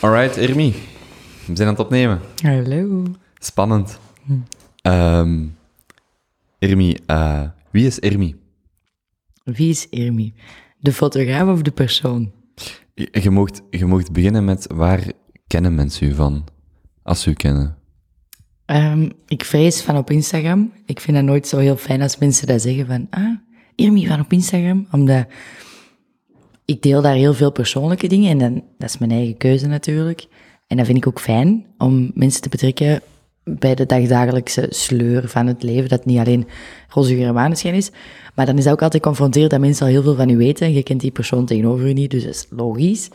Alright, Irmi. We zijn aan het opnemen. Hallo. Spannend. Ehm Irmi, eh, wie is Irmi? Wie is Irmi? De fotograaf of de persoon? Je, je, mocht, je mocht beginnen met waar kennen mensen u van? Als ze u kennen. Ehm, ik vrees van op Instagram. Ik vind dat nooit zo heel fijn als mensen dat zeggen van... Ah, Irmi van op Instagram. Omdat ik deel daar heel veel persoonlijke dingen. En dat is mijn eigen keuze natuurlijk. En dat vind ik ook fijn om mensen te betrekken bij de dagdagelijkse sleur van het leven. Dat niet alleen roze geur en is. Maar dan is dat ook altijd confronterend dat mensen al heel veel van u weten. Je kent die persoon tegenover u niet, dus dat is logisch.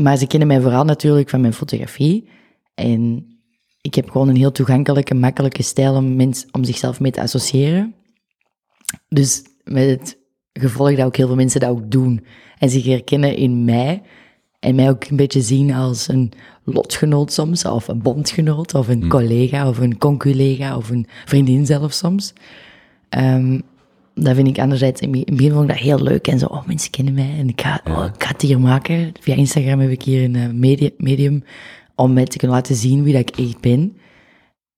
Maar ze kennen mij vooral natuurlijk van mijn fotografie. En ik heb gewoon een heel toegankelijke, makkelijke stijl om, mens, om zichzelf mee te associëren. Dus met het gevolg dat ook heel veel mensen dat ook doen. En zich herkennen in mij. En mij ook een beetje zien als een lotgenoot soms, of een bondgenoot, of een collega, of een conculega, of een vriendin zelf soms. Ehm, dat vind ik anderzijds, in het begin vond ik dat heel leuk. En zo, oh, mensen kennen mij en ik ga, oh, ik ga het hier maken. Via Instagram heb ik hier een eh, medium om mij te kunnen laten zien wie dat ik echt ben.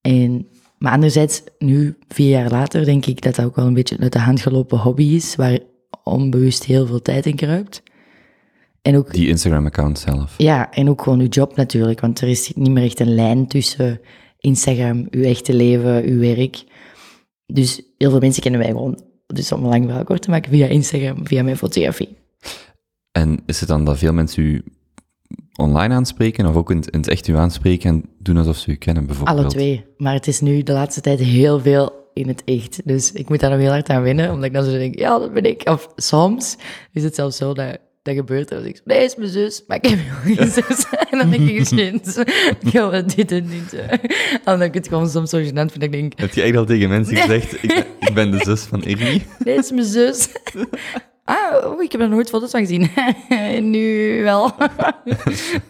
En, maar anderzijds, nu, vier jaar later, denk ik dat dat ook wel een beetje uit de hand gelopen hobby is, waar onbewust heel veel tijd in kruipt. En ook, Die Instagram-account zelf. ja, en ook gewoon uw job natuurlijk, want er is niet meer echt een lijn tussen Instagram, uw echte leven, uw werk. Dus heel veel mensen kennen mij gewoon, dus om een lang verhaal kort te maken, via Instagram, via mijn fotografie. En is het dan dat veel mensen u online aanspreken, of ook in, het- in het echt u aanspreken en doen alsof ze u kennen, bijvoorbeeld? Alle twee. Maar het is nu de laatste tijd heel veel in het echt. Dus ik moet daar nog heel hard aan winnen, omdat ik dan zo denk, ja, dat ben ik. Of soms is het zelfs zo dat dat gebeurt. Dan zeg ik, nee, is mijn zus, maar ik heb helemaal geen zus. En dan denk ik, shit, ik wel dit en dit. En dan ik het gewoon soms zo gênant vind, ik denk, Heb je echt al tegen mensen gezegd, ik ben, ik ben de zus van Irmi? nee, is mijn zus. Ah, oh, ik heb er nooit foto's van gezien. nu wel.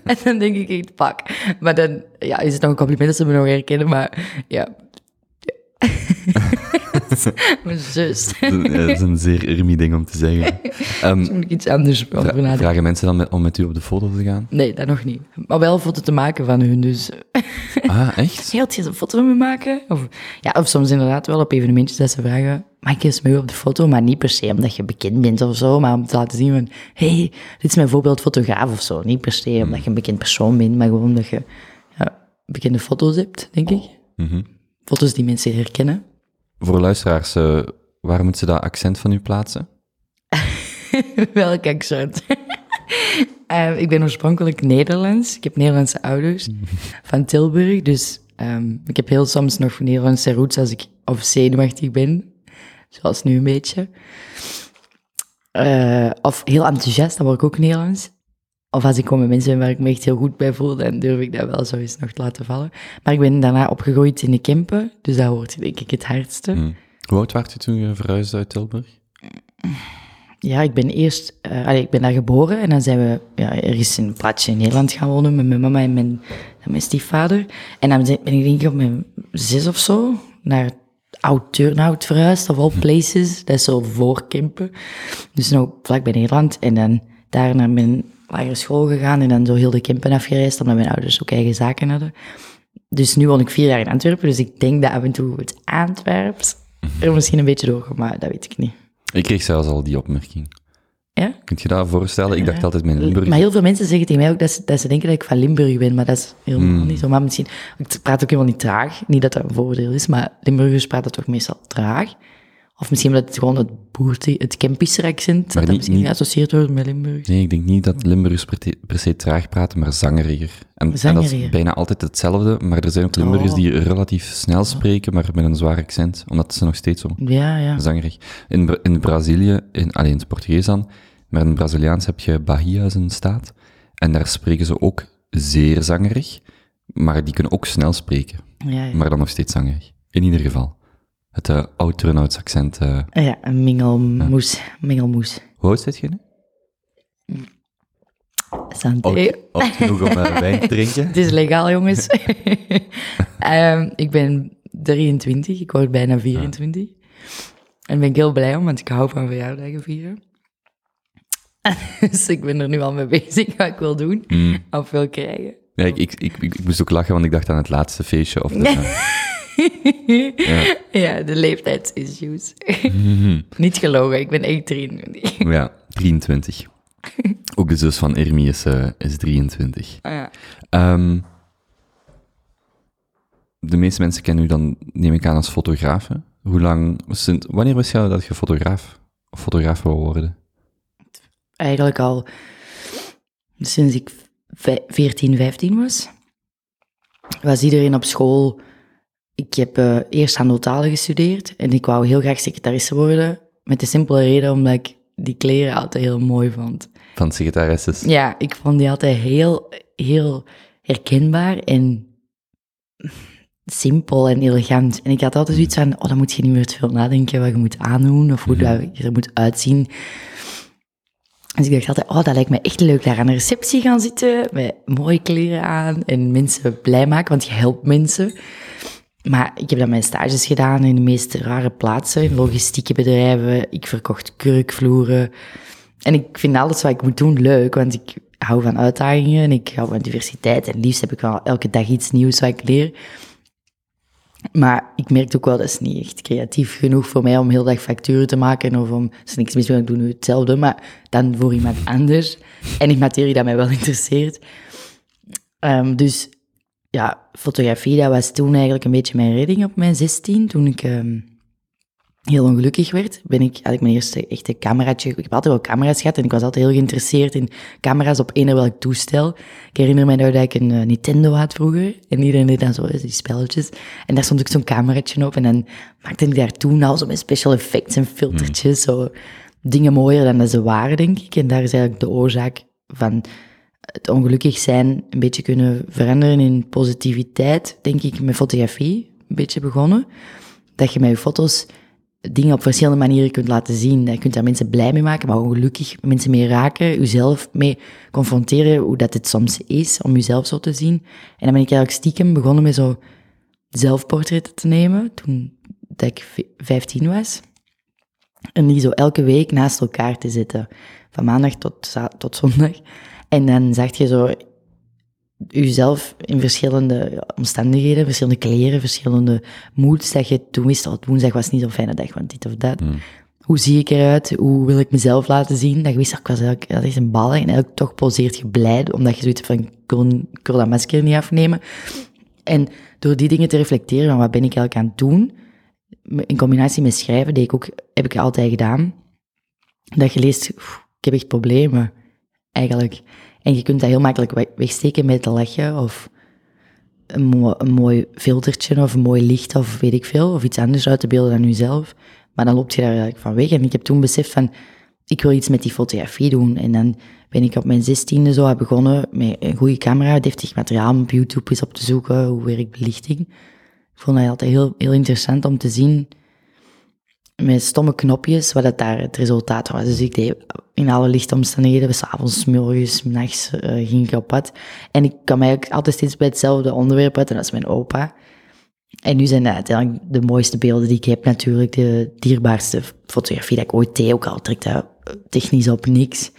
en dan denk ik echt, pak. Maar dan ja, is het nog een compliment dat ze me nog herkennen, maar ja. mijn zus. Dat is een zeer Irmi-ding om te zeggen. Ehm, Moet ik iets anders over nadenken? vragen mensen dan met- om met u op de foto te gaan? Nee, dat nog niet. Maar wel een foto te maken van hun, dus... Ah, echt? Heel je een foto van me maken? Of, ja, of soms inderdaad wel op evenementjes dat ze vragen... Mag ik eens met u op de foto? Maar niet per se omdat je bekend bent of zo, maar om te laten zien van... hey, dit is mijn voorbeeldfotograaf of zo. Niet per se omdat je een bekend persoon bent, maar gewoon omdat je ja, bekende foto's hebt, denk ik. Mhm. Foto's die mensen herkennen. Voor luisteraars, eh, waar moeten ze dat accent van u plaatsen? Welk accent? Eh, ik ben oorspronkelijk Nederlands. Ik heb Nederlandse ouders van Tilburg. Dus ehm, ik heb heel soms nog Nederlandse roots als ik of zenuwachtig ben. Zoals nu een beetje. Eh, of heel enthousiast, dan word ik ook Nederlands. Of als ik gewoon met mensen waar ik me echt heel goed bij voel, dan durf ik dat wel zo eens nog te laten vallen. Maar ik ben daarna opgegroeid in de Kempen, dus dat hoort denk ik het hardste. Hm. Hoe oud werd u toen je verhuisde uit Tilburg? Ja, ik ben eerst, eh, allee, ik ben daar geboren en dan zijn we ja, ergens in een plaatsje in Nederland gaan wonen met mijn mama en mijn, mijn stiefvader. En dan ben ik denk ik op mijn zes of zo naar oud Turnhout verhuisd, of all places. Dat is zo voor Kempen. Dus nog vlak bij Nederland. En dan daar naar mijn lagere school gegaan en dan zo heel de Kempen afgereisd, omdat mijn ouders ook eigen zaken hadden. Dus nu woon ik vier jaar in Antwerpen, dus ik denk dat af en toe het Antwerps er misschien een beetje doorkomt, maar dat weet ik niet. Ik kreeg zelfs al die opmerking. Ja? Kunt je dat voorstellen? Ik dacht altijd mijn Limburg... Maar heel veel mensen zeggen tegen mij ook dat ze, dat ze denken dat ik van Limburg ben, maar dat is helemaal niet zo. Maar misschien, ik praat ook helemaal niet traag. Niet dat dat een voordeel is, maar Limburgers praten toch meestal traag. Of misschien omdat het gewoon het het Kempische accent, dat dat niet- misschien niet- geassocieerd wordt met Limburg. Nee, ik denk niet dat Limburgers per, se traag praten, maar zangeriger. En, en dat is bijna altijd hetzelfde, maar er zijn ook Limburgers Oh. die relatief snel spreken, maar met een zwaar accent, omdat ze nog steeds zo Ja, ja. zangerig. In, in Brazilië, in, alleen in het Portugees dan, maar in het Braziliaans heb je Bahia als een staat, en daar spreken ze ook zeer zangerig, maar die kunnen ook snel spreken, ja, ja. maar dan nog steeds zangerig. In ieder geval. Het uh, oud accent. eh ja, een mingelmoes. Mingelmoes. hoe oud zit je nu? Santé. Oud, genoeg om eh, wijn te drinken? Het is legaal, jongens. Ehm, ik ben 23, ik word bijna 24. En ben ik heel blij om, want ik hou van verjaardagen vieren. dus ik ben er nu al mee bezig wat ik wil doen. Of wil krijgen. Ja, ik, ik, ik, ik moest ook lachen, want ik dacht aan het laatste feestje. Of de, ja. ja, de leeftijdsissues. Niet gelogen, ik ben echt 23. ja, 23. Ook de zus van Ermi is, eh, is 23. Ah, ja. Ehm, de meeste mensen kennen u dan, neem ik aan, als fotograaf. hè? Hoe lang, sinds, wanneer wist je dat je fotograaf, of fotograaf wil worden? Eigenlijk al sinds ik vij- 14, 15 was. Was iedereen op school... Ik heb eh, eerst handelstalen gestudeerd en ik wou heel graag secretaresse worden. Met de simpele reden omdat ik die kleren altijd heel mooi vond. Van secretaresses. Ja, ik vond die altijd heel, heel herkenbaar en simpel en elegant. En ik had altijd zoiets van, oh, dan moet je niet meer te veel nadenken wat je moet aandoen of hoe dat je er moet uitzien. Dus ik dacht altijd, oh, dat lijkt me echt leuk daar aan de receptie gaan zitten, met mooie kleren aan en mensen blij maken, want je helpt mensen. Maar ik heb dan mijn stages gedaan in de meest rare plaatsen, in logistieke bedrijven. Ik verkocht kurkvloeren. En ik vind alles wat ik moet doen leuk, want ik hou van uitdagingen en ik hou van diversiteit. En liefst heb ik wel elke dag iets nieuws wat ik leer. Maar ik merkte ook wel, dat is niet echt creatief genoeg voor mij om heel dag facturen te maken. Of om, er niks mis mee, ik doe nu hetzelfde, maar dan voor iemand anders. En in materie dat mij wel interesseert. Ehm, dus ja, fotografie, dat was toen eigenlijk een beetje mijn redding op mijn 16. Toen ik ehm, heel ongelukkig werd, ben ik, had ik mijn eerste echte cameraatje. Ik heb altijd wel camera's gehad en ik was altijd heel geïnteresseerd in camera's op eender welk toestel. Ik herinner me nou dat ik een eh, Nintendo had vroeger en iedereen deed dan zo die spelletjes. En daar stond ik zo'n cameraatje op en dan maakte ik daar toen al zo met special effects en filtertjes, zo dingen mooier dan dat ze waren, denk ik. En daar is eigenlijk de oorzaak van het ongelukkig zijn een beetje kunnen veranderen in positiviteit, denk ik, met fotografie een beetje begonnen. Dat je met je foto's dingen op verschillende manieren kunt laten zien. Je kunt daar mensen blij mee maken, maar ook gelukkig mensen mee raken, jezelf mee confronteren, hoe dat het soms is om jezelf zo te zien. En dan ben ik eigenlijk stiekem begonnen met zo zelfportretten te nemen, toen dat ik v- 15 was. En die zo elke week naast elkaar te zetten, van maandag tot, tot zondag. En dan zag je zo jezelf in verschillende omstandigheden, verschillende kleren, verschillende moods, dat je toen wist, oh, woensdag was niet zo'n fijne dag, want dit of dat. Hoe zie ik eruit? Hoe wil ik mezelf laten zien? Dat je wist, oh, ik was eigenlijk dat is een bal. En eigenlijk toch poseert je blij, omdat je zoiets van, ik wil, dat masker niet afnemen. En door die dingen te reflecteren van wat ben ik eigenlijk aan het doen, in combinatie met schrijven, deed ik ook, heb ik altijd gedaan, dat je leest, "Oef, ik heb echt problemen, eigenlijk. En je kunt dat heel makkelijk we- wegsteken met te lachen, of een, mo- een mooi filtertje, of een mooi licht, of weet ik veel, of iets anders uit te beelden dan jezelf. Maar dan loop je daar eigenlijk van weg. En ik heb toen beseft van, ik wil iets met die fotografie doen. En dan ben ik op mijn zestiende zo begonnen met een goede camera, deftig materiaal op YouTube eens op te zoeken, hoe werkt belichting. Ik vond dat altijd heel, heel interessant om te zien met stomme knopjes wat het daar het resultaat was. Dus ik deed in alle lichtomstandigheden, s'avonds, morgens, nachts eh, ging ik op pad. En ik kwam eigenlijk altijd steeds bij hetzelfde onderwerp uit, en dat is mijn opa. En nu zijn dat uiteindelijk de mooiste beelden die ik heb, natuurlijk de dierbaarste fotografie dat ik ooit deed, ook al trekt dat technisch op niks.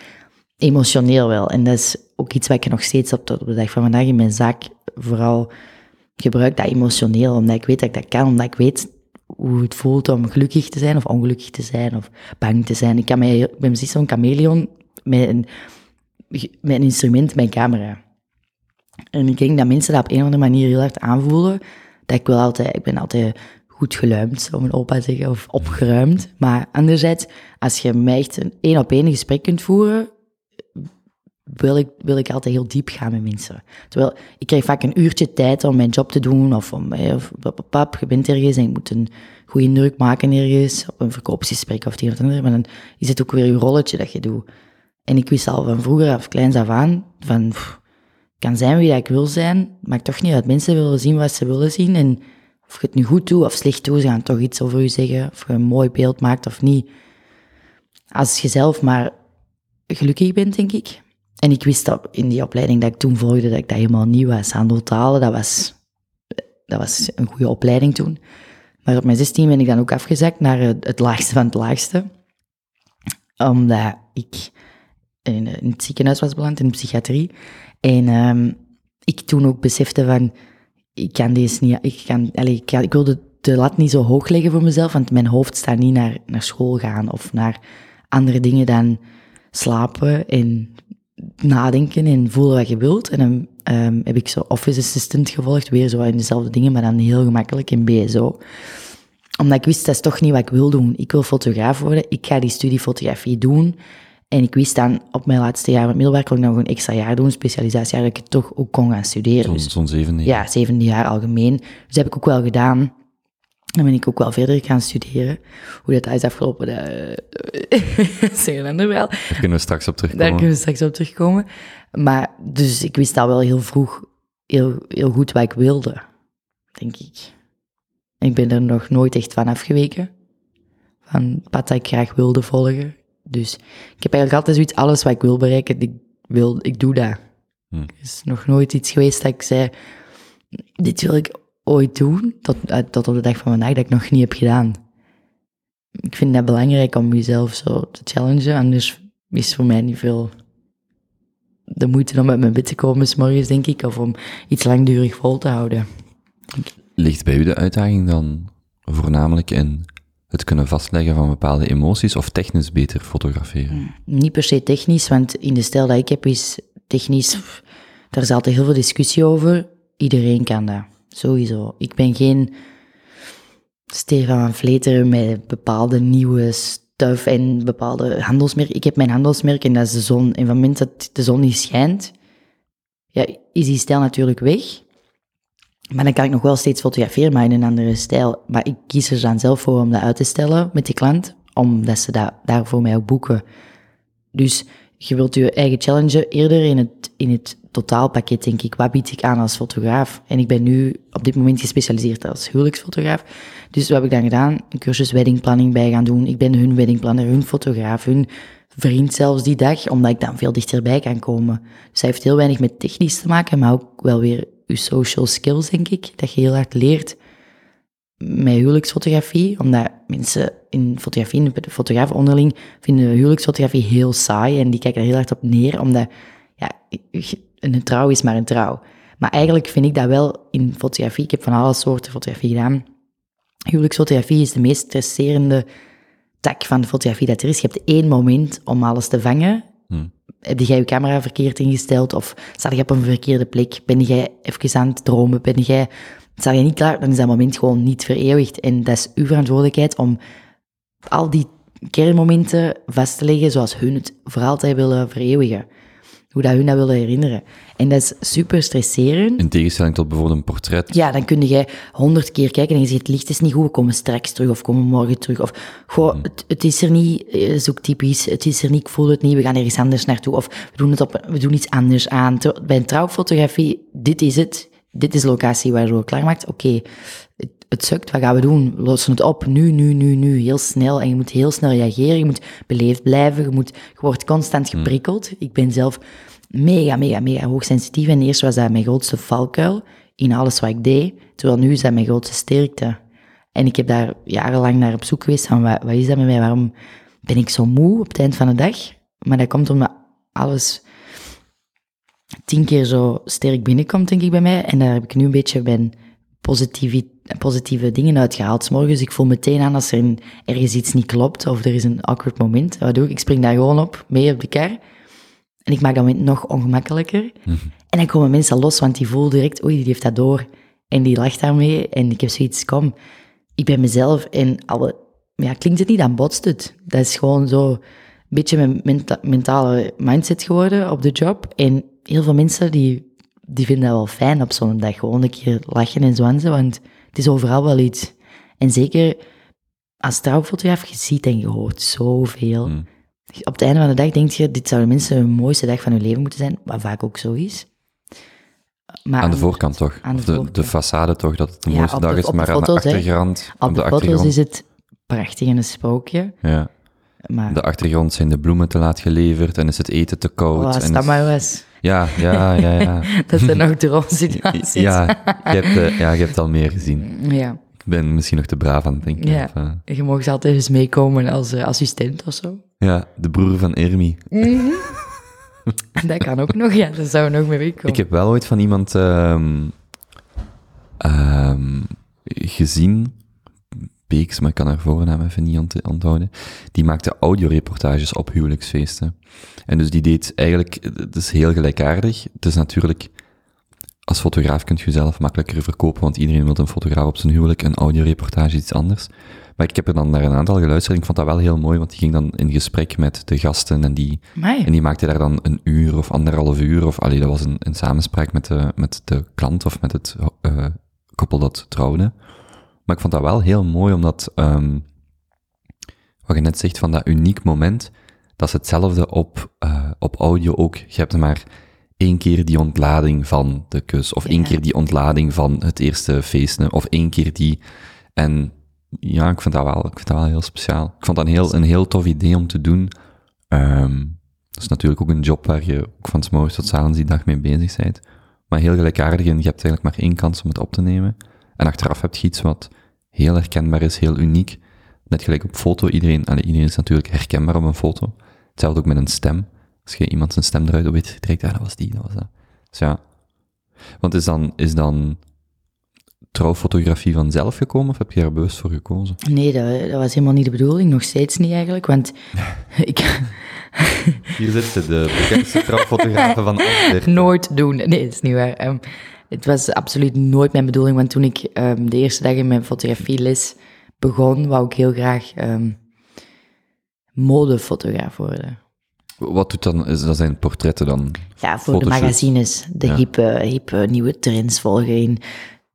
Emotioneel wel. En dat is ook iets wat ik nog steeds op tot op de dag van vandaag in mijn zaak vooral gebruik, dat emotioneel, omdat ik weet dat ik dat kan, omdat ik weet hoe het voelt om gelukkig te zijn of ongelukkig te zijn of bang te zijn. Ik, kan mij, ik ben precies zo'n chameleon met een, met een instrument, mijn camera. En ik denk dat mensen dat op een of andere manier heel hard aanvoelen. Dat ik wel altijd, ik ben altijd goed geluimd, om een opa te zeggen, of opgeruimd. Maar anderzijds, als je mij echt een één op één gesprek kunt voeren, wil ik, wil ik altijd heel diep gaan met mensen. Terwijl, ik krijg vaak een uurtje tijd om mijn job te doen, of om, pap, je bent ergens en je moet een goede indruk maken ergens, op een verkoopsgesprek of een of het ander, maar dan is het ook weer je rolletje dat je doet. En ik wist al van vroeger af kleins af aan, van, ik kan zijn wie dat ik wil zijn, maakt toch niet uit. Mensen willen zien wat ze willen zien en of je het nu goed doet of slecht doet, ze gaan toch iets over je zeggen, of je een mooi beeld maakt of niet. Als je zelf maar gelukkig bent, denk ik. En ik wist dat in die opleiding dat ik toen volgde, dat ik dat helemaal niet was. Handeltalen, dat was, dat was een goede opleiding toen. Maar op mijn 16 ben ik dan ook afgezakt naar het laagste van het laagste. Omdat ik in, in het ziekenhuis was beland, in de psychiatrie. En ehm, ik toen ook besefte van, ik kan deze niet, ik, kan, allez, ik, kan- ik wilde de lat niet zo hoog leggen voor mezelf, want mijn hoofd staat niet naar, naar school gaan of naar andere dingen dan slapen en nadenken en voelen wat je wilt. En dan ehm, heb ik zo office assistant gevolgd, weer zo in dezelfde dingen, maar dan heel gemakkelijk in BSO. Omdat ik wist, dat is toch niet wat ik wil doen. Ik wil fotograaf worden, ik ga die studie fotografie doen. En ik wist dan, op mijn laatste jaar met middelbaar kon ik nog een extra jaar doen, specialisatiejaar, dat ik het toch ook kon gaan studeren. Zo'n zo'n zevende. ja, zevende jaar algemeen. Dus dat heb ik ook wel gedaan. Dan ben ik ook wel verder gaan studeren. Hoe dat is afgelopen, dat is een ander verhaal. Daar kunnen we straks op Daar terugkomen. kunnen we straks op terugkomen. Maar, dus ik wist al wel heel vroeg heel, heel goed wat ik wilde, denk ik. Ik ben er nog nooit echt van afgeweken. Van het pad dat ik graag wilde volgen. Dus ik heb eigenlijk altijd zoiets, alles wat ik wil bereiken, ik, wil, ik doe dat. Hm. Er is nog nooit iets geweest dat ik zei, dit wil ik ooit doen, tot, eh, tot op de dag van vandaag, dat ik nog niet heb gedaan. Ik vind dat belangrijk om jezelf zo te challengen, anders is voor mij niet veel de moeite om uit mijn bed te komen 's morgens, denk ik, of om iets langdurig vol te houden. Ligt bij u de uitdaging dan voornamelijk in het kunnen vastleggen van bepaalde emoties of technisch beter fotograferen? Niet per se technisch, want in de stijl dat ik heb is technisch, daar is altijd heel veel discussie over. Iedereen kan dat, sowieso. Ik ben geen Stefan van Vleteren met bepaalde nieuwe stuff en bepaalde handelsmerk. Ik heb mijn handelsmerk en dat is de zon. En van het moment dat de zon niet schijnt, ja, is die stijl natuurlijk weg. Maar dan kan ik nog wel steeds fotograferen, maar in een andere stijl. Maar ik kies er dan zelf voor om dat uit te stellen met die klant, omdat ze daar voor mij ook boeken. Dus je wilt je eigen challengen eerder in het, in het totaalpakket, denk ik. Wat bied ik aan als fotograaf? En ik ben nu op dit moment gespecialiseerd als huwelijksfotograaf. Dus wat heb ik dan gedaan? Een cursus weddingplanning bij gaan doen. Ik ben hun weddingplanner, hun fotograaf, hun vriend zelfs die dag, omdat ik dan veel dichterbij kan komen. Dus dat heeft heel weinig met technisch te maken, maar ook wel weer je social skills, denk ik. Dat je heel hard leert met huwelijksfotografie, omdat mensen in fotografie, de fotografen onderling, vinden huwelijksfotografie heel saai en die kijken er heel hard op neer, omdat ja, een trouw is maar een trouw. Maar eigenlijk vind ik dat wel in fotografie, ik heb van alle soorten fotografie gedaan, huwelijksfotografie is de meest stresserende tak van de fotografie dat er is. Je hebt één moment om alles te vangen. Hmm. Heb jij je camera verkeerd ingesteld of sta je op een verkeerde plek? Ben jij even aan het dromen? Ben jij, sta je niet klaar? Dan is dat moment gewoon niet vereeuwigd. En dat is uw verantwoordelijkheid om al die kernmomenten vast te leggen zoals hun het voor altijd willen vereeuwigen. Hoe dat hun dat willen herinneren. En dat is super stresserend. In tegenstelling tot bijvoorbeeld een portret. Ja, dan kun jij honderd keer kijken en je ziet het licht is niet goed, we komen straks terug of komen morgen terug. Of goh, het, het is er niet, eh, is ook typisch, het is er niet, ik voel het niet, we gaan ergens anders naartoe. Of we doen, het op, we doen iets anders aan. Bij een trouwfotografie, dit is het, dit is de locatie waar je het klaarmaakt. Oké, het, het sukt, wat gaan we doen? We lossen het op, nu, nu, nu, nu, heel snel. En je moet heel snel reageren, je moet beleefd blijven, je, moet, je wordt constant geprikkeld. Ik ben zelf mega, mega, mega hoogsensitief. En eerst was dat mijn grootste valkuil in alles wat ik deed. Terwijl nu is dat mijn grootste sterkte. En ik heb daar jarenlang naar op zoek geweest van wat, wat is dat met mij? Waarom ben ik zo moe op het eind van de dag? Maar dat komt omdat alles tien keer zo sterk binnenkomt, denk ik, bij mij. En daar heb ik nu een beetje mijn positieve, positieve dingen uitgehaald. 's morgens, ik voel meteen aan als er een, ergens iets niet klopt of er is een awkward moment. Wat doe ik? Ik spring daar gewoon op, mee op de kar. En ik maak dat moment nog ongemakkelijker. En dan komen mensen los, want die voelen direct, oei, die heeft dat door. En die lacht daarmee. En ik heb zoiets, kom, ik ben mezelf. En alle, ja, klinkt het niet, dan botst het. Dat is gewoon zo een beetje mijn menta- mentale mindset geworden op de job. En heel veel mensen die, die vinden dat wel fijn op zo'n dag. Gewoon een keer lachen en zwansen, want het is overal wel iets. En zeker als trouwfotograaf, je ziet en je hoort zoveel. Hmm. Op het einde van de dag denk je, dit zou de mensen hun mooiste dag van hun leven moeten zijn, wat vaak ook zo is. Maar Aan de voorkant toch? aan de de, voorkant. de façade toch, dat het de Ja, mooiste de- dag is, maar aan de achtergrond... op de, foto's achtergrond, is het prachtig en een spookje. ja. Maar De achtergrond zijn de bloemen te laat geleverd en is het eten te koud. oh, en dat is- Ja, ja, ja, ja. dat zijn nog droomsituaties. ja, je hebt, eh, ja, je hebt al meer gezien. ja. Ik ben misschien nog te braaf aan het denken. Ja. Of, eh, Je mag altijd eens meekomen als eh, assistent of zo. ja, de broer van Ermi. Dat kan ook nog, ja. Dat zou nog mee wegkomen. Ik heb wel ooit van iemand ehm, ehm, gezien, Beeks, maar ik kan haar voornaam even niet ont- onthouden, die maakte audioreportages op huwelijksfeesten. En dus die deed eigenlijk, het is heel gelijkaardig. Het is natuurlijk, als fotograaf kunt je jezelf makkelijker verkopen, want iedereen wil een fotograaf op zijn huwelijk, een audioreportage is iets anders. Maar ik heb er dan naar een aantal geluisterd en ik vond dat wel heel mooi, want die ging dan in gesprek met de gasten en die, Amai. en die maakte daar dan een uur of anderhalf uur, of allee, dat was een, een samenspraak met de, met de klant of met het eh, koppel dat trouwde. Maar ik vond dat wel heel mooi, omdat, ehm, wat je net zegt van dat uniek moment, dat is hetzelfde op, eh, op audio ook. Je hebt maar één keer die ontlading van de kus, of één keer die ontlading van het eerste feesten, of één keer die, en ja, ik vind dat wel, ik vind dat wel heel speciaal. Ik vond dat een heel, een heel tof idee om te doen. Ehm, dat is natuurlijk ook een job waar je ook van 's morgens tot avonds die dag mee bezig bent. Maar heel gelijkaardig en je hebt eigenlijk maar één kans om het op te nemen. En achteraf heb je iets wat heel herkenbaar is, heel uniek. Net gelijk op foto, iedereen, allee, iedereen is natuurlijk herkenbaar op een foto. Hetzelfde ook met een stem. Als je iemand zijn stem eruit weet direct, ah, dat was die, dat was dat. Dus ja. Want is dan, is dan trouwfotografie vanzelf gekomen, of heb je daar bewust voor gekozen? Nee, dat, dat was helemaal niet de bedoeling. Nog steeds niet eigenlijk, want ik... Hier zit de bekendste trouwfotografen van Antwerpen. nooit doen. Nee, dat is niet waar. Ehm, het was absoluut nooit mijn bedoeling, want toen ik ehm, de eerste dag in mijn fotografieles begon, wou ik heel graag ehm, modefotograaf worden. Wat doet dan, is, dat zijn portretten dan? Ja, voor de magazines, de Ja. hippe, hippe nieuwe trends volgen in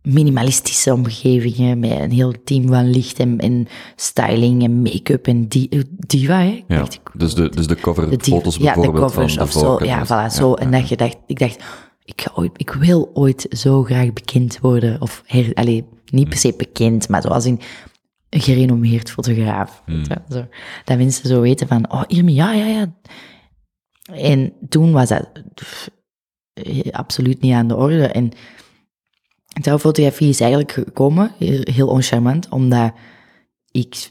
minimalistische omgevingen met een heel team van licht en, en styling en make-up en di diva, hè? Ja, dacht, dus de, dus de de coverfoto's diva- ja, de bijvoorbeeld covers van de of zo. Ja, voilà, zo. En dat je dacht, ik dacht, ik, ga ooit, ik wil ooit zo graag bekend worden. Of, her, allee, niet per se bekend, maar zoals in een gerenommeerd fotograaf. weet je, Zo. Dat mensen zo weten van, oh, Irmi, ja, ja, ja. En toen was dat pff, absoluut niet aan de orde. En trouwfotografie is eigenlijk gekomen, heel, heel oncharmant, omdat ik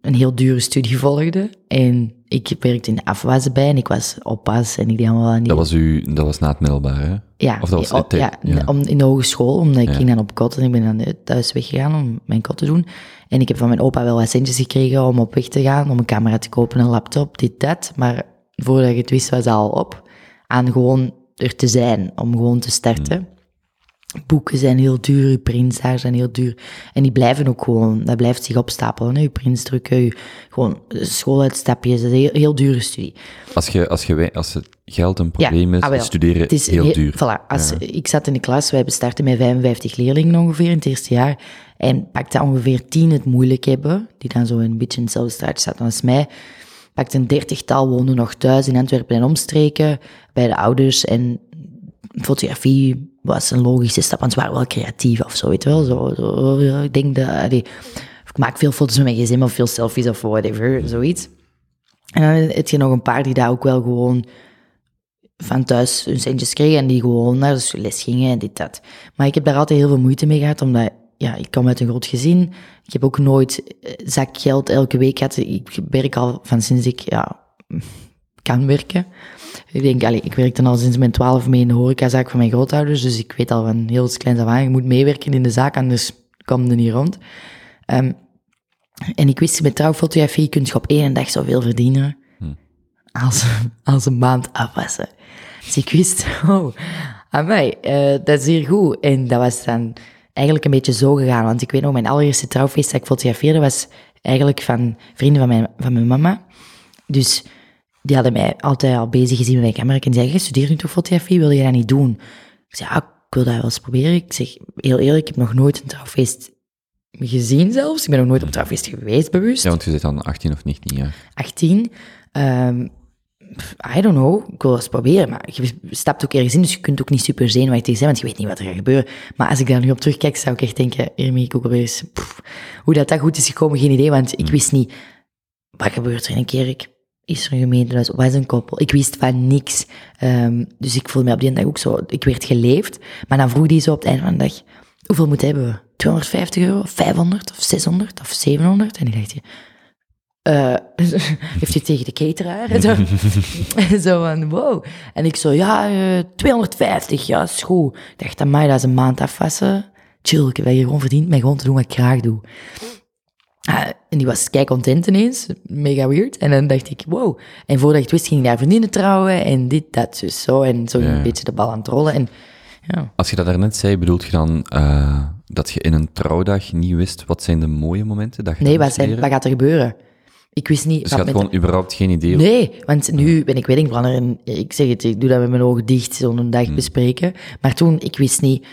een heel dure studie volgde. En ik werkte in de afwas bij en ik was oppas en ik deed allemaal aan die... Dat was u, dat was na het middelbaar, hè? ja, of dat was ja, het- ja. Om, in de hogeschool, omdat ik Ja. ging dan op kot en ik ben dan eh, thuis weggegaan om mijn kot te doen. En ik heb van mijn opa wel wat centjes gekregen om op weg te gaan, om een camera te kopen, een laptop, dit, dat. Maar voordat ik het wist, was het al op. Aan gewoon er te zijn, om gewoon te starten. Mm. Boeken zijn heel duur, je prints daar zijn heel duur. En die blijven ook gewoon, dat blijft zich opstapelen. Hè? Je prints drukken, je, gewoon schooluitstapjes, dat is een heel, heel dure studie. Als, je, als, je, als het geld een probleem is, ah, studeren Het is heel he- duur. Voilà, als, Ik zat in de klas, wij bestarten met 55 leerlingen ongeveer in het eerste jaar. En pakte ongeveer 10 het moeilijk hebben, die dan zo een beetje in hetzelfde straatje zaten als mij. Pakte een dertigtal, woonden nog thuis in Antwerpen en omstreken, bij de ouders. En fotografie was een logische stap, want ze waren wel creatief of zo, weet je wel. Zo, ik denk dat, allee, ik maak veel foto's met mijn gezin of veel selfies of whatever, zoiets. En dan heb je nog een paar die daar ook wel gewoon van thuis hun centjes kregen en die gewoon naar de les gingen en dit, dat. Maar ik heb daar altijd heel veel moeite mee gehad, omdat ja, ik kom uit een groot gezin. Ik heb ook nooit eh, zakgeld elke week gehad. Ik werk al van sinds ik ja, kan werken. Ik denk, allee, ik werkte al sinds mijn twaalf mee in de horecazaak van mijn grootouders, dus ik weet al van heel kleins af aan, je moet meewerken in de zaak, anders kom je niet rond. Ehm, en ik wist, met trouwfotografie kun je op één dag zoveel verdienen als, als een maand afwassen. Dus ik wist, oh, amai, eh dat is hier goed. En dat was dan eigenlijk een beetje zo gegaan. Want ik weet nog, mijn allereerste trouwfeest dat ik fotografeerde was eigenlijk van vrienden van mijn, van mijn mama. Dus die hadden mij altijd al bezig gezien met mijn camera. En die zeiden, je studeert nu toch fotografie, wil je dat niet doen? Ik zei, ja, ik wil dat wel eens proberen. Ik zeg, heel eerlijk, ik heb nog nooit een trouwfeest gezien zelfs. Ik ben nog nooit op een trouwfeest geweest, bewust. Ja, want je zit dan 18 of 19 jaar. 18. Ehm, pff, I don't know, ik wil eens proberen, maar je stapt ook ergens in, dus je kunt ook niet super zenuwachtig zijn, want je weet niet wat er gaat gebeuren. Maar als ik daar nu op terugkijk, zou ik echt denken, Irmi, ik ook alweer eens, pff, hoe dat, dat goed is gekomen, geen idee, want ik wist niet, wat gebeurt er in een kerk? Is er een gemeentehuis? Wat is een koppel? Ik wist van niks. Ehm, dus ik voelde me op die dag ook zo, ik werd geleefd. Maar dan vroeg die zo op het einde van de dag, hoeveel moet hebben we? 250 euro? 500? Of 600? Of 700? En ik dacht, eh, heeft u tegen de cateraar? Zo, zo van, wow. En ik zo, ja, eh, 250, ja, is goed. Ik dacht, amai, dat is een maand afwassen. Chill, ik heb hier gewoon verdiend met gewoon te doen wat ik graag doe. Ah, en die was kei content ineens, mega weird. En dan dacht ik, wow. En voordat ik het wist, ging ik daar vriendinnen trouwen en dit, dat, dus zo. En zo Ja. een beetje de bal aan het rollen. En ja, Als je dat daarnet zei, bedoelt je dan eh, dat je in een trouwdag niet wist wat zijn de mooie momenten dat je nee, wat, zijn, wat gaat er gebeuren? Ik wist niet... Dus je had gewoon überhaupt geen idee. Nee, want nu ben ik weddingplanner en ik zeg het, ik doe dat met mijn ogen dicht, zo'n dag bespreken. Maar toen, ik wist niet,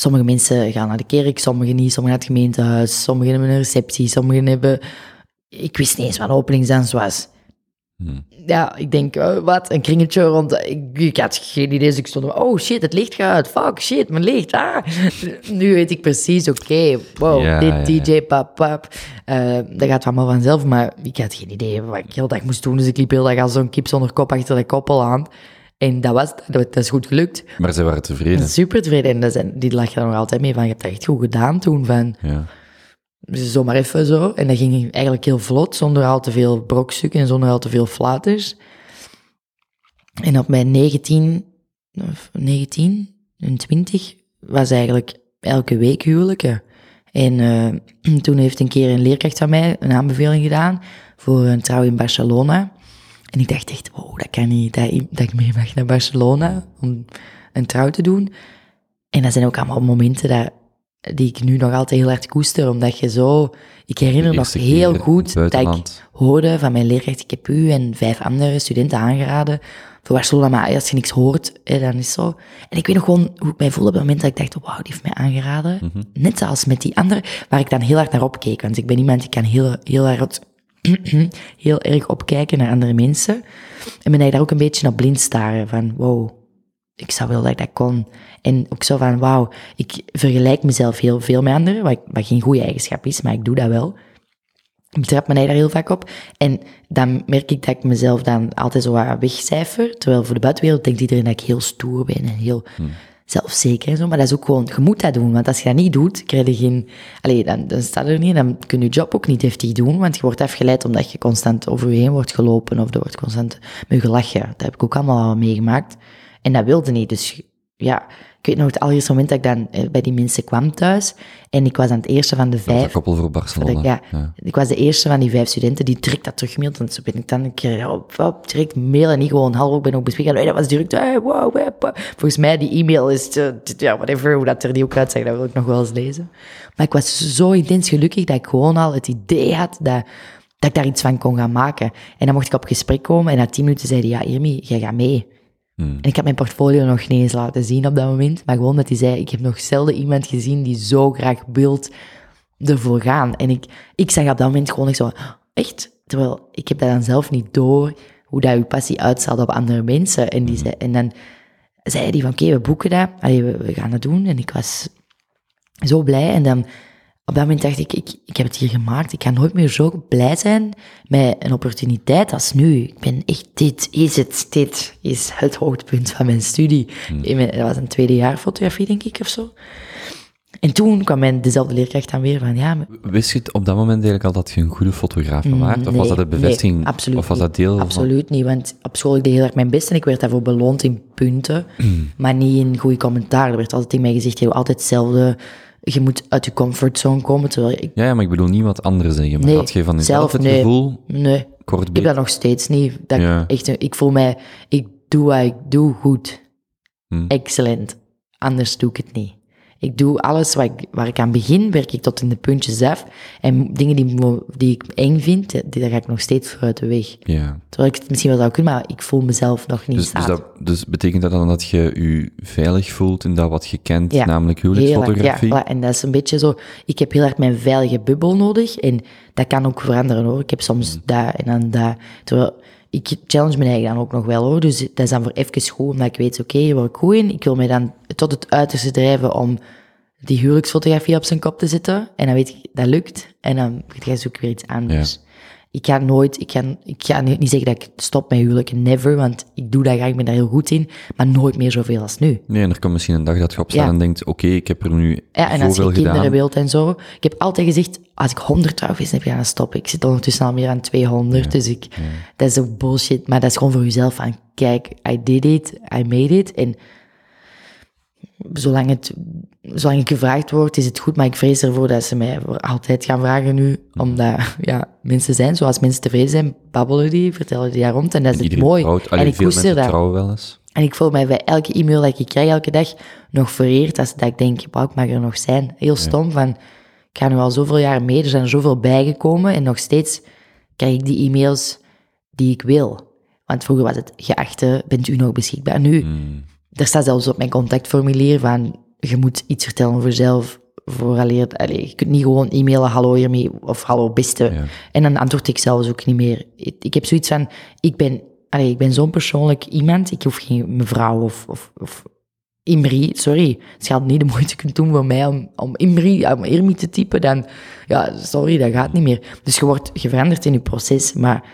sommige mensen gaan naar de kerk, sommigen niet, sommigen naar het gemeentehuis, sommigen hebben een receptie, sommigen hebben... Ik wist niet eens wat een openingsdans was. Hmm. Ja, ik denk, eh, wat, een kringetje rond, ik, ik had geen idee, dus ik stond, oh shit, het licht gaat uit, fuck, shit, mijn licht, ah. Nu weet ik precies, oké, wow, Ja, dit ja, ja. DJ, pap, pap, Eh, dat gaat allemaal vanzelf, maar ik had geen idee wat ik heel dag moest doen, dus ik liep heel dag als zo'n kip zonder kop achter de koppel aan. En dat was, dat, is goed gelukt. Maar ze waren tevreden. Super tevreden. En dat zijn, die lag er nog altijd mee van, je hebt dat echt goed gedaan toen, van Ja. zomaar even zo. En dat ging eigenlijk heel vlot, zonder al te veel brokstukken en zonder al te veel flaters. En op mijn 19, of 19 en 20 was eigenlijk elke week huwelijken. En eh, toen heeft een keer een leerkracht van mij een aanbeveling gedaan voor een trouw in Barcelona. En ik dacht echt, wow, dat kan niet, dat, ik- dat ik mee mag naar Barcelona om een trouw te doen. En dat zijn ook allemaal momenten dat, die ik nu nog altijd heel hard koester, omdat je zo... Ik herinner nog heel goed dat ik hoorde van mijn leerkracht, ik heb u en vijf andere studenten aangeraden voor Barcelona, maar als je niks hoort, hè, dan is het zo. En ik weet nog gewoon hoe ik mij voelde op het moment dat ik dacht, wauw, die heeft mij aangeraden. Mhm. Net zoals met die andere, waar ik dan heel hard naar opkeek, want ik ben iemand die kan heel, heel hard heel erg opkijken naar andere mensen. En ben ik daar ook een beetje op blind staren van, wow, ik zou wel dat ik dat kon. En ook zo van, wauw, ik vergelijk mezelf heel veel met anderen, wat, wat geen goede eigenschap is, maar ik doe dat wel. Ik betrap me daar heel vaak op. En dan merk ik dat ik mezelf dan altijd zo wegcijfer. Terwijl voor de buitenwereld denkt iedereen dat ik heel stoer ben en heel zelfzeker en zo. Maar dat is ook gewoon, je moet dat doen. Want als je dat niet doet, krijg je geen... Allee, dan, dan staat er niet. Dan kun je je job ook niet heftig doen. Want je wordt afgeleid omdat je constant over je heen wordt gelopen. Of er wordt constant met je gelachen. Dat heb ik ook allemaal al meegemaakt. En dat wilde niet. Dus ja, ik weet nog het allereerste moment dat ik dan eh, bij die mensen kwam thuis. En ik was aan het eerste van de Dat vijf. koppel voor Barcelona. Ja, Ja. ik was de eerste van die vijf studenten die direct dat terugmailt. En zo ben ik dan een keer op, op, direct mailen en niet gewoon hallo, ik ben ook bespreken. Hey, dat was direct, hey, wow. Volgens mij, die e-mail is, eh, ja, whatever, hoe dat er die ook uitzag, dat wil ik nog wel eens lezen. Maar ik was zo intens gelukkig dat ik gewoon al het idee had dat, dat ik daar iets van kon gaan maken. En dan mocht ik op gesprek komen en na tien minuten zeiden ja, Irmi, jij gaat mee. Hmm. En ik had mijn portfolio nog niet eens laten zien op dat moment. Maar gewoon dat hij zei, ik heb nog zelden iemand gezien die zo graag wilt ervoor gaan. En ik, ik zag op dat moment gewoon echt zo, echt? Terwijl ik heb dat dan zelf niet door, hoe dat uw passie uitstraalt op andere mensen. En, die zei, en dan zei hij van, oké, we boeken dat. Allee, we, we gaan dat doen. En ik was zo blij. En dan, op dat moment dacht ik, ik, ik heb het hier gemaakt. Ik ga nooit meer zo blij zijn met een opportuniteit als nu. Ik ben echt, dit is het. Dit is het hoogtepunt van mijn studie. Mijn- Dat was een tweede jaar fotografie, denk ik, of zo. En toen kwam mijn, dezelfde leerkracht dan weer van, ja, maar Wist je het op dat moment eigenlijk al dat je een goede fotograaf waart? Of was dat de bevestiging? Mm, Nee, absoluut of was dat deel van... Absoluut niet, want op school ik deed heel erg mijn best en ik werd daarvoor beloond in punten, Mm. maar niet in goede commentaar. Er werd altijd in mij gezegd, je hebt altijd hetzelfde, je moet uit je comfortzone komen, terwijl ik, Ja, ja, maar ik bedoel niet wat anderen zeggen. Maar Nee, had je van jezelf zelf, het nee. gevoel, nee, kort ik dat nog steeds niet. Dat Ja. ik, echt, ik voel mij, ik doe wat ik doe goed. Hm. Excellent. Anders doe ik het niet. Ik doe alles waar ik, waar ik aan begin, werk ik tot in de puntjes af. En dingen die, die ik eng vind, die, daar ga ik nog steeds voor uit de weg. Ja. Terwijl ik het misschien wel zou kunnen, maar ik voel mezelf nog niet Dus, dus, dat, dus betekent dat dan dat je je veilig voelt in dat wat je kent, Ja, namelijk hard, huwelijksfotografie? ja, voilà. en dat is een beetje zo, ik heb heel hard mijn veilige bubbel nodig en dat kan ook veranderen hoor. Ik heb soms Mm. dat en dan dat. Terwijl ik challenge mijn eigen dan ook nog wel hoor. Dus dat is dan voor even goed, omdat ik weet, oké, hier word ik goed in. Ik wil mij dan tot het uiterste drijven om die huwelijksfotografie op zijn kop te zetten. En dan weet ik, dat lukt. En dan ga ik zoek weer iets anders. Ik ga nooit, ik ga, ik ga niet zeggen dat ik stop met huwelijken, never, want ik doe dat graag, ik ben daar heel goed in, maar nooit meer zoveel als nu. Nee, en er komt misschien een dag dat je opstaat Ja. en denkt, oké, ik heb er nu Ja, en als je kinderen gedaan. wilt en zo. Ik heb altijd gezegd, als ik 100 trouwfeesten heb, ja, dan stop ik. Ik zit ondertussen al meer aan 200, dus ik, dat is ook bullshit. Maar dat is gewoon voor jezelf van, kijk, I did it, I made it. En zolang, het, zolang ik gevraagd word, is het goed. Maar ik vrees ervoor dat ze mij altijd gaan vragen nu. Omdat, ja, mensen zijn, zoals mensen tevreden zijn, babbelen die, vertellen die daar rond. En dat is het mooi. trouwt. En ik koester dat. wel eens. En ik voel mij bij elke e-mail dat ik krijg elke dag nog vereerd. Als dat ik denk, wauw, ik mag er nog zijn. Heel stom van, ik ga nu al zoveel jaar mee, er zijn er zoveel bijgekomen. En nog steeds krijg ik die e-mails die ik wil. Want vroeger was het, geachte, bent u nog beschikbaar? Nu, Hmm. Er staat zelfs op mijn contactformulier van, je moet iets vertellen over jezelf. Vooraleer, allee, je kunt niet gewoon e-mailen, hallo hiermee, of hallo beste. Ja. En dan antwoord ik zelfs ook niet meer. Ik, ik heb zoiets van, ik ben, allee, ik ben zo'n persoonlijk iemand, ik hoef geen mevrouw of, of, of Imri, sorry. Als je al niet de moeite kunt doen voor mij om, om Imri, om Irmi te typen, dan, ja, sorry, dat gaat niet meer. Dus je wordt veranderd in je proces, maar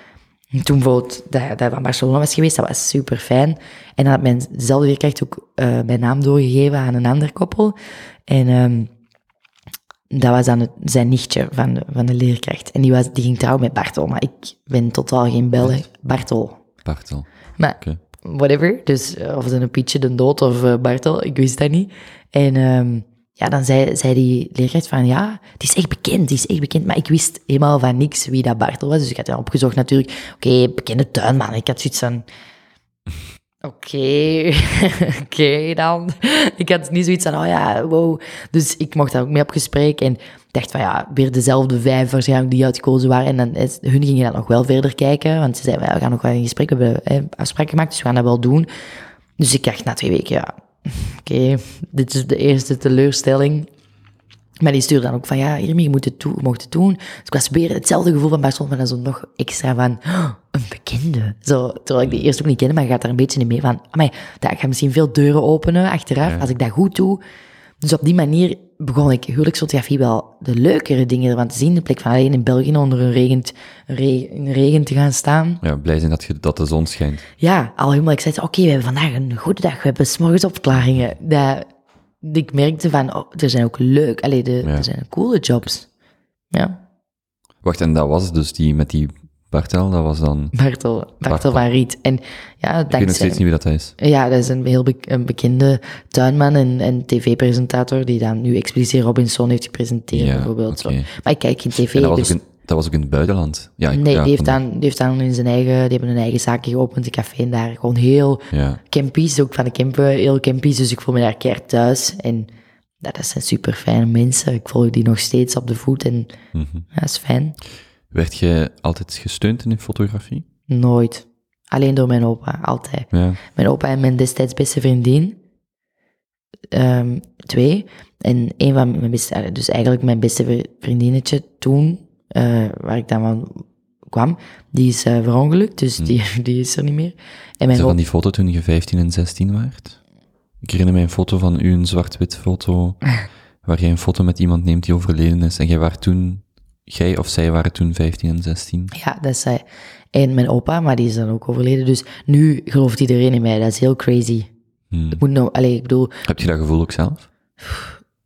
toen bijvoorbeeld dat, dat van Barcelona was geweest, dat was super fijn. En dan had mijn dezelfde leerkracht ook eh, mijn naam doorgegeven aan een ander koppel. En ehm, dat was dan het, zijn nichtje van de, van de leerkracht. En die, was, die ging trouwen met Bartel, maar ik ben totaal geen Belg. Bartel. Bartel. Maar whatever. Dus eh, of het een Pietje de Dood of eh, Bartel, ik wist dat niet. En ehm, ja, dan zei, zei die leerkracht van, ja, die is echt bekend, die is echt bekend. Maar ik wist helemaal van niks wie dat Bartel was. Dus ik had dan opgezocht natuurlijk, oké, bekende tuinman. Ik had zoiets van, oké, oké dan. Ik had niet zoiets van, oh ja, wow. Dus ik mocht daar ook mee op gesprek en dacht van, ja, weer dezelfde vijf waarschijnlijk die uitgekozen waren. En dan, hun gingen dan nog wel verder kijken, want ze zeiden, we gaan nog wel in gesprek, we hebben afspraken gemaakt, dus we gaan dat wel doen. Dus ik dacht na twee weken, ja, oké, dit is de eerste teleurstelling. Maar die stuurde dan ook van, ja, je moet het doen, je mocht het doen. Dus ik was weer hetzelfde gevoel van Barcelona, maar dan zo nog extra van, oh, een bekende. Zo, terwijl ik die eerst ook niet kende, maar je gaat daar een beetje in mee van, amai, dat gaat misschien veel deuren openen achteraf, als ik dat goed doe. Dus op die manier begon ik huwelijksfotografie wel de leukere dingen ervan te zien, in plek van alleen in België onder een, regend, een re- in de regen te gaan staan. Ja, blij zijn dat, je, dat de zon schijnt. Ja, al helemaal excited. Oké, we hebben vandaag een goede dag. We hebben s'morgens opklaringen. Dat, ik merkte van, oh, er zijn ook leuk. Allee, de, Ja. er zijn coole jobs. Ja, Wacht, en dat was dus die met die Bartel, dat was dan... Bartel, Bartel, Bartel. van Riet. En ja, Ik weet nog steeds dankzij... niet wie dat is. Ja, dat is een heel be- een bekende tuinman en, en tv-presentator die dan nu Expeditie Robinson heeft gepresenteerd, Ja, bijvoorbeeld. Zo. Maar ik kijk geen tv, dat was, dus... ook in, dat was ook in het buitenland. Ja, ik- Nee, ja, die, heeft dan, die heeft dan in zijn eigen... Die hebben een eigen zaakje geopend, een café en daar. Gewoon heel Ja, campies, ook van de campen, heel campies, dus ik voel me daar keihard thuis. En ja, dat zijn super fijne mensen. Ik volg die nog steeds op de voet en Mhm. ja, dat is fijn. Werd je altijd gesteund in je fotografie? Nooit. Alleen door mijn opa, altijd. Ja. Mijn opa en mijn destijds beste vriendin. Ehm, twee. En een van mijn beste, eh, dus eigenlijk mijn beste vri- vriendinnetje toen, eh, waar ik dan van kwam, die is eh, verongelukt, dus die, die is er niet meer. En mijn van die foto toen je 15 en 16 waart? Ik herinner mij een foto van u, een zwart-wit foto, waar jij een foto met iemand neemt die overleden is. En jij was toen, jij of zij waren toen 15 en 16. ja, dat is zij. En mijn opa, maar die is dan ook overleden, dus nu gelooft iedereen in mij, dat is heel crazy. Hmm. Ik moet nou, allee, ik bedoel, Heb je dat gevoel ook zelf?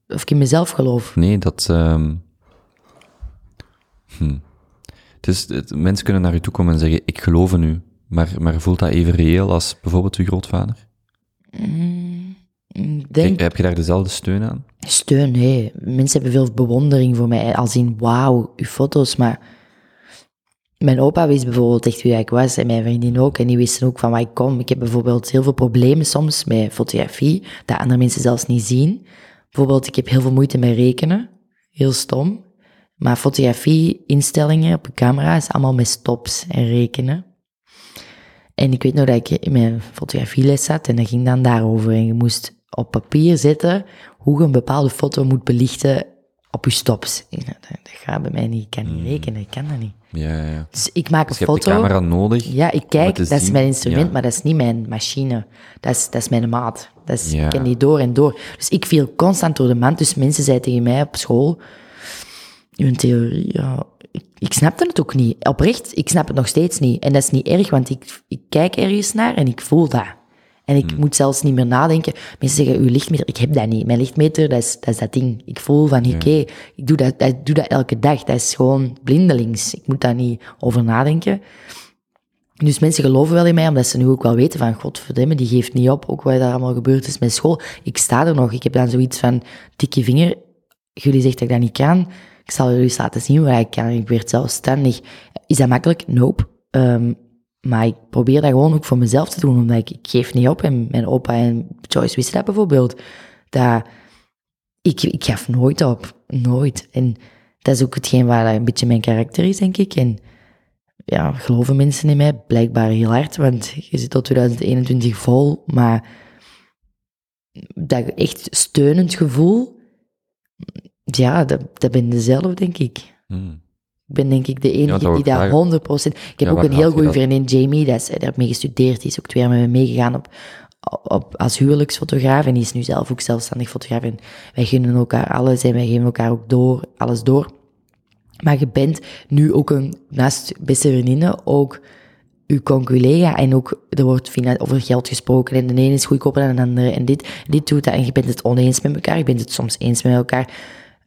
of ik in mezelf geloof. Nee, dat... ehm hm. Het is, het, mensen kunnen naar je toe komen en zeggen, ik geloof in u. Maar, maar voelt dat even reëel als bijvoorbeeld uw grootvader? Ik denk, heb je daar dezelfde steun aan? Steun, nee. Mensen hebben veel bewondering voor mij. Als in, wauw, uw foto's. Maar mijn opa wist bijvoorbeeld echt wie ik was. En mijn vriendin ook. En die wisten ook van waar ik kom. Ik heb bijvoorbeeld heel veel problemen soms met fotografie. Dat andere mensen zelfs niet zien. Bijvoorbeeld, ik heb heel veel moeite met rekenen. Heel stom. Maar fotografie, instellingen op een camera is allemaal met stops en rekenen. En ik weet nog dat ik in mijn fotografieles zat en dat ging dan daarover. En je moest op papier zetten hoe je een bepaalde foto moet belichten op je stops. Dat, dat gaat bij mij niet. Ik kan niet rekenen, ik kan dat niet. Ja, ja. Dus ik maak Dus een je hebt de foto. camera nodig. Ja, ik kijk, dat is mijn instrument, Ja. maar dat is niet mijn machine. Dat is, dat is mijn maat. Dat is, Ja. Ik ken die door en door. Dus ik viel constant door de mand. Dus mensen zeiden tegen mij op school, uw theorie, ja, ik ik snapte het ook niet. Oprecht, ik snap het nog steeds niet. En dat is niet erg, want ik, ik kijk ergens naar en ik voel dat. En ik moet zelfs niet meer nadenken. Mensen zeggen, uw lichtmeter, ik heb dat niet. Mijn lichtmeter, dat is dat, is dat ding. Ik voel van, oké, ik doe dat, ik doe dat elke dag. Dat is gewoon blindelings. Ik moet daar niet over nadenken. Dus mensen geloven wel in mij, omdat ze nu ook wel weten van, godverdomme, die geeft niet op, ook wat er allemaal gebeurd is met school. Ik sta er nog, ik heb dan zoiets van, dikke vinger, jullie zegt dat ik dat niet kan, ik zal jullie eens laten zien wat ik kan, ik werd zelfstandig. Is dat makkelijk? Nope. Ehm, maar ik probeer dat gewoon ook voor mezelf te doen, omdat ik, ik geef niet op. En mijn opa en Joyce wisten dat bijvoorbeeld. Dat ik, ik gaf nooit op. Nooit. En dat is ook hetgeen waar een beetje mijn karakter is, denk ik. En ja, geloven mensen in mij blijkbaar heel hard, want je zit tot 2021 vol, maar dat echt steunend gevoel, ja, dat, dat ben zelf, denk ik. Hmm. Ik ben denk ik de enige dat die daar vragen. 100%... Ik heb Ja, ook een heel goede dat? vriendin, Jamie, dat is, daar heb ik mee gestudeerd. Die is ook twee jaar met me meegegaan op, op, als huwelijksfotograaf. En die is nu zelf ook zelfstandig fotograaf. En wij gunnen elkaar alles en wij geven elkaar ook door, alles door. Maar je bent nu ook een, naast beste vriendinnen, ook uw conculega. En ook, er wordt over geld gesproken. En de ene is goedkoper dan de andere. En dit, dit doet dat. En je bent het oneens met elkaar. Je bent het soms eens met elkaar.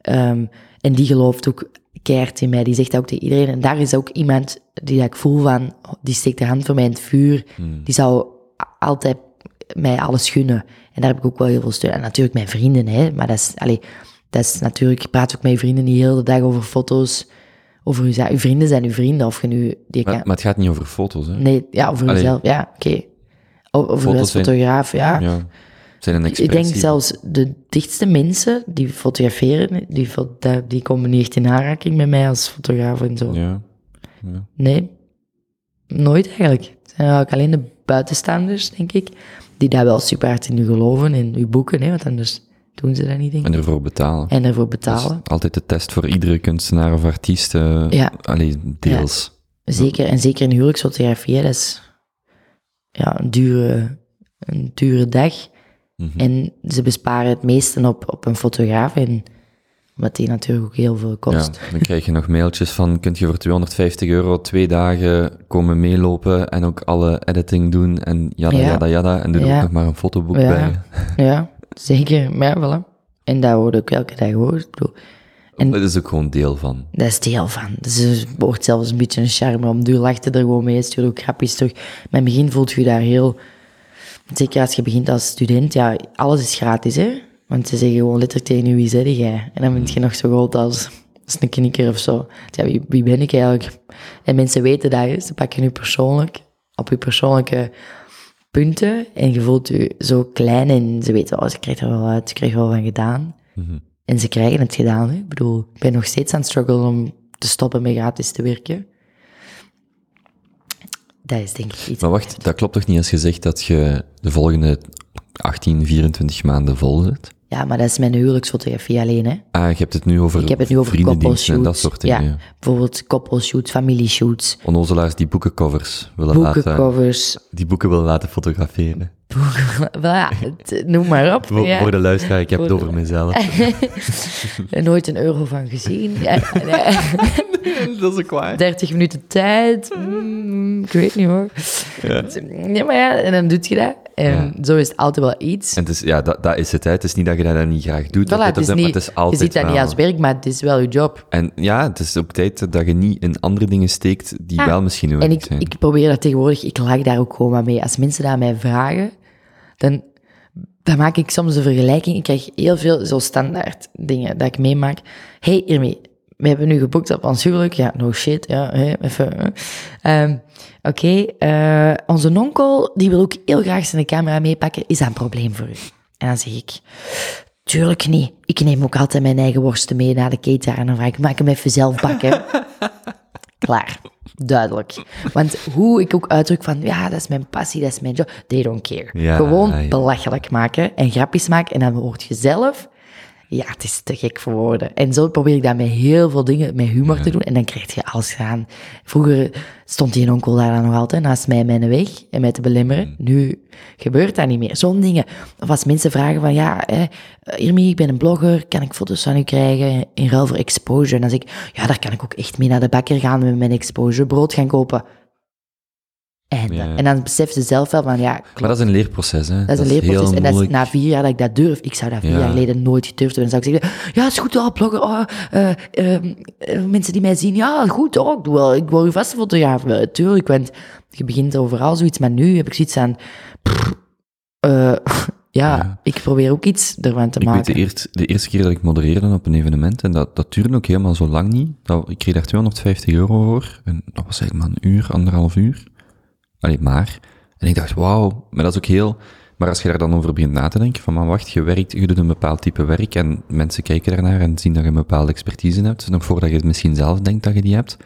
Ehm, en die gelooft ook keihard in mij. Die zegt dat ook tegen iedereen. En daar is ook iemand die dat ik voel van, die steekt de hand voor mij in het vuur. Die zou altijd mij alles gunnen. En daar heb ik ook wel heel veel steun. En natuurlijk mijn vrienden, hè. Maar dat is, allee, dat is natuurlijk, ik praat ook met je vrienden die heel de dag over foto's, over uw, za- uw vrienden zijn uw vrienden, of je nu, die Maar, kan, maar het gaat niet over foto's, hè? nee, ja, over jezelf, ja, oké. Over Foto's zijn- fotograaf, ja. Ja. Zijn een Ik denk zelfs de dichtste mensen die fotograferen, die, die, komen niet echt in aanraking met mij als fotograaf en zo. Ja. Nee, nooit eigenlijk. Het zijn eigenlijk alleen de buitenstaanders, denk ik, die daar wel super hard in geloven, in uw boeken, hè, want anders doen ze dat niet, denk ik. En ervoor betalen. En ervoor Dat is betalen. altijd de test voor iedere kunstenaar of artiest. eh Ja. Allee, deels. Zeker, en zeker in huwelijksfotografie, hè, dat is ja, een, dure, een dure dag. Mhm. En ze besparen het meeste op, op een fotograaf, en, wat die natuurlijk ook heel veel Ja, kost. dan krijg je nog mailtjes van, kunt je voor 250 euro twee dagen komen meelopen en ook alle editing doen en jada, Ja. jada, jada. En doe er Ja. ook nog maar een fotoboek Ja. bij. Ja, zeker. Maar ja, voilà. En dat wordt ook elke dag gehoord. Ik En- Dat is ook gewoon deel van. Dat is deel van. Dus het wordt zelfs een beetje een charme. Om duur lacht je er gewoon mee, stuur ook grapjes terug. Maar in het begin voelt je daar heel... Zeker als je begint als student, ja, alles is gratis, hè. Want ze zeggen gewoon letterlijk tegen je, wie zeg jij? En dan ben je nog zo groot als, als een knikker of zo. Ja, wie, wie ben ik eigenlijk? En mensen weten dat, hè. Ze pakken je persoonlijk, op je persoonlijke punten. En je voelt je zo klein en ze weten, oh, ze krijgt er wel uit, ze krijgt er wel van gedaan. En ze krijgen het gedaan. Hè? Ik bedoel, ik ben nog steeds aan het struggelen om te stoppen met gratis te werken. Dat is denk ik iets. Maar wacht, dat klopt toch niet als je zegt dat je de volgende 18, 24 maanden vol zit? Ja, maar dat is mijn huwelijksfotografie alleen. Hè? Ah, je hebt het nu over Ik heb het nu over en dat soort dingen. ja, Ja. bijvoorbeeld koppelshoots, familieshoots, Onnozelaars die boekencovers willen laten, boekencovers. die boeken willen laten fotograferen. Wel ja, het- noem maar op. Voor, ja. voor de luisteraar, ik heb het over mezelf. Er Nooit een euro van gezien. Nee. dat is ook waar. 30 minuten tijd. Mm, ik weet niet hoor. Ja. maar ja, en dan doe je dat. En zo is het altijd wel iets. En het is, ja, dat, dat is het. Hè. Het is niet dat je dat niet graag doet. Voilà, het of is dat, niet, maar het is altijd je ziet dat niet als werk, maar het is wel je job. En ja, het is ook tijd dat je niet in andere dingen steekt die Ja. wel misschien En nodig ik, zijn. ik probeer dat tegenwoordig, ik lach daar ook gewoon maar mee. Als mensen dat aan mij vragen, dan, dan maak ik soms een vergelijking. Ik krijg heel veel zo standaard dingen dat ik meemaak. hey, Irmi, we hebben nu geboekt op ons huwelijk. Ja, no shit, ja, even. Ehm, Oké, eh, onze onkel, die wil ook heel graag zijn camera meepakken. Is dat een probleem voor u? En dan zeg ik, tuurlijk niet. Ik neem ook altijd mijn eigen worsten mee naar de cateraar en dan vraag ik, maak hem even zelf bakken. Klaar. Duidelijk. Want hoe ik ook uitdruk van, ja, dat is mijn passie, dat is mijn job. They don't care. Ja, Gewoon ja. belachelijk maken en grapjes maken. En dan word je zelf Ja, het is te gek voor woorden. En zo probeer ik dat met heel veel dingen, met humor te doen. En dan krijg je alles gedaan. Vroeger stond die onkel daar dan nog altijd naast mij mijn weg en mij te belemmeren. Mm. Nu gebeurt dat niet meer. Zo'n dingen. Of als mensen vragen van, ja, hè, Irmi, ik ben een blogger, kan ik foto's van u krijgen in ruil voor exposure? En dan zeg ik, ja, daar kan ik ook echt mee naar de bakker gaan met mijn exposure, brood gaan kopen. En, Ja. en dan beseft ze zelf wel van, ja, Maar dat is een leerproces, hè. dat is een leerproces. En dat is na vier jaar dat ik dat durf. Ik zou dat vier Ja. jaar geleden nooit gedurfd hebben. Dan zou ik zeggen, ja, het is goed, oh, blogger, oh, eh, ehm, eh, mensen die mij zien, ja, goed, oh, ik, doe wel, ik u vast fotograaf. Eh, tuurlijk, want je begint overal zoiets. Maar nu heb ik zoiets aan, pff, ja, Ja. ik probeer ook iets ervan te Ik weet maken. de, eerst, de eerste keer dat ik modereerde op een evenement, en dat, dat duurde ook helemaal zo lang niet. Dat, ik kreeg daar 250 euro voor. En dat was eigenlijk maar een uur, anderhalf uur. Allee, maar. En ik dacht, wauw, maar dat is ook heel... Maar als je daar dan over begint na te denken, van, maar wacht, je werkt, je doet een bepaald type werk, en mensen kijken daarnaar en zien dat je een bepaalde expertise hebt, nog voordat je het misschien zelf denkt dat je die hebt.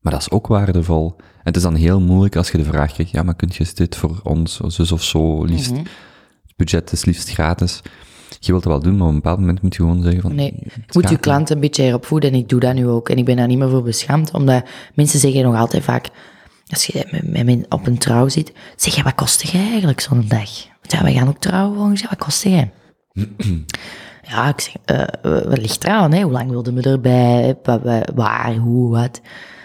Maar dat is ook waardevol. En het is dan heel moeilijk als je de vraag krijgt, ja, maar kun je dit voor ons, zus of zo, liefst Mhm. het budget is liefst gratis. Je wilt het wel doen, maar op een bepaald moment moet je gewoon zeggen van... Nee, moet je niet. klant een beetje erop voeden en ik doe dat nu ook. En ik ben daar niet meer voor beschaamd, omdat mensen zeggen nog altijd vaak, als je met, met, op een trouw zit, zeg je, wat kostte jij eigenlijk zo'n dag? Ja, wij gaan ook trouwen volgens wat kostte jij? ja, ik zeg, eh, wat ligt eraan, hè? Hoe lang wilde me erbij? Wa- wa- Waar, hoe, wat?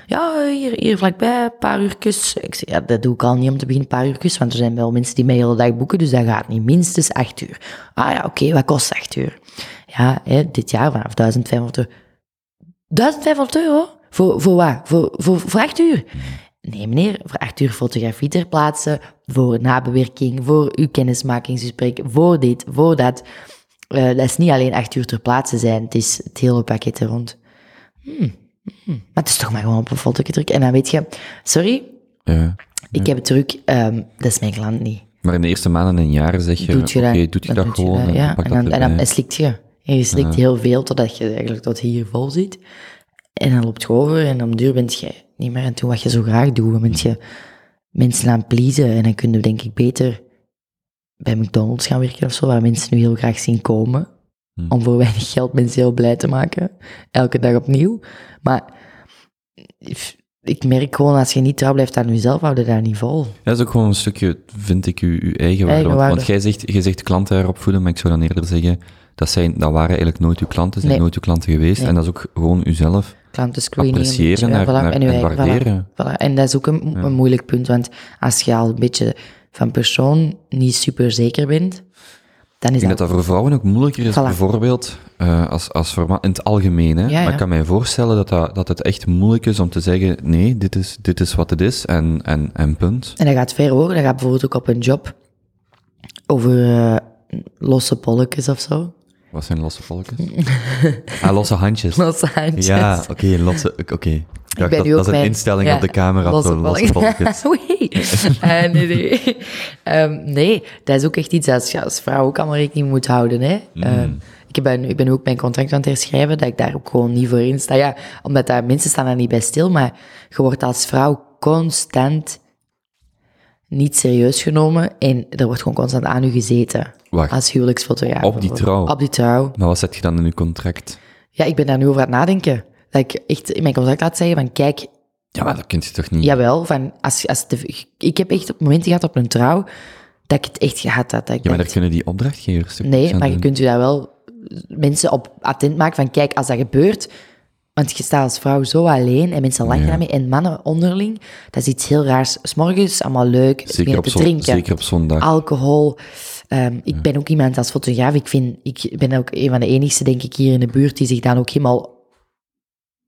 Ja, hier, hier vlakbij, een paar uurtjes. Ik zeg, ja, dat doe ik al niet om te beginnen, een paar uurtjes, want er zijn wel mensen die mij hele dag boeken, dus dat gaat niet. Minstens acht uur. Ah ja, oké, wat kost acht uur? Ja, hè, dit jaar vanaf 1500 euro. 1500 euro? Voor, voor wat? Voor, voor, voor acht uur? Nee, meneer, voor acht uur fotografie ter plaatse, voor nabewerking, voor uw kennismakingsgesprek, voor dit, voor dat. Eh, dat is niet alleen acht uur ter plaatse zijn, het is het hele pakket er rond. Hmm, hmm. Maar het is toch maar gewoon op een foto drukken. En dan weet je, sorry, Ja. ik heb het druk, ehm, dat is mijn klant niet. Maar in de eerste maanden en jaren zeg je, Doet je dat, doet je dat je gewoon dat, en ja. dan, en dan slikt je. En je slikt heel veel totdat je eigenlijk tot hier vol zit. En dan loopt je over en om duur bent je niet meer aan het doen wat je zo graag doet. Dan bent je mensen aan het pleasen en dan kun je denk ik beter bij McDonald's gaan werken of zo, waar mensen nu heel graag zien komen. Hmm. Om voor weinig geld mensen heel blij te maken. Elke dag opnieuw. Maar ik merk gewoon, als je niet trouw blijft aan jezelf, hou je daar niet vol. Ja, dat is ook gewoon een stukje, vind ik, je, je eigen waarde. Want, jij zegt, jij zegt klanten erop voeden, maar ik zou dan eerder zeggen, dat, zijn, dat waren eigenlijk nooit uw klanten, zijn Nee. nooit uw klanten geweest. Nee. En dat is ook gewoon uzelf Een appreciëren ja, voilà, en, en voilà. waarderen. Voilà. En dat is ook een, een moeilijk punt, want als je al een beetje van persoon niet super zeker bent, dan is Ik denk dat dat voor vrouwen ook moeilijker is, bijvoorbeeld, eh, als, als voor in het algemeen. Hè? Ja, Maar ik kan mij voorstellen dat, dat, dat het echt moeilijk is om te zeggen, nee, dit is, dit is wat het is, en, en, en punt. En dat gaat ver hoor. Dat gaat bijvoorbeeld ook op een job over eh, losse polletjes of zo. Wat zijn losse volkjes? ah, losse handjes. Losse handjes. Ja, oké, losse, oké. Ik dacht, ben dat, is een mijn- instelling ja, op de camera, losse zo, losse volkjes. Oei. Eh, nee, nee. Ehm, nee, dat is ook echt iets dat je als vrouw ook allemaal rekening moet houden. Hè? Mm. Ehm, ik, ben, ik ben ook mijn contract aan het herschrijven, dat ik daar ook gewoon niet voor in sta. Ja, omdat daar, mensen staan daar niet bij stil, maar je wordt als vrouw constant niet serieus genomen en er wordt gewoon constant aan u gezeten. Wacht, Als huwelijksfotograaf. Op die trouw? Op die trouw. maar wat zet je dan in je contract? Ja, ik ben daar nu over aan het nadenken. Dat ik echt in mijn contract laat zeggen van, kijk, Ja, maar dat kun je toch niet? Jawel, van als, als de, ik heb echt op momenten gehad op een trouw dat ik het echt gehad had. Dat ik Ja, maar daar kunnen die opdrachtgevers nee, maar je kunt u daar wel mensen op attent maken van kijk, als dat gebeurt, want je staat als vrouw zo alleen en mensen lachen daarmee en mannen onderling, dat is iets heel raars. S morgens allemaal leuk, Zeker te drinken, zeker op zondag. alcohol. Ehm, ik ben ook iemand als fotograaf, ik, vind, ik ben ook een van de enigste, denk ik, hier in de buurt die zich dan ook helemaal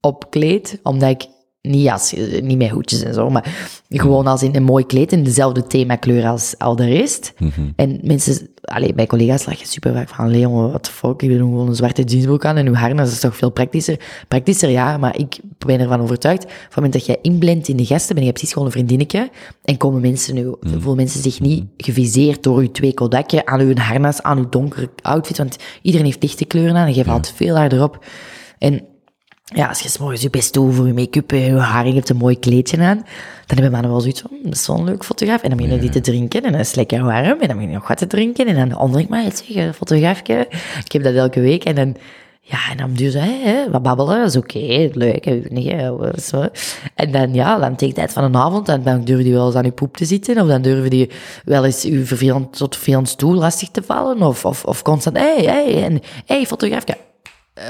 opkleed, omdat ik niet, als, niet met hoedjes en zo, maar gewoon als in een mooi kleed in dezelfde themakleur als al de rest. Mhm. En mensen, allee, mijn collega's lachen super vaak van, Leon, wat de fuck, ik doe gewoon een zwarte jeansbroek aan en uw harnas is toch veel praktischer. Praktischer, ja, maar ik ben ervan overtuigd, van het moment dat jij inblendt in de gasten, ben je precies gewoon een vriendinnetje, en komen mensen nu, voelen mensen zich niet geviseerd door uw twee kodakje aan uw harnas, aan uw donkere outfit, want iedereen heeft lichte kleuren aan en jij valt veel harder op. En ja, als je 's morgens je best doet voor je make-up en je haar je hebt een mooi kleedje aan, dan hebben mannen wel zoiets van, "Hm, dat is wel een leuk fotograaf. En dan begin je die te drinken en dan is het lekker warm en dan begin je nog wat te drinken en dan de ander, maar zeg, eh, fotograafje, ik heb dat elke week en dan, ja, en dan duur ze, hè, wat babbelen, dat is oké, leuk, hè, zo. En dan, ja, dan tegen tijd van een avond, dan dan durf je wel eens aan je poep te zitten, of dan durf je wel eens je vervelend, tot vervelend stoel lastig te vallen, of, of, of constant, hé, hey, hé, hey, en, hey, fotograafje, eh,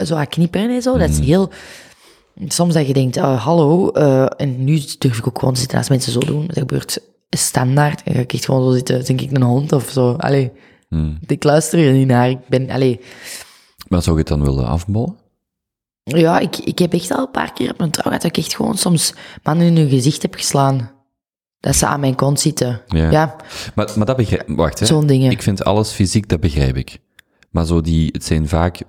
zo aan knipperen en zo. Dat is heel... Soms dat je denkt, ah, hallo, eh, en nu durf ik ook gewoon te zitten als mensen zo doen. Dat gebeurt standaard. En ga ik echt gewoon zo zitten, denk ik een hond of zo. Allee, ik luister er niet naar. Ik ben, allee... Maar zou je het dan willen afbollen? Ja, ik, ik heb echt al een paar keer op mijn trouw gehad dat ik echt gewoon soms mannen in hun gezicht heb geslaan. Dat ze aan mijn kont zitten. Ja. ja Maar, maar dat begrijp Wacht, hè. Zo'n dingen. Ik vind alles fysiek, dat begrijp ik. Maar zo die, het zijn vaak,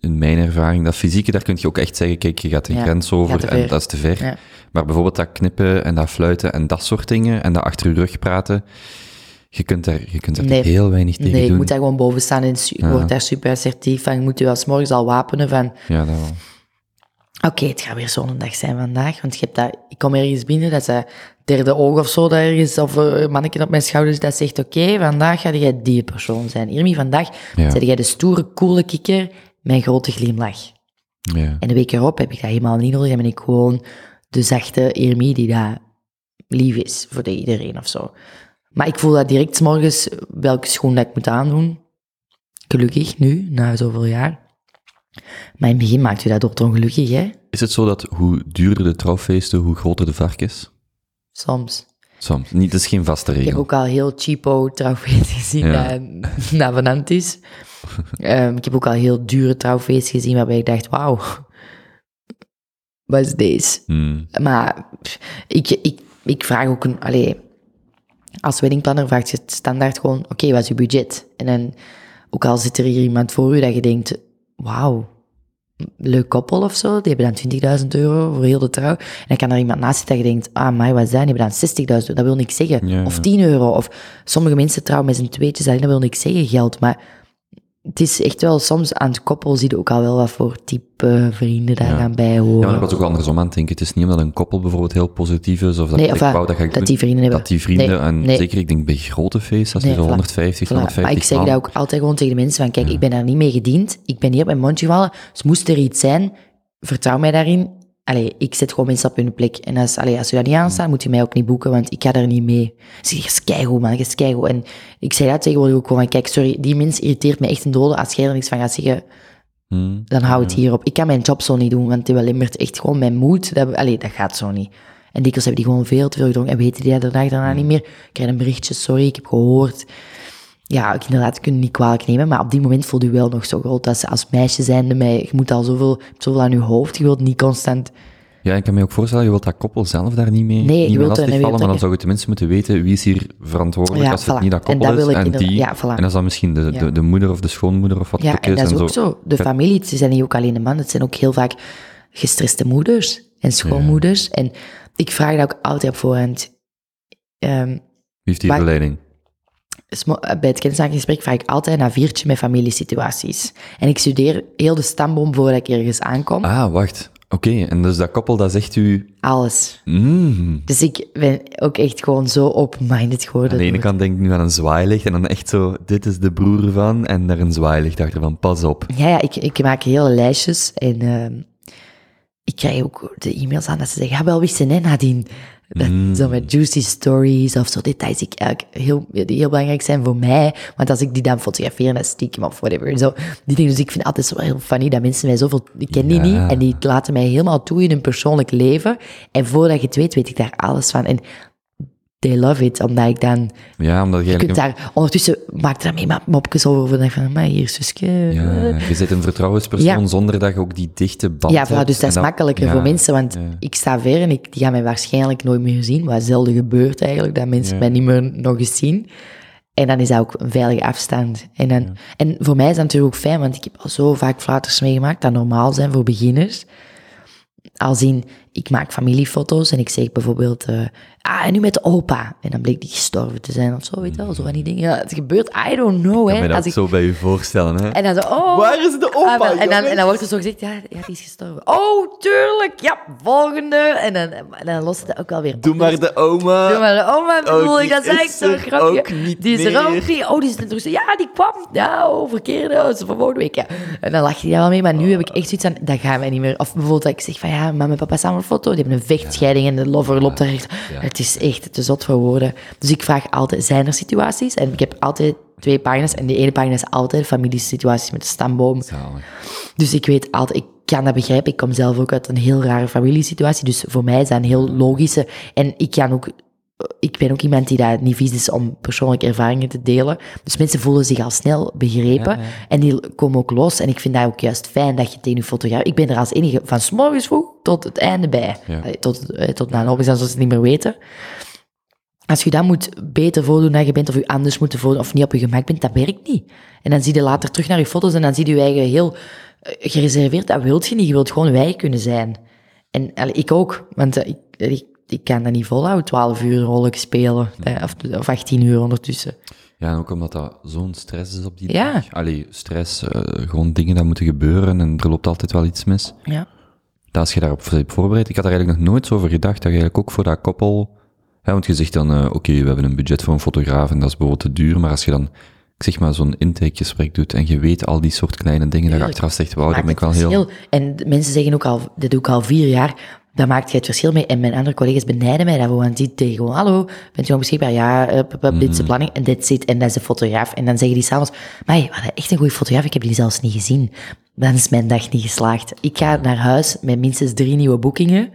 in mijn ervaring, dat fysieke, daar kun je ook echt zeggen, kijk, je gaat de Ja, grens over en dat is te ver. Ja. Maar bijvoorbeeld dat knippen en dat fluiten en dat soort dingen, en dat achter je rug praten, je kunt daar, je kunt daar Nee. heel weinig tegen Nee, ik doen. moet daar gewoon boven staan en ik word daar super assertief van. Je moet je als morgens al wapenen van... Ja, dat wel. Oké, het gaat weer zo'n dag zijn vandaag. Want je hebt dat, ik kom ergens binnen, dat is dat derde oog of zo, dat ergens, of eh, een mannetje op mijn schouders, dat zegt, oké, vandaag ga jij die persoon zijn. Irmi, vandaag Ja. ben jij de stoere, coole kikker, mijn grote glimlach. Ja. En de week erop heb ik dat helemaal niet nodig, dan ben ik gewoon de zachte Irmi die dat lief is voor de iedereen of zo. Maar ik voel dat direct 's morgens welke schoen dat ik moet aandoen. Gelukkig, nu, na zoveel jaar. Maar in het begin maakt u dat dood ongelukkig, hè? Is het zo dat hoe duurder de trouwfeesten, hoe groter de vark is? Soms. Soms. Niet, dat is geen vaste Ik heb regel. ook al heel cheapo trouwfeest gezien Ja. dat, dat vanant is. Ehm, ik heb ook al heel dure trouwfeest gezien waarbij ik dacht, wauw, wat is deze? Hmm. Maar ik, ik, ik vraag ook een, allee, als weddingplanner vraagt je standaard gewoon, oké, wat is je budget? En dan, ook al zit er hier iemand voor u dat je denkt, wauw, leuk koppel of zo, die hebben dan 20.000 euro voor heel de trouw. En dan kan er iemand naast zitten dat je denkt, ah, maar wat is dat? Die hebben dan 60.000 Dat wil niks zeggen. Ja, Of ja. 10 euro. Of sommige mensen trouwen met z'n tweetjes, alleen dat wil niks zeggen, geld. Maar het is echt wel, soms aan het koppel zie je ook al wel wat voor type vrienden daar Ja. gaan bij Ja, horen. maar ik was ook andersom aan het denken. Het is niet omdat een koppel bijvoorbeeld heel positief is, of dat Nee, ik wou dat ga ik dat doen, die vrienden hebben. dat die vrienden, Nee, en nee. zeker ik denk bij grote feesten, als je zo voilà. 150, Voilà. 150 Maar ik zeg dat ook altijd gewoon tegen de mensen van, kijk, ik ben daar niet mee gediend. Ik ben hier op mijn mondje gevallen. Dus moest er iets zijn, vertrouw mij daarin. Allee, ik zet gewoon mensen op hun plek. En als, allee, als je dat niet aanstaat, moet je mij ook niet boeken, want ik ga daar niet mee. Ik zeg, je keigoed, man, je keigoed. En ik zeg dat tegenwoordig ook gewoon van, kijk, sorry, die mens irriteert me echt een dode. Als jij er niks van gaat zeggen, Hmm. dan hou het hierop. Ik kan mijn job zo niet doen, want die belemmert echt gewoon mijn moed. Dat, allee, dat gaat zo niet. En dikwijls hebben die gewoon veel te veel gedronken en weten die dat de dag daarna niet meer. Ik krijg een berichtje, sorry, ik heb gehoord. Ja, ik inderdaad, het niet kwalijk nemen, maar op die moment voel je wel nog zo groot. Als, als meisje zijnde, mij, je moet al zoveel, zoveel aan je hoofd, je wilt niet constant... Ja, ik kan me ook voorstellen, je wilt dat koppel zelf daar niet mee, Nee, niet wilt je wilt maar dan er- zou je tenminste moeten weten wie is hier verantwoordelijk Ja, als het niet dat En koppel dat is, en die, ja, voilà. en dat is dan misschien de, Ja. de, de moeder of de schoonmoeder of wat Ja, ook en is. dat is en ook zo. De Ja. familie, het zijn niet ook alleen de mannen, het zijn ook heel vaak gestreste moeders en schoonmoeders. En ik vraag dat ook altijd op voorhand. Ehm, Wie heeft die verleiding? Smo- bij het kennismakingsgesprek vraag ik altijd een viertje met familiesituaties. En ik studeer heel de stamboom voordat ik ergens aankom. Ah, wacht. Oké, en dus dat koppel, dat zegt u... Alles. Mm. Dus ik ben ook echt gewoon zo open-minded geworden. Aan de ene kant denk ik nu aan een zwaailicht en dan echt zo, dit is de broer van, en daar een zwaailicht achter van, pas op. Ja, ja ik, ik maak hele lijstjes en ehm, ik krijg ook de e-mails aan dat ze zeggen, ja, wel wisten hè, Nadine. Dat, Zo met juicy stories of zo details die, ik eigenlijk heel, die heel belangrijk zijn voor mij. Want als ik die dan fotografeer, dan stiekem of whatever. Zo, die dingen, dus ik vind het altijd zo heel funny dat mensen mij zoveel... Ik ken die Ja. niet en die laten mij helemaal toe in hun persoonlijk leven. En voordat je het weet, weet ik daar alles van. En they love it, omdat ik dan... Ja, omdat je Je kunt daar... Ondertussen maakt er mee mopjes over. Denk van, maar hier, zusje... Ja, je zit een vertrouwenspersoon Ja. zonder dat je ook die dichte band Ja, voilà, dus dat is makkelijker ja, voor mensen, want ja. ik sta ver en ik, die gaan mij waarschijnlijk nooit meer zien, wat zelden gebeurt eigenlijk, dat mensen mij niet meer nog eens zien. En dan is dat ook een veilige afstand. En, dan, en voor mij is dat natuurlijk ook fijn, want ik heb al zo vaak flaters meegemaakt dat normaal zijn voor beginners. Als in, ik maak familiefoto's en ik zeg bijvoorbeeld, eh, ah, en nu met de opa. En dan bleek die gestorven te zijn of zo, weet je wel, zo van die dingen. Ja, het gebeurt, I don't know, Ik hè. kan me dat Als ik, zo bij je voorstellen, hè? en dan zo, oh. Waar is de opa, Ah, en, dan, en dan wordt er zo gezegd, ja, ja, die is gestorven. Oh, tuurlijk, ja, volgende. En dan, en dan lost het ook wel weer op. Doe maar de oma. Doe maar, maar bedoel Oh, ik, dat die is echt ook niet die is er ook niet. Oh, die is er terug. Ja, die kwam. Ja, oh, verkeerde. Oh, ze volgende week, ja. En dan lach je daar wel mee, maar nu heb ik echt zoiets aan, dat gaan wij niet meer. Of bijvoorbeeld dat ik zeg van, ja, mama en papa samen foto. Die hebben een vechtscheiding en de lover loopt daar echt. Het is echt te zot voor woorden. Dus ik vraag altijd, zijn er situaties? En ik heb altijd twee pagina's en die ene pagina is altijd familiesituaties met de stamboom. Zalig. Dus ik weet altijd, ik kan dat begrijpen. Ik kom zelf ook uit een heel rare familiesituatie. Dus voor mij is dat een heel logische. En ik kan ook, ik ben ook iemand die dat niet vies is om persoonlijke ervaringen te delen. Dus mensen voelen zich al snel begrepen. Ja, ja. En die komen ook los. En ik vind dat ook juist fijn dat je tegen je fotograaf... Ik ben er als enige van 's morgens vroeg tot het einde bij. Ja. Tot, eh, tot na een opdracht, zoals ze het niet meer weten. Als je dat moet beter voordoen dan je bent, of je anders moet voordoen, of niet op je gemak bent, dat werkt niet. En dan zie je later terug naar je foto's en dan zie je je eigen heel eh, gereserveerd. Dat wilt je niet. Je wilt gewoon wij kunnen zijn. En ik ook, want eh, ik, ik, ik kan dat niet volhouden, 12 uur rollen spelen. Of, of 18 uur ondertussen. Ja, en ook omdat dat zo'n stress is op die Ja. dag. Allee, stress, eh, gewoon dingen dat moeten gebeuren en er loopt altijd wel iets mis. Ja. Dat als je daarop voorbereid, ik had er eigenlijk nog nooit zo over gedacht, dat je eigenlijk ook voor dat koppel, hè, want je zegt dan, eh, oké, we hebben een budget voor een fotograaf en dat is bijvoorbeeld te duur, maar als je dan, ik zeg maar, zo'n intakegesprek doet en je weet al die soort kleine dingen, dat je achteraf zegt, wauw, daar maakt ben ik wel heel... En mensen zeggen ook al, dit doe ik al vier jaar, daar maakt je het verschil mee. En mijn andere collega's benijden mij daarvoor, want die tegen gewoon, hallo, bent u nog beschikbaar? Ja, uh, pup, dit is de planning, en dit zit, en dat is de fotograaf. En dan zeggen die s'avonds, maar we hadden echt een goede fotograaf, ik heb die zelfs niet gezien. Dan is mijn dag niet geslaagd. Ik ga naar huis met minstens drie nieuwe boekingen,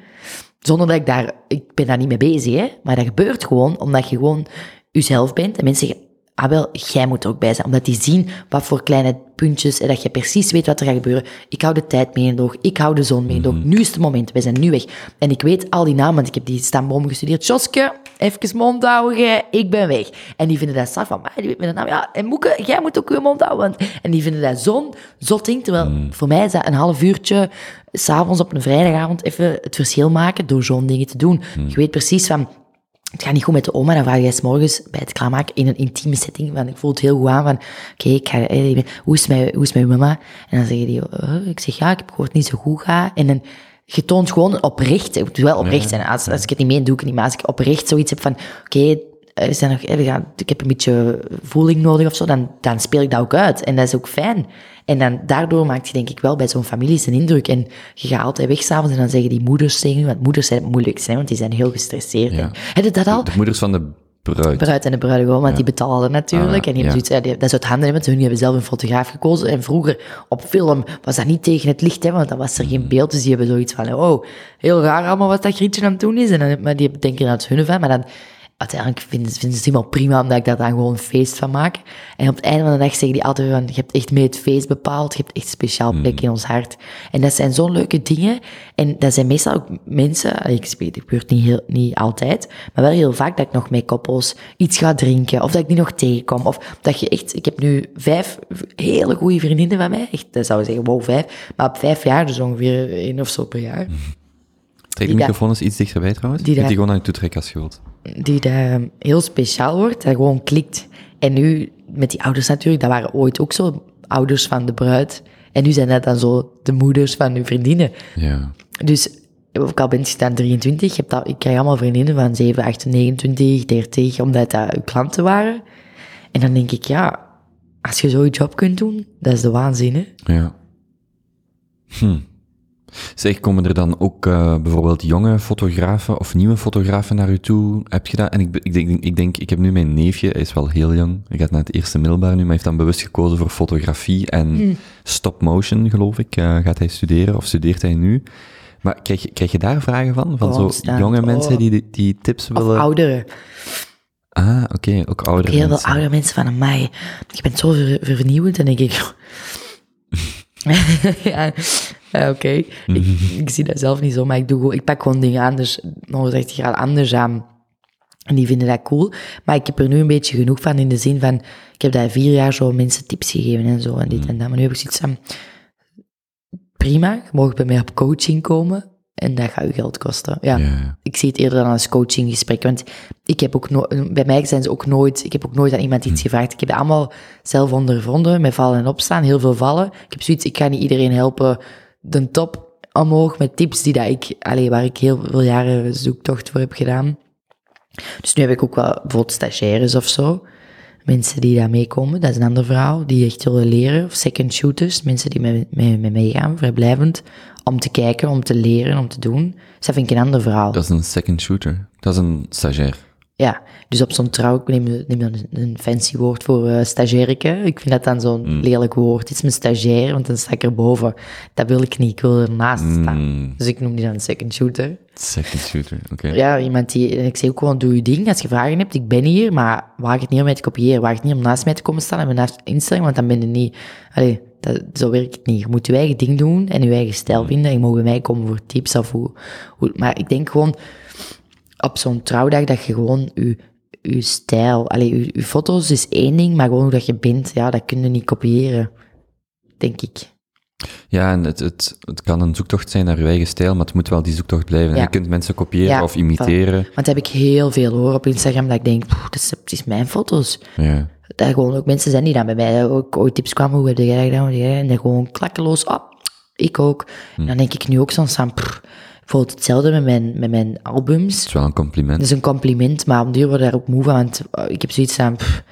zonder dat ik daar, ik ben daar niet mee bezig, hè. Maar dat gebeurt gewoon, omdat je gewoon jezelf bent. En mensen zeggen, ah wel, jij moet er ook bij zijn. Omdat die zien wat voor kleine puntjes, en dat je precies weet wat er gaat gebeuren. Ik hou de tijd mee in de oog, ik hou de zon mee in de oog. Nu is het moment, wij zijn nu weg. En ik weet al die namen, want ik heb die stamboom gestudeerd. Joske, even mond houden, ik ben weg. En die vinden dat straf van, maar die weet mijn naam. Ja, en Moeke, jij moet ook je mond houden. Want, en die vinden dat zo'n zot ding. Terwijl voor mij is dat een half uurtje, s'avonds op een vrijdagavond, even het verschil maken door zo'n dingen te doen. Je weet precies van, het gaat niet goed met de oma, dan vraag jij morgens bij het klaarmaken in een intieme setting, van ik voel het heel goed aan, van oké, ik ga, eh, hoe, is met, hoe is uw mama? En dan zeggen die, eh, ik zeg ja, ik heb gehoord het niet zo goed gaat. En dan, je toont gewoon oprecht, het moet wel oprecht zijn, als, als ik het niet meen, doe ik het niet, maar als ik oprecht zoiets heb van, oké, we zijn nog, eh, we gaan, ik heb een beetje voeling nodig of zo, dan, dan speel ik dat ook uit. En dat is ook fijn. En dan, daardoor maakt je denk ik wel bij zo'n familie zijn indruk. En je gaat altijd weg s'avonds en dan zeggen die moeders tegen want moeders zijn het moeilijkste, hè, want die zijn heel gestresseerd. Ja. En, dat al? De moeders van de bruid. bruid en de bruidegom, want die betalen natuurlijk. Ah, en die hebben ja. zoiets, dat is uit handen, want hun hebben zelf een fotograaf gekozen. En vroeger op film was dat niet tegen het licht, hè, want dan was er geen beeld. Dus die hebben zoiets van, oh, heel raar allemaal wat dat Grietje aan het doen is. En dan, maar die denken dat het hun van, maar dan... Uiteindelijk vinden, vinden ze het helemaal prima, omdat ik daar dan gewoon een feest van maak. En op het einde van de dag zeggen die altijd van, je hebt echt mee het feest bepaald, je hebt echt een speciaal Mhm. plek in ons hart. En dat zijn zo'n leuke dingen. En dat zijn meestal ook mensen, ik weet, het gebeurt niet, heel, niet altijd, maar wel heel vaak dat ik nog met koppels iets ga drinken, of dat ik die nog tegenkom, of dat je echt, ik heb nu vijf hele goede vriendinnen van mij, echt, dat zou je zeggen, wow, vijf, maar op vijf jaar, dus ongeveer één of zo per jaar, Trek de microfoon eens iets dichterbij trouwens. die daar- gewoon naar je toe trekken als je wilt. Die dat heel speciaal wordt, dat gewoon klikt. En nu, met die ouders natuurlijk, dat waren ooit ook zo ouders van de bruid. En nu zijn dat dan zo de moeders van uw vriendinnen. Ja. Dus, ook al bent je dan 23, je hebt al, ik krijg allemaal vriendinnen van 7, 8, 29, 30, omdat dat uw klanten waren. En dan denk ik, ja, als je zo'n job kunt doen, dat is de waanzin, hè? Ja. Hm. Zeg, komen er dan ook eh, bijvoorbeeld jonge fotografen of nieuwe fotografen naar u toe? Heb je dat? En ik, ik, denk, ik denk, ik heb nu mijn neefje, hij is wel heel jong, hij gaat naar het eerste middelbaar nu, maar heeft dan bewust gekozen voor fotografie en stop motion, geloof ik, eh, gaat hij studeren of studeert hij nu. Maar krijg, je- krijg je daar vragen van? Van zo Constant, jonge oh. mensen die, die, tips Of willen? ouderen. Ah, oké, ook oudere Heel veel oudere mensen van, mij. je bent zo ver, vernieuwend. En denk ik... ja, ja, oké. Ik, ik zie dat zelf niet zo, maar ik, doe, gewoon- ik pak gewoon dingen anders, 180 graden anders aan. En die vinden dat cool. Maar ik heb er nu een beetje genoeg van in de zin van... Ik heb daar vier jaar zo mensen tips gegeven en zo en dit en dat. Maar nu heb ik zoiets van... Prima, je mag bij mij op coaching komen. En dat gaat je geld kosten. Ja. Ik zie het eerder dan als coachinggesprek. Want ik heb ook nooit, bij mij zijn ze ook nooit, ik heb ook nooit aan iemand iets gevraagd. Ik heb het allemaal zelf ondervonden, met vallen en opstaan, heel veel vallen. Ik heb zoiets, ik ga niet iedereen helpen de top omhoog met tips die dat ik, allee, waar ik heel veel jaren zoektocht voor heb gedaan. Dus nu heb ik ook wel bijvoorbeeld stagiaires of zo. Mensen die daar meekomen, dat is een ander verhaal. Die echt willen leren. Of second shooters, mensen die met mij mee meegaan, vrijblijvend. Om te kijken, om te leren, om te doen. Dus dat vind ik een ander verhaal. Dat is een second shooter. Dat is een stagiair. Ja, dus op zo'n trouw, ik neem, neem dan een fancy woord voor uh. Ik vind dat dan zo'n Mm. lelijk woord. Het is mijn stagiair, want dan sta ik erboven. Dat wil ik niet, ik wil ernaast staan. Mm, Dus ik noem die dan een second shooter. second shooter, oké. Ja, iemand die, en ik zeg ook gewoon, doe je ding. Als je vragen hebt, ik ben hier, maar waag het niet om mij te kopiëren. Waag het niet om naast mij te komen staan en me naast instelling, want dan ben je niet... Allee, dat, zo werkt het niet. Je moet je eigen ding doen en je eigen stijl vinden. En je mag bij mij komen voor tips of hoe... hoe maar ik denk gewoon, op zo'n trouwdag, dat je gewoon je, je stijl... Allee, je, je foto's is één ding, maar gewoon hoe dat je bent, ja, dat kun je niet kopiëren. Denk ik. Ja, en het, het, het kan een zoektocht zijn naar je eigen stijl, maar het moet wel die zoektocht blijven. Ja. Je kunt mensen kopiëren Ja, of imiteren. Want dat heb ik heel veel hoor op Instagram, dat ik denk, "Poeh, dat is, dat is mijn foto's. Ja. dat gewoon ook mensen zijn die dan bij mij ook ooit tips kwamen, hoe heb jij dat gedaan? En dan gewoon klakkeloos, oh, ik ook. En dan denk ik nu ook aan, pff, bijvoorbeeld hetzelfde met mijn, met mijn albums. Het is wel een compliment. Dat is een compliment, maar om duur worden daar ook moe van, want eh, ik heb zoiets aan, pff,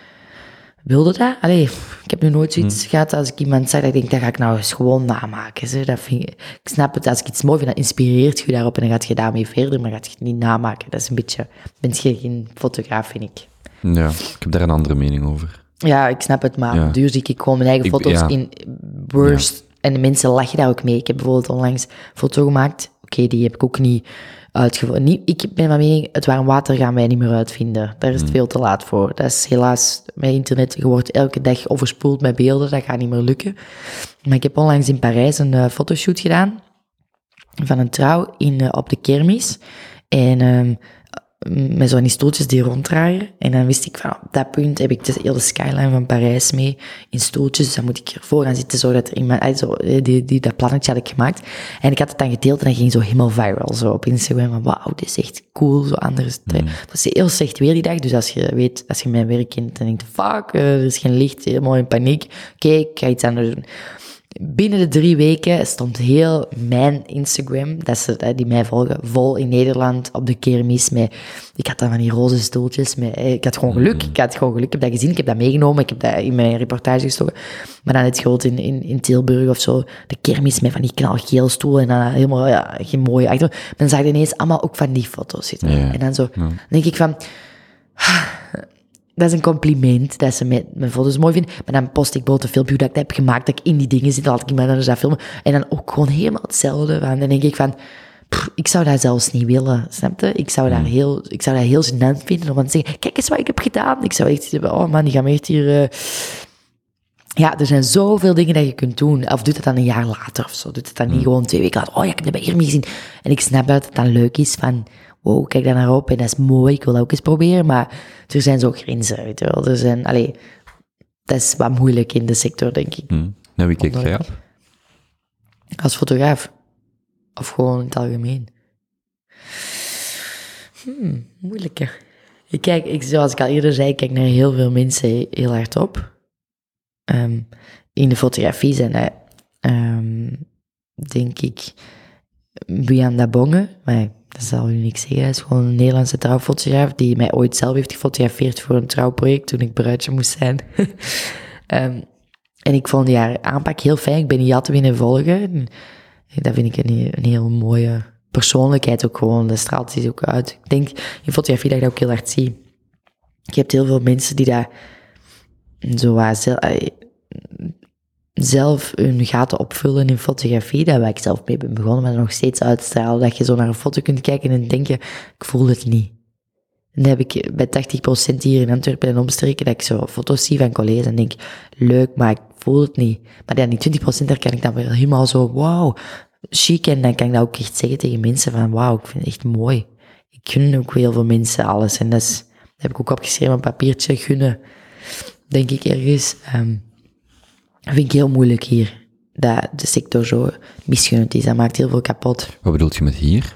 wilde dat? Allee, ik heb nu nooit zoiets gehad als ik iemand zeg, dat ik denk, dat ga ik nou eens gewoon namaken. Zeg. Dat vind ik, ik snap het, als ik iets mooi vind, dat inspireert je daarop en dan gaat je daarmee verder, maar gaat je het niet namaken. Dat is een beetje, ben je geen fotograaf, vind ik. Ja, ik heb daar een andere mening over. Ja, ik snap het, maar Ja. duur zie ik gewoon mijn eigen Ik- foto's ja. in worst. En de mensen lachen daar ook mee. Ik heb bijvoorbeeld onlangs een foto gemaakt. Oké, die heb ik ook niet uitgevonden. Niet, ik ben van mening, het warm water gaan wij niet meer uitvinden. Daar is het veel te laat voor. Dat is helaas met internet. Je wordt elke dag overspoeld met beelden. Dat gaat niet meer lukken. Maar ik heb onlangs in Parijs een eh, fotoshoot gedaan. Van een trouw in, eh, op de kermis. En ehm, met zo'n stoeltjes die ronddraaien. En dan wist ik van, op dat punt heb ik de hele skyline van Parijs mee in stoeltjes. Dus dan moet ik ervoor gaan zitten, zodat er iemand, eh, zo, eh, die, die, dat plannetje had ik gemaakt. En ik had het dan gedeeld en dat ging zo helemaal viral, zo op Instagram. Van, wauw, dit is echt cool, zo anders. Het was heel slecht weer die dag, dus als je weet, als je mijn werk kent, dan denk je, fuck, eh, er is geen licht, helemaal in paniek. Oké, ik ga iets anders doen. Binnen de drie weken stond heel mijn Instagram, dat ze, eh, die mij volgen, vol in Nederland op de kermis. Met, ik had dan van die roze stoeltjes. Met, eh, ik had gewoon geluk. Ik had gewoon geluk. Ik heb dat gezien, ik heb dat meegenomen. Ik heb dat in mijn reportage gestoken. Maar dan het groot in, in, in Tilburg of zo. De kermis met van die knalgeel stoelen. En dan helemaal ja, geen mooie achter. Dan zag je ineens allemaal ook van die foto's zitten. Ja. En dan zo, dan denk ik van... Dat is een compliment, dat ze mijn, mijn foto's mooi vinden. Maar dan post ik bijvoorbeeld een filmpje hoe dat ik dat heb gemaakt, dat ik in die dingen zit, laat ik iemand anders dat filmen. En dan ook gewoon helemaal hetzelfde. Van. Dan denk ik van, pff, ik zou dat zelfs niet willen, snap je? Ik zou, daar heel, ik zou dat heel gênant vinden om te zeggen, kijk eens wat ik heb gedaan. Ik zou echt oh man, die gaan me echt hier... eh, Ja, er zijn zoveel dingen dat je kunt doen. Of doet het dan een jaar later of zo. Doet het dan niet gewoon twee weken later. Oh ja, ik heb het bij Irmi gezien. En ik snap dat het dan leuk is van... Wow, kijk daar naar op en dat is mooi. Ik wil dat ook eens proberen. Maar er zijn zo grenzen, weet je wel. Er zijn... Allee, dat is wat moeilijk in de sector, denk ik. Hm. Naar wie kijkt jij op? Als fotograaf. Of gewoon in het algemeen. Hmm, moeilijker. Ik kijk, ik, zoals ik al eerder zei, ik kijk naar heel veel mensen heel hard op. Ehm, in de fotografie zijn dat, ehm, denk ik, Bianda Bonge. Maar dat zal u niks zeggen. Hij is gewoon een Nederlandse trouwfotograaf die mij ooit zelf heeft gefotografeerd voor een trouwproject toen ik bruidje moest zijn. Ehm, en ik vond die haar aanpak heel fijn. Ik ben die altijd volgen. En Dat vind ik een, heel mooie persoonlijkheid ook gewoon. Dat straalt zich ook uit. Ik denk in fotografie dat ik dat ook heel hard zie. Je hebt heel veel mensen die dat zo eh, zelf hun gaten opvullen in fotografie. Daar waar ik zelf mee ben begonnen, maar nog steeds uitstralen. Dat je zo naar een foto kunt kijken en denken, ik voel het niet. En dan heb ik bij 80% hier in Antwerpen en omstreken dat ik zo foto's zie van collega's en denk, leuk, maar ik voel het niet. Maar dan die 20% daar kan ik dan weer helemaal zo, wauw, chic. En dan kan ik dat ook echt zeggen tegen mensen van, wauw, ik vind het echt mooi. Ik gun ook heel veel mensen alles. En dat heb ik ook opgeschreven op een papiertje, gunnen, denk ik ergens. Ehm, dat vind ik heel moeilijk hier. dat de sector zo misgunend is. Dat maakt heel veel kapot Wat bedoelt je met hier?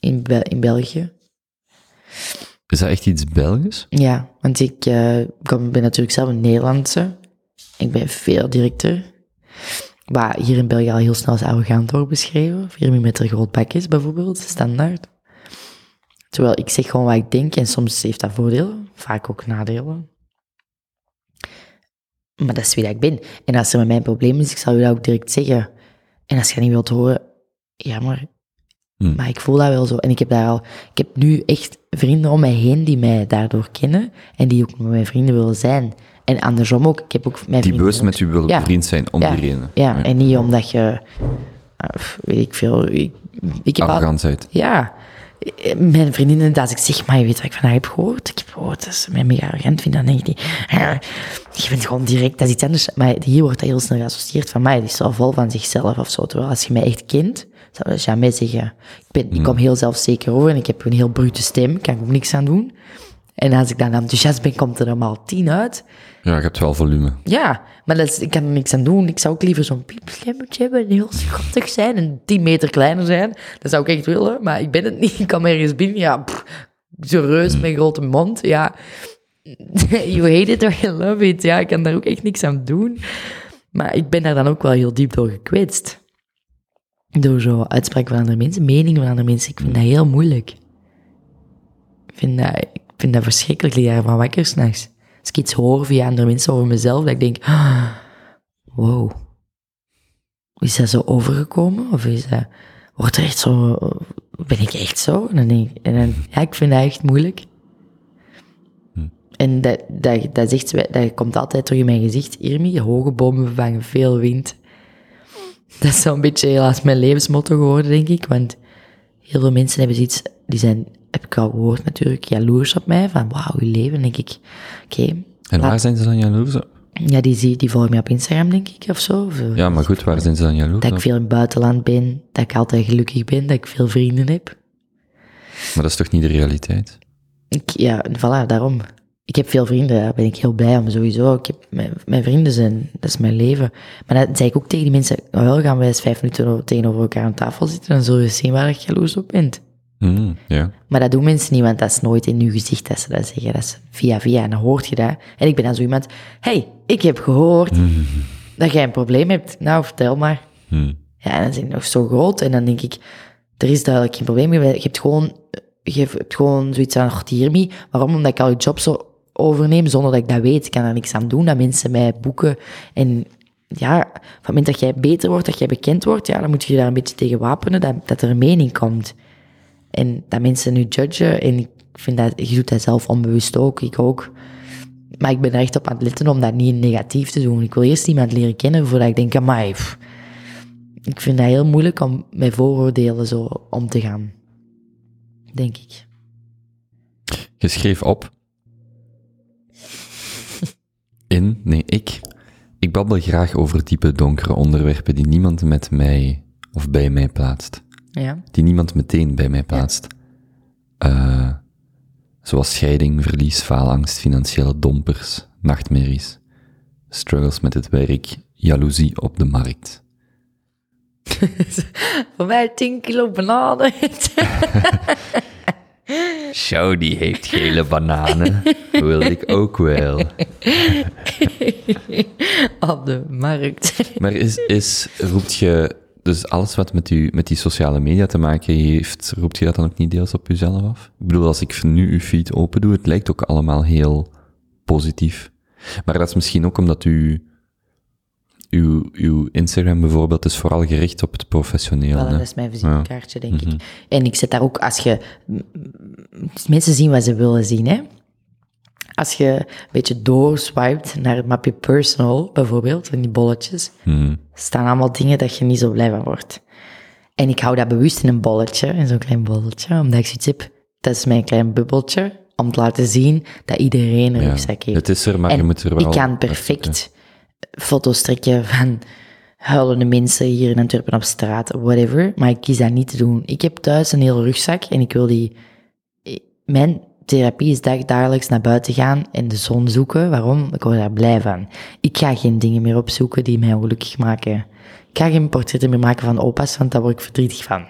in, Bel- in België. Is dat echt iets Belgisch? Ja, want ik eh, kom, ben natuurlijk zelf een Nederlandse. Ik ben veel directeur. Waar hier in België al heel snel als arrogant wordt beschreven. 4 mm groot bakjes bijvoorbeeld, standaard. Terwijl ik zeg gewoon wat ik denk en soms heeft dat voordelen, vaak ook nadelen. Maar dat is wie dat ik ben. En als er met mijn probleem is, ik zal u dat ook direct zeggen. En als je niet wilt horen, jammer. Hm. Maar ik voel dat wel zo. En ik heb daar al, ik heb nu echt vrienden om mij heen die mij daardoor kennen en die ook met mijn vrienden willen zijn. En andersom ook. Ik heb ook mijn Die bewust met u willen Ja. bevriend zijn om ja, die reden. Ja, en niet omdat je, eh, weet ik veel, ik, ik heb al- ja, mijn vriendinnen, als ik zeg, maar je weet wat ik vandaag heb gehoord? Ik heb gehoord dat ze mij mega arrogant vinden. Dan denk ik, je bent gewoon direct, dat is iets anders. Maar hier wordt dat heel snel geassocieerd van mij. Die is zo vol van zichzelf of zo. Terwijl als je mij echt kent, zou je jamais zeggen, ik, ben, ik kom heel zelfzeker over en ik heb een heel brute stem, kan ik ook niks aan doen. En als ik dan enthousiast ben, komt er allemaal tien uit. Ja, je hebt wel volume. Ja, maar dat is, ik kan er niks aan doen. Ik zou ook liever zo'n piepschermpje hebben en heel schattig zijn en 10 meter kleiner zijn. Dat zou ik echt willen, maar ik ben het niet. Ik kom ergens binnen, ja, pff, zo reus met grote mond, ja. You hate it or you love it, ja, ik kan daar ook echt niks aan doen. Maar ik ben daar dan ook wel heel diep door gekwetst. Door zo uitspraken van andere mensen, meningen van andere mensen. Ik vind dat heel moeilijk. Ik vind dat, ik vind dat verschrikkelijk, ik lig daarvan wakker s'nachts. Als ik iets hoor via andere mensen over mezelf, dat ik denk, ah, wow. Is dat zo overgekomen? Of is dat, wordt er echt zo, ben ik echt zo? En dan denk ik, en dan, ja, ik vind dat echt moeilijk. En dat, dat, dat, zegt, ze- dat komt altijd terug in mijn gezicht. Irmi, hoge bomen vervangen veel wind. Dat is zo'n beetje helaas mijn levensmotto geworden, denk ik. Want heel veel mensen hebben zoiets, die zijn, heb ik al gehoord natuurlijk, jaloers op mij. Van wauw, je leven, denk ik. Oké. En waar zijn ze dan jaloers op? Ja, die, zie, die volgen mij op Instagram, denk ik, of zo. Of, eh, Ja, maar goed, waar zijn ze dan jaloers dat ik veel in het buitenland ben, dat ik altijd gelukkig ben, dat ik veel vrienden heb. Maar dat is toch niet de realiteit? Ik, ja, voilà, daarom. Ik heb veel vrienden, daar ben ik heel blij om, sowieso. Ik heb, mijn, mijn vrienden zijn, dat is mijn leven. Maar dat zei ik ook tegen die mensen, nou wel, gaan wij eens vijf minuten tegenover elkaar aan tafel zitten, dan zul je zien waar ik jaloers op ben. Ja. Maar dat doen mensen niet, want dat is nooit in uw gezicht dat ze dat zeggen. Dat is via via, en dan hoort je dat. En ik ben dan zo iemand, hey, ik heb gehoord dat jij een probleem hebt. Nou, vertel maar. Hmm. Ja, en dan is ik nog zo groot. En dan denk ik, er is duidelijk geen probleem. Je hebt gewoon, je hebt gewoon zoiets aan, Irmi. Waarom? Omdat ik al je job zo overneem zonder dat ik dat weet. Ik kan er niks aan doen, dat mensen mij boeken. En ja, op het moment dat jij beter wordt, dat jij bekend wordt, ja, dan moet je je daar een beetje tegen wapenen, dat, dat er een mening komt. En dat mensen nu judgen, en ik vind dat, je doet dat zelf onbewust ook, ik ook. Maar ik ben er echt op aan het letten om dat niet negatief te doen. Ik wil eerst iemand leren kennen voordat ik denk, amai, pff, ik vind dat heel moeilijk om met vooroordelen zo om te gaan. Denk ik. Je schreef op. In, nee, ik. Ik babbel graag over diepe, donkere onderwerpen die niemand met mij of bij mij plaatst. Ja. Die niemand meteen bij mij plaatst. Eh, zoals scheiding, verlies, faalangst, financiële dompers, nachtmerries, struggles met het werk, jaloezie op de markt. Voor mij 10 kilo bananen. Zo, die heeft gele bananen. Wil ik ook wel. op de markt. Maar is, is, roept je, dus alles wat met, u, met die sociale media te maken heeft, roept je dat dan ook niet deels op jezelf af? Ik bedoel, als ik nu uw feed open doe, het lijkt ook allemaal heel positief. Maar dat is misschien ook omdat u, uw, uw Instagram bijvoorbeeld is vooral gericht op het professioneel. Wel, hè? dat is mijn visitekaartje, denk ik. En ik zet daar ook, als je... Mensen zien wat ze willen zien, hè. Als je een beetje doorswipet naar het mapje personal, bijvoorbeeld, van die bolletjes, Mhm. Staan allemaal dingen dat je niet zo blij van wordt. En ik hou dat bewust in een bolletje, in zo'n klein bolletje, omdat ik zoiets heb, dat is mijn klein bubbeltje, om te laten zien dat iedereen een Ja, rugzak heeft. het is er, maar en je moet er wel... ik kan perfect foto's trekken van huilende mensen hier in Antwerpen op straat, whatever. Maar ik kies dat niet te doen. Ik heb thuis een hele rugzak en ik wil die... Mijn therapie is dag, dagelijks naar buiten gaan en de zon zoeken. Waarom? Ik word daar blij van. Ik ga geen dingen meer opzoeken die mij ongelukkig maken. ga geen portretten meer maken van opa's, want daar word ik verdrietig van.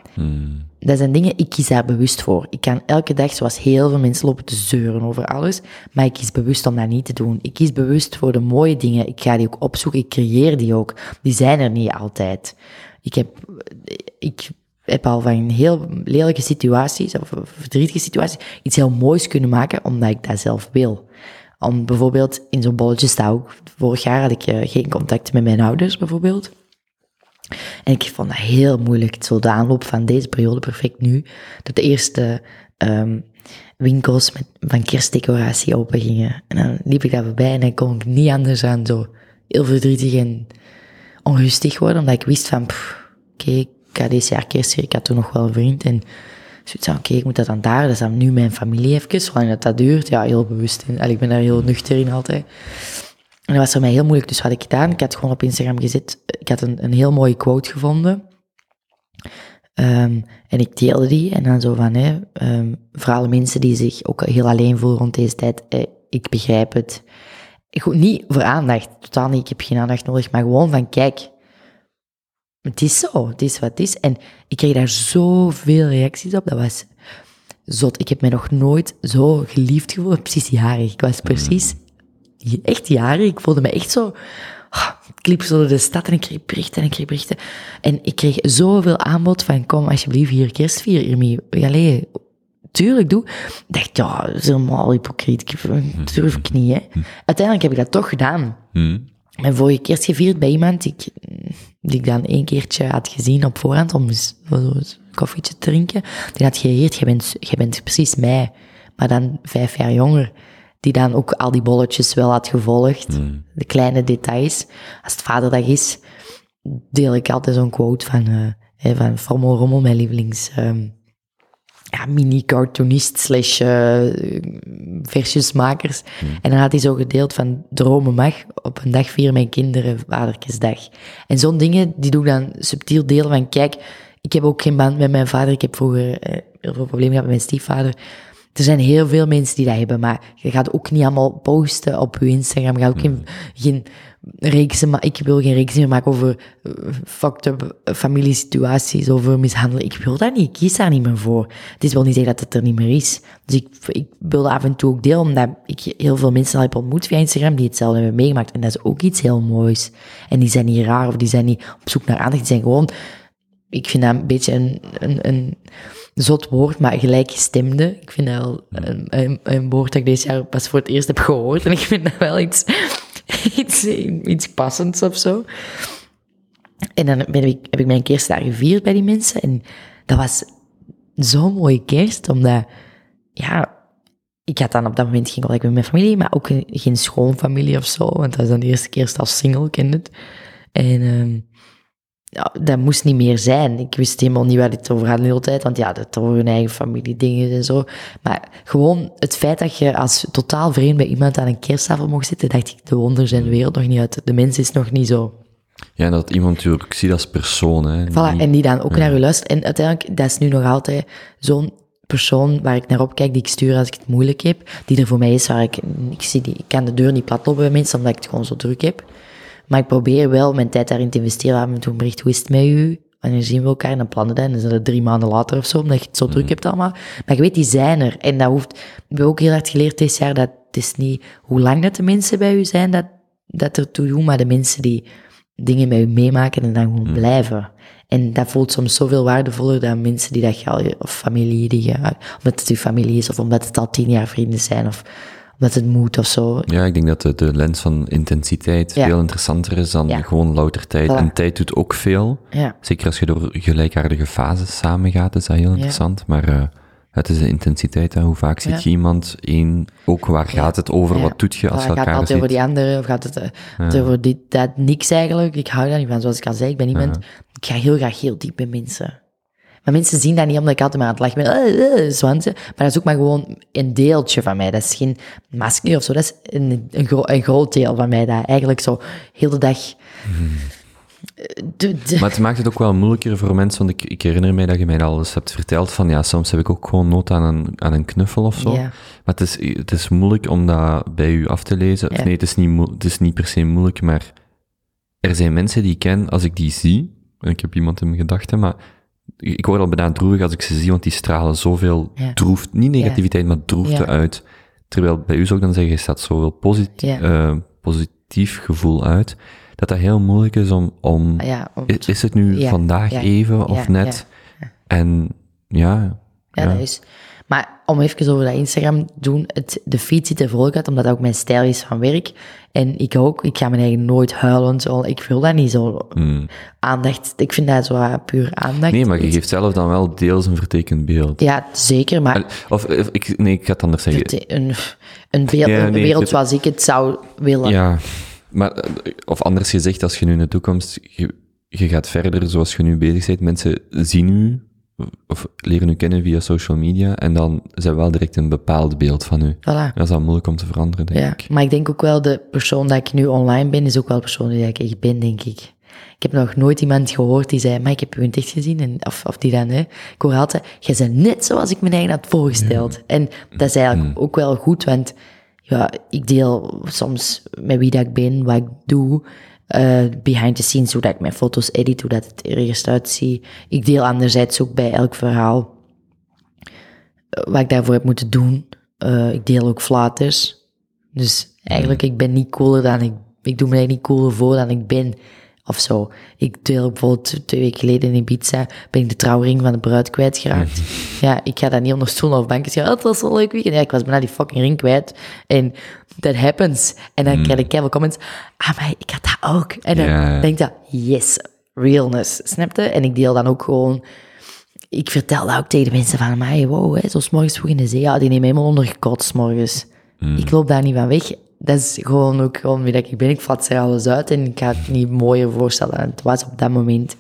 Dat zijn dingen, ik kies daar bewust voor. Ik kan elke dag, zoals heel veel mensen, lopen te zeuren over alles, maar ik kies bewust om dat niet te doen. Ik kies bewust voor de mooie dingen. Ik ga die ook opzoeken, ik creëer die ook. Die zijn er niet altijd. Ik heb, ik heb al van heel lelijke situaties, of verdrietige situaties, iets heel moois kunnen maken, omdat ik dat zelf wil. Om bijvoorbeeld in zo'n bolletje sta. Vorig jaar had ik eh, geen contact met mijn ouders, bijvoorbeeld. En ik vond dat heel moeilijk, zo de aanloop van deze periode, perfect nu, dat de eerste ehm, winkels met, van kerstdecoratie open gingen. En dan liep ik daar voorbij en dan kon ik niet anders aan zo heel verdrietig en onrustig worden, omdat ik wist van, oké, ga deze jaar kerst ik had toen nog wel een vriend en zoiets van, oké, ik moet dat dan daar, dat is dan nu mijn familie even, zolang dat dat duurt, ja, heel bewust. En ik ben daar heel nuchter in altijd. En dat was voor mij heel moeilijk, dus wat had ik gedaan? Ik had gewoon op Instagram gezet, ik had een, een heel mooie quote gevonden. Ehm, en ik deelde die en dan zo van, hè, um, voor alle mensen die zich ook heel alleen voelen rond deze tijd, eh, ik begrijp het. Goed, niet voor aandacht, totaal niet, ik heb geen aandacht nodig, maar gewoon van, kijk, het is zo, het is wat het is. En ik kreeg daar zoveel reacties op, dat was zot. Ik heb mij nog nooit zo geliefd gevoeld, precies jarig. Ik was precies echt jarig, ik voelde me echt zo... ah, Ik liep zo door de stad en ik kreeg berichten en ik kreeg berichten. En ik kreeg zoveel aanbod van, kom alsjeblieft hier kerst vieren, Irmi. Allee, tuurlijk, doe. Ik dacht, ja, dat is helemaal hypocriet. Ik durf ik niet, hè. Uiteindelijk heb ik dat toch gedaan. Mijn vorige kerst gevierd bij iemand die ik, die ik dan één keertje had gezien op voorhand om eens een koffietje te drinken. Die had gereerd, jij bent, jij bent precies mij, maar dan vijf jaar jonger. Die dan ook al die bolletjes wel had gevolgd. De kleine details. Als het vaderdag is, deel ik altijd zo'n quote van, hè, van Frommel Rommel, mijn lievelings... ehm, ja, mini-cartoonist slash eh, versjesmakers. En dan had hij zo gedeeld van dromen mag, op een dag vieren mijn kinderen vadertjesdag. En zo'n dingen, die doe ik dan subtiel delen van, kijk, ik heb ook geen band met mijn vader, ik heb vroeger eh, heel veel problemen gehad met mijn stiefvader. Er zijn heel veel mensen die dat hebben, maar je gaat ook niet allemaal posten op je Instagram. Je gaat ook geen, geen reeksen, maar ik wil geen reeksen meer maken over eh, fucked up familiesituaties, over mishandelen. Ik wil dat niet, ik kies daar niet meer voor. Het is wel niet zeggen dat het er niet meer is. Dus ik, ik wil af en toe ook delen, omdat ik heel veel mensen al heb ontmoet via Instagram die hetzelfde hebben meegemaakt. En dat is ook iets heel moois. En die zijn niet raar of die zijn niet op zoek naar aandacht. Die zijn gewoon, ik vind dat een beetje een, een, een zot woord, maar gelijkgestemde. Ik vind dat wel een, een, een woord dat ik deze jaar pas voor het eerst heb gehoord. En ik vind dat wel iets, iets, iets passends of zo. En dan ben ik, heb ik mijn kerst daar gevierd bij die mensen. En dat was zo'n mooie kerst, omdat, ja, ik had dan op dat moment geen contact met mijn familie, maar ook geen- schoonfamilie of zo. Want dat was dan de eerste kerst als single, je het. En ehm, ja, dat moest niet meer zijn. Ik wist helemaal niet waar dit over had de hele tijd, want ja, dat over hun eigen familie dingen en zo. Maar gewoon het feit dat je als totaal vreemd bij iemand aan een kersttafel mocht zitten, dacht ik, de wonder zijn de wereld nog niet uit. De mens is nog niet zo. Ja, dat iemand natuurlijk ziet als persoon, hè. Voilà, en die dan ook naar u luistert. En uiteindelijk, dat is nu nog altijd zo'n persoon waar ik naar opkijk, die ik stuur als ik het moeilijk heb, die er voor mij is, waar ik, ik, zie die, ik kan de deur niet platlopen bij mensen, omdat ik het gewoon zo druk heb. Maar ik probeer wel mijn tijd daarin te investeren. Af en toe een bericht, hoe is het met u? Wanneer zien we elkaar? En dan plannen we dat. En dan zijn het drie maanden later of zo, omdat je het zo druk hebt allemaal. Maar je weet, die zijn er. En dat hoeft... Ik heb ook heel hard geleerd dit jaar, dat het is niet hoe lang dat de mensen bij u zijn, dat, dat er toe doen, maar de mensen die dingen met u meemaken en dan gewoon blijven. En dat voelt soms zoveel waardevoller dan mensen die dat je al, of familie, die je, omdat het uw familie is, of omdat het al tien jaar vrienden zijn, of omdat het moet of zo. Ja, ik denk dat de, de lens van intensiteit Ja. veel interessanter is dan Ja. gewoon louter tijd. Voilà. En tijd doet ook veel. Ja. Zeker als je door gelijkaardige fases samengaat, is dat heel interessant. Maar eh, het is de intensiteit. Hè. Hoe vaak ziet Ja. je iemand? Eén, ook waar gaat het over? Wat doet je als je gaat het elkaar altijd over die anderen, of gaat het, eh, over dit, dat, niks eigenlijk. Ik hou daar niet van, zoals ik al zei, ik ben iemand, ik ga heel graag heel diep bij mensen. Maar mensen zien dat niet omdat ik altijd maar aan het lachen ben, eh, eh, zwansen. Maar dat is ook maar gewoon een deeltje van mij. Dat is geen masker of zo. Dat is een, een, gro- een groot deel van mij. Dat eigenlijk zo heel de dag... eh, de- de- Maar het maakt het ook wel moeilijker voor mensen, want ik, ik herinner mij dat je mij al eens hebt verteld, van ja, soms heb ik ook gewoon nood aan een, aan een knuffel of zo. Ja. Maar het is, het is moeilijk om dat bij u af te lezen. Of nee, het is, niet, het is niet per se moeilijk, maar er zijn mensen die ik ken, als ik die zie, en ik heb iemand in mijn gedachten, maar ik word al bijna droevig als ik ze zie, want die stralen zoveel Ja. niet negativiteit, maar droefte uit. Terwijl bij u zou ik dan zeggen, je staat zoveel positief, eh, positief gevoel uit, dat dat heel moeilijk is om, om Ja, om- is, is het nu vandaag even of net? En ja, Ja, ja. dat is. Maar om even over dat Instagram doen, het, de feed ziet er vrolijk uit, omdat dat ook mijn stijl is van werk. En ik ook, ik ga mijn eigen nooit huilen, zo. ik wil dat niet zo. Aandacht, ik vind dat zo ah, puur aandacht. Hmm. Nee, maar je geeft zelf dan wel deels een vertekend beeld. Ja, zeker, maar Of, of ik, nee, ik ga het anders zeggen. een, een, beeld, Ja, een nee, wereld zoals ik het zou willen. Ja, maar, eh, of anders gezegd, als je nu in de toekomst, je, je gaat verder zoals je nu bezig bent, mensen zien u, of leren u kennen via social media, en dan zijn wel direct een bepaald beeld van u. Voilà. Dat is dan moeilijk om te veranderen, denk Ja, ik. maar ik denk ook wel, de persoon dat ik nu online ben, is ook wel de persoon die ik echt ben, denk ik. Ik heb nog nooit iemand gehoord die zei, maar ik heb u in het echt gezien. En, of, of die dan, hè. Ik hoor altijd, jij bent net zoals ik me eigen had voorgesteld. En dat is eigenlijk ook wel goed, want ja, ik deel soms met wie dat ik ben, wat ik doe, eh, behind the scenes, hoe dat ik mijn foto's edit, hoe dat het er eerst uitziet. Ik deel anderzijds ook bij elk verhaal eh, wat ik daarvoor heb moeten doen. Eh, ik deel ook flaters. Dus eigenlijk, ik ben niet cooler dan ik... Ik doe me niet cooler voor dan ik ben. Of zo. Ik deel bijvoorbeeld twee weken geleden in Ibiza... ben ik de trouwring van de bruid kwijtgeraakt. ja, ik ga dat niet onder stoel of banken zeggen... Oh, het was zo'n leuk weekend. Ja, ik was bijna die fucking ring kwijt. En that happens. En dan krijg ik keihard comments... Ah, maar ik had dat ook. En dan denk ik dat... Yes, realness. Snap je? En ik deel dan ook gewoon ik vertel dat ook tegen de mensen van mij, wow, hè, zo morgens vroeg in de zee, ja, die nemen helemaal ondergekot morgens. Ik loop daar niet van weg. Dat is gewoon ook gewoon wie ik ben. Ik vat er alles uit en ik ga het niet mooier voorstellen dan het was op dat moment.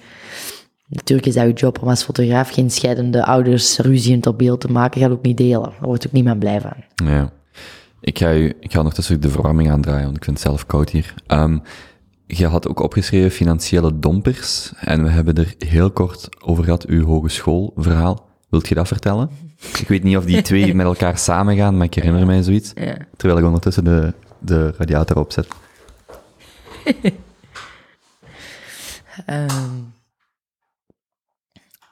Natuurlijk is dat je job om als fotograaf geen scheidende ouders ruziend op beeld te maken. Ga ook niet delen. Daar wordt ook niemand blij van. Ja. Ik ga, u, ik ga ondertussen de verwarming aandraaien, want ik vind het zelf koud hier. Ehm, je had ook opgeschreven financiële dompers, en we hebben er heel kort over gehad, uw hogeschoolverhaal. Wilt je dat vertellen? Ik weet niet of die twee met elkaar samengaan, maar ik herinner mij zoiets. Ja. Terwijl ik ondertussen de, de radiator opzet. Ehm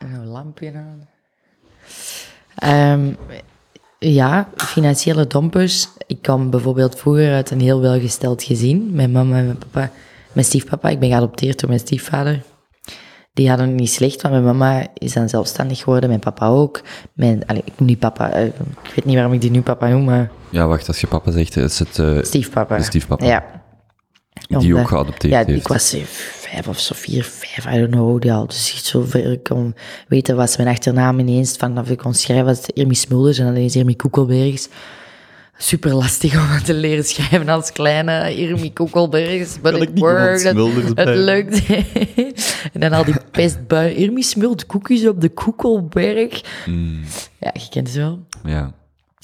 een lampje aan. Ehm, ja, financiële dompers. Ik kwam bijvoorbeeld vroeger uit een heel welgesteld gezin. Mijn mama en mijn papa, mijn stiefpapa. Ik ben geadopteerd door mijn stiefvader. Die hadden het niet slecht, want mijn mama is dan zelfstandig geworden. Mijn papa ook. Mijn, allee, ik noem die papa. eh, ik weet niet waarom ik die nu papa noem, maar Ja, wacht, als je papa zegt, is het eh, stiefpapa. de stiefpapa. Ja. die Omdat- ook geadopteerd ja, heeft. ik was eh, vijf of zo, vier, vijf, I don't know. Ja, dus echt zo ver ik kon weten was mijn achternaam ineens. Vanaf ik kon schrijven was het Irmi Smulders en dan ineens Irmi Koekelbergs. Super lastig om te leren schrijven als kleine Irmi Koekelbergs. But it worked. Het, lukt. en dan al die pestbuien. Irmi smult koekjes op de Koekelberg. Mm, Ja, je kent het wel. ja.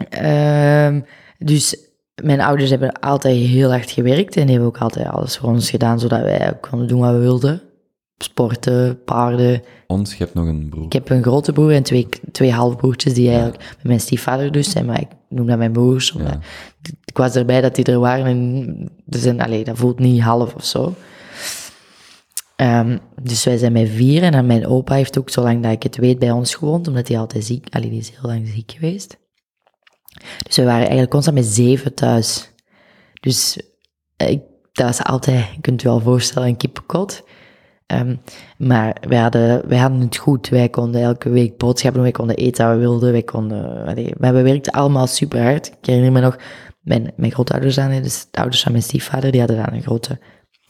Ehm, dus mijn ouders hebben altijd heel hard gewerkt en hebben ook altijd alles voor ons gedaan, zodat wij konden doen wat we wilden. Sporten, paarden. Ons, je hebt nog een broer. Ik heb een grote broer en twee, twee halfbroertjes die eigenlijk met mijn stiefvader dus zijn, maar ik noem dat mijn broers. Omdat Ik was erbij dat die er waren en zijn, allee, dat voelt niet half of zo. Ehm, dus wij zijn met vier en dan mijn opa heeft ook, zolang dat ik het weet, bij ons gewoond, omdat hij altijd ziek, allee, die is heel lang ziek geweest. Dus we waren eigenlijk constant met zeven thuis. Dus eh, ik, dat was altijd, je kunt je wel voorstellen, een kippenkot. Ehm, maar wij hadden, wij hadden het goed. Wij konden elke week boodschappen doen, wij konden eten wat we wilden. Wij konden, allee, maar we werkten allemaal super hard. Ik herinner me nog, mijn, mijn grootouders aan, dus de ouders van mijn stiefvader, die hadden dan een grote,